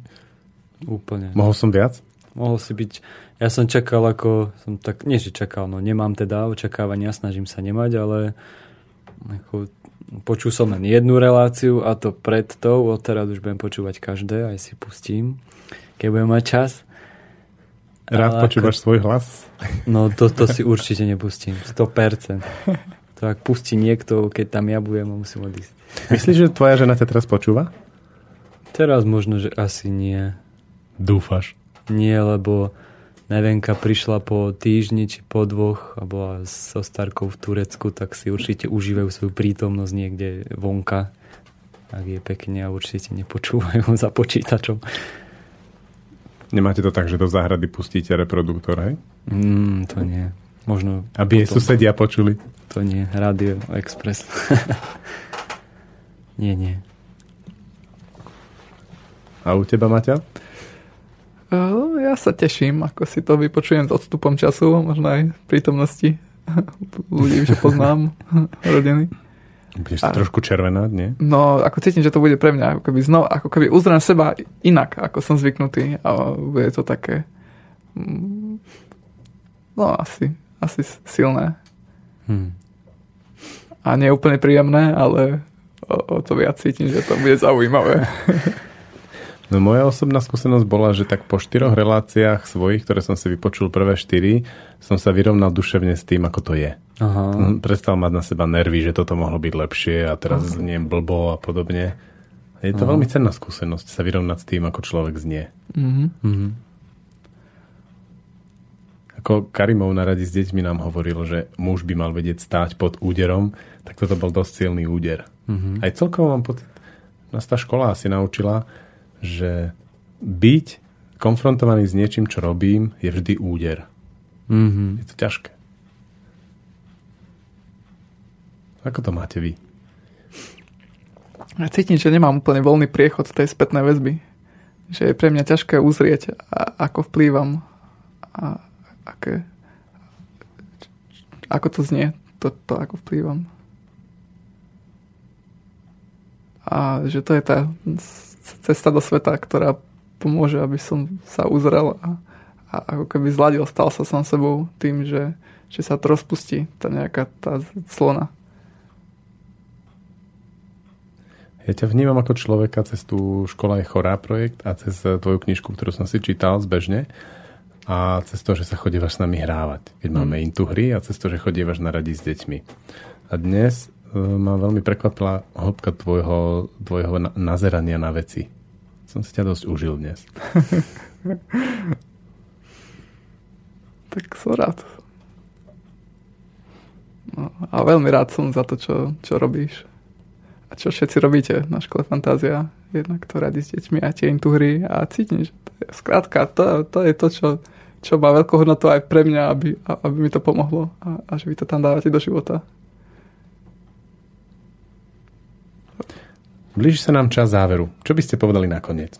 Úplne. Mohol som viac? Mohol si byť... Ja som čakal ako... Som tak, nie, že čakal, no nemám teda očakávania, snažím sa nemať, ale ako, počul som len jednu reláciu a to pred tou, odteraz už budem počúvať každé, aj si pustím, keď budem mať čas. Rád Ale počúvaš svoj hlas? No to, to si určite nepustím, 100%. To ak pustí niekto, keď tam ja budem, musím odísť. Myslíš, že tvoja žena ťa teraz počúva? Teraz možno, že asi nie. Dúfaš. Nie, lebo Nevenka prišla po týždni či po dvoch a bola so Starkou v Turecku, tak si určite užívajú svoju prítomnosť niekde vonka. Ak je pekne a určite nepočúvajú (laughs) za počítačom. Nemáte to tak, že do záhrady pustíte reproduktor, hej? Mm, to nie. Možno Aby jej susedia počuli. To nie. Radio Express. (laughs) nie, nie. A u teba, Maťa? Ja sa teším, ako si to vypočujem s odstupom času, možno aj prítomnosti (laughs) ľudí, čo poznám, (laughs) rodiny. Budeš A- trošku červená, nie? No, ako cítim, že to bude pre mňa, ako keby, znova, ako keby uzriem seba inak, ako som zvyknutý a bude to také mm, no asi, asi silné Hm. a nie úplne príjemné, ale o, o to viac cítim, že to bude zaujímavé. (laughs) No moja osobná skúsenosť bola, že tak po štyroch reláciách svojich, ktoré som si vypočul prvé štyri, som sa vyrovnal duševne s tým, ako to je. Aha. Mm, Prestal mať na seba nervy, že toto mohlo byť lepšie a teraz zniem blbo a podobne. Je to veľmi cenná skúsenosť sa vyrovnať s tým, ako človek znie. Mhm. Mhm. Ako Karimov na radi s deťmi nám hovoril, že muž by mal vedieť stáť pod úderom, tak toto bol dosť silný úder. Mhm. Aj celkovo mám pocit, nás tá škola asi naučila, že byť konfrontovaný s niečím, čo robím, je vždy úder. Mhm. Je to ťažké. Ako to máte vy? Ja cítim, že nemám úplne voľný priechod tej spätnej väzby. Že je pre mňa ťažké uzrieť, a, ako vplývam a aké, ako to znie, to, to ako vplývam. A že to je tá cesta do sveta, ktorá pomôže, aby som sa uzrel a, a ako keby zladil, stal sa sám sebou tým, že, že sa to rozpustí, tá nejaká tá clona. Ja ťa vnímam ako človeka cez tú škola je chorá projekt a cez eh, tvoju knižku, ktorú som si čítal zbežne a cez to, že sa chodívaš s nami hrávať, keď máme intu hry a cez to, že chodívaš na radi s deťmi. A dnes ma veľmi prekvapila hĺbka tvojho, tvojho na- nazerania na veci. Som si ťa dosť užil dnes. (laughs) Tak som rád. No, a veľmi rád som za to, čo, čo robíš. A čo všetci robíte na škole Fantázia. Jednak to radi s deťmi a tie intu hry. A cítim, že to je, skrátka, to, to je to, čo, čo má veľkú hodnotu aj pre mňa, aby, aby mi to pomohlo. A, a že vy to tam dávate do života. Blíži sa nám čas záveru. Čo by ste povedali nakoniec?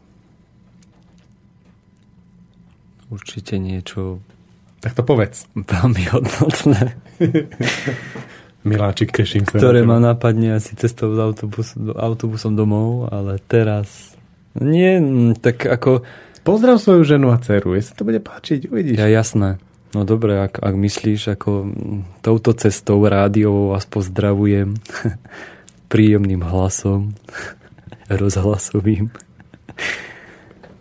Určite niečo Tak to povedz. veľmi hodnotné, (laughs) Miláčik, teším sa. ktoré ma napadne asi cestou z autobus, autobusom domov, ale teraz... Nie, mm, tak ako... Pozdrav svoju ženu a dceru. Jestli to bude páčiť, uvidíš. Ja jasné. No dobre, ak, ak myslíš, ako mm, touto cestou rádiovou vás pozdravujem (laughs) príjemným hlasom, (laughs) rozhlasovým.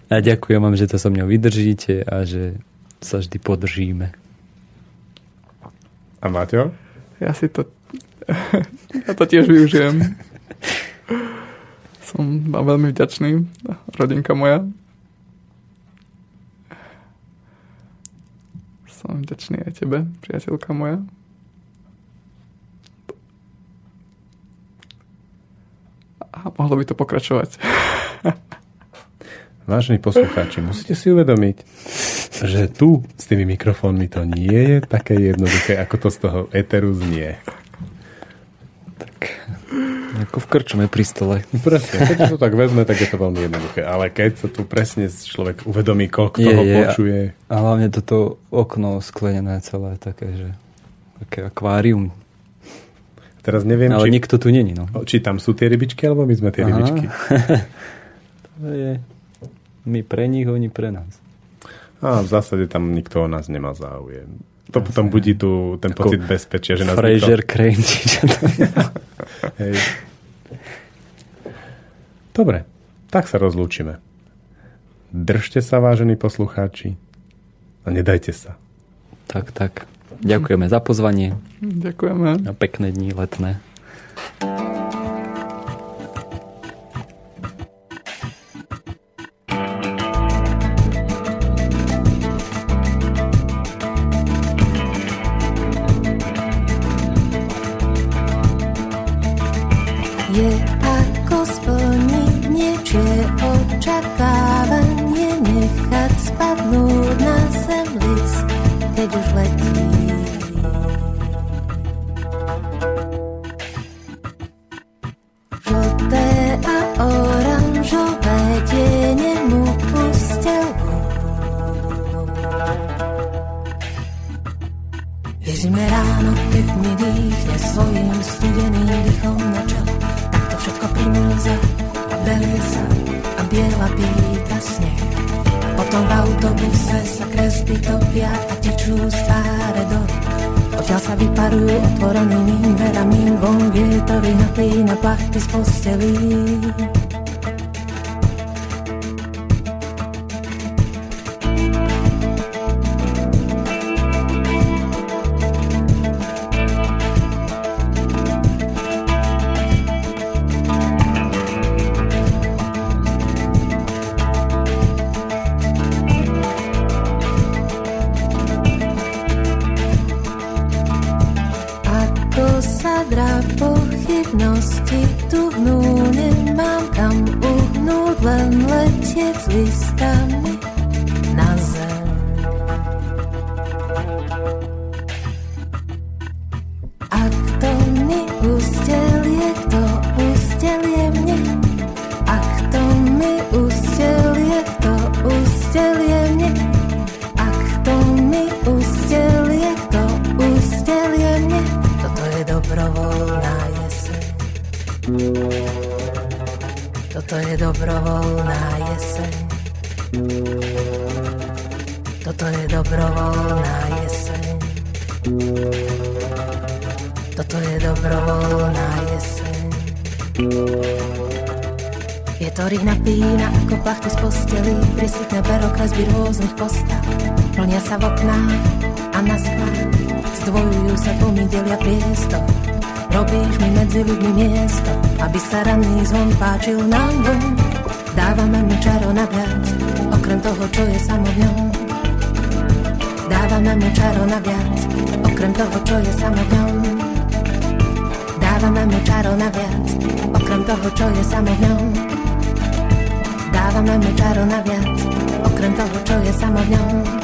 A ďakujem vám, že to so mňou vydržíte a že sa vždy podržíme. A Maťo? Ja si to... (laughs) ja to tiež využijem. (laughs) Som vám veľmi vďačný, rodinka moja. Som vďačný aj tebe, priateľka moja. A mohlo by to pokračovať. (laughs) Vážení poslucháči, musíte si uvedomiť, že tu s tými mikrofónmi to nie je také jednoduché, ako to z toho eteru znie. Tak, ako v krčme pri stole. Presne, keď to tak vezme, tak je to veľmi jednoduché. Ale keď sa tu presne človek uvedomí, koľko Je, toho je. počuje. A hlavne toto okno sklenené celé, také, že také akvárium. Teraz neviem, Ale či, nikto tu není, no. či tam sú tie rybičky, alebo my sme tie Aha. rybičky. (laughs) To je my pre nich, oni pre nás. A v zásade tam nikto o nás nemá záujem. To potom budí tu ten Ako pocit bezpečia, že nás Fraser Crane, či čo to je. (laughs) Hej. Dobre, tak sa rozlúčime. Držte sa, vážení poslucháči, a nedajte sa. Tak, tak. Ďakujeme za pozvanie Ďakujeme. a pekné dní letné. Sa kresby topia a tečú z tváre dole. Odtiaľ sa vyparujú otvorenými dverami von vietor napína plachty z postelí. Robíš mi medzi ľuďmi miesto, aby sa ranný zvon páčil nám von. Dávame mu čaro na viac, okrem toho, čo je samo v ňom. Dávame mu čaro na viac, okrem toho, čo je samo v ňom. Dávame mu čaro na viac, okrem toho, čo je samo v ňom. Dávame mu čaro na viac, okrem toho, čo je samo v ňom.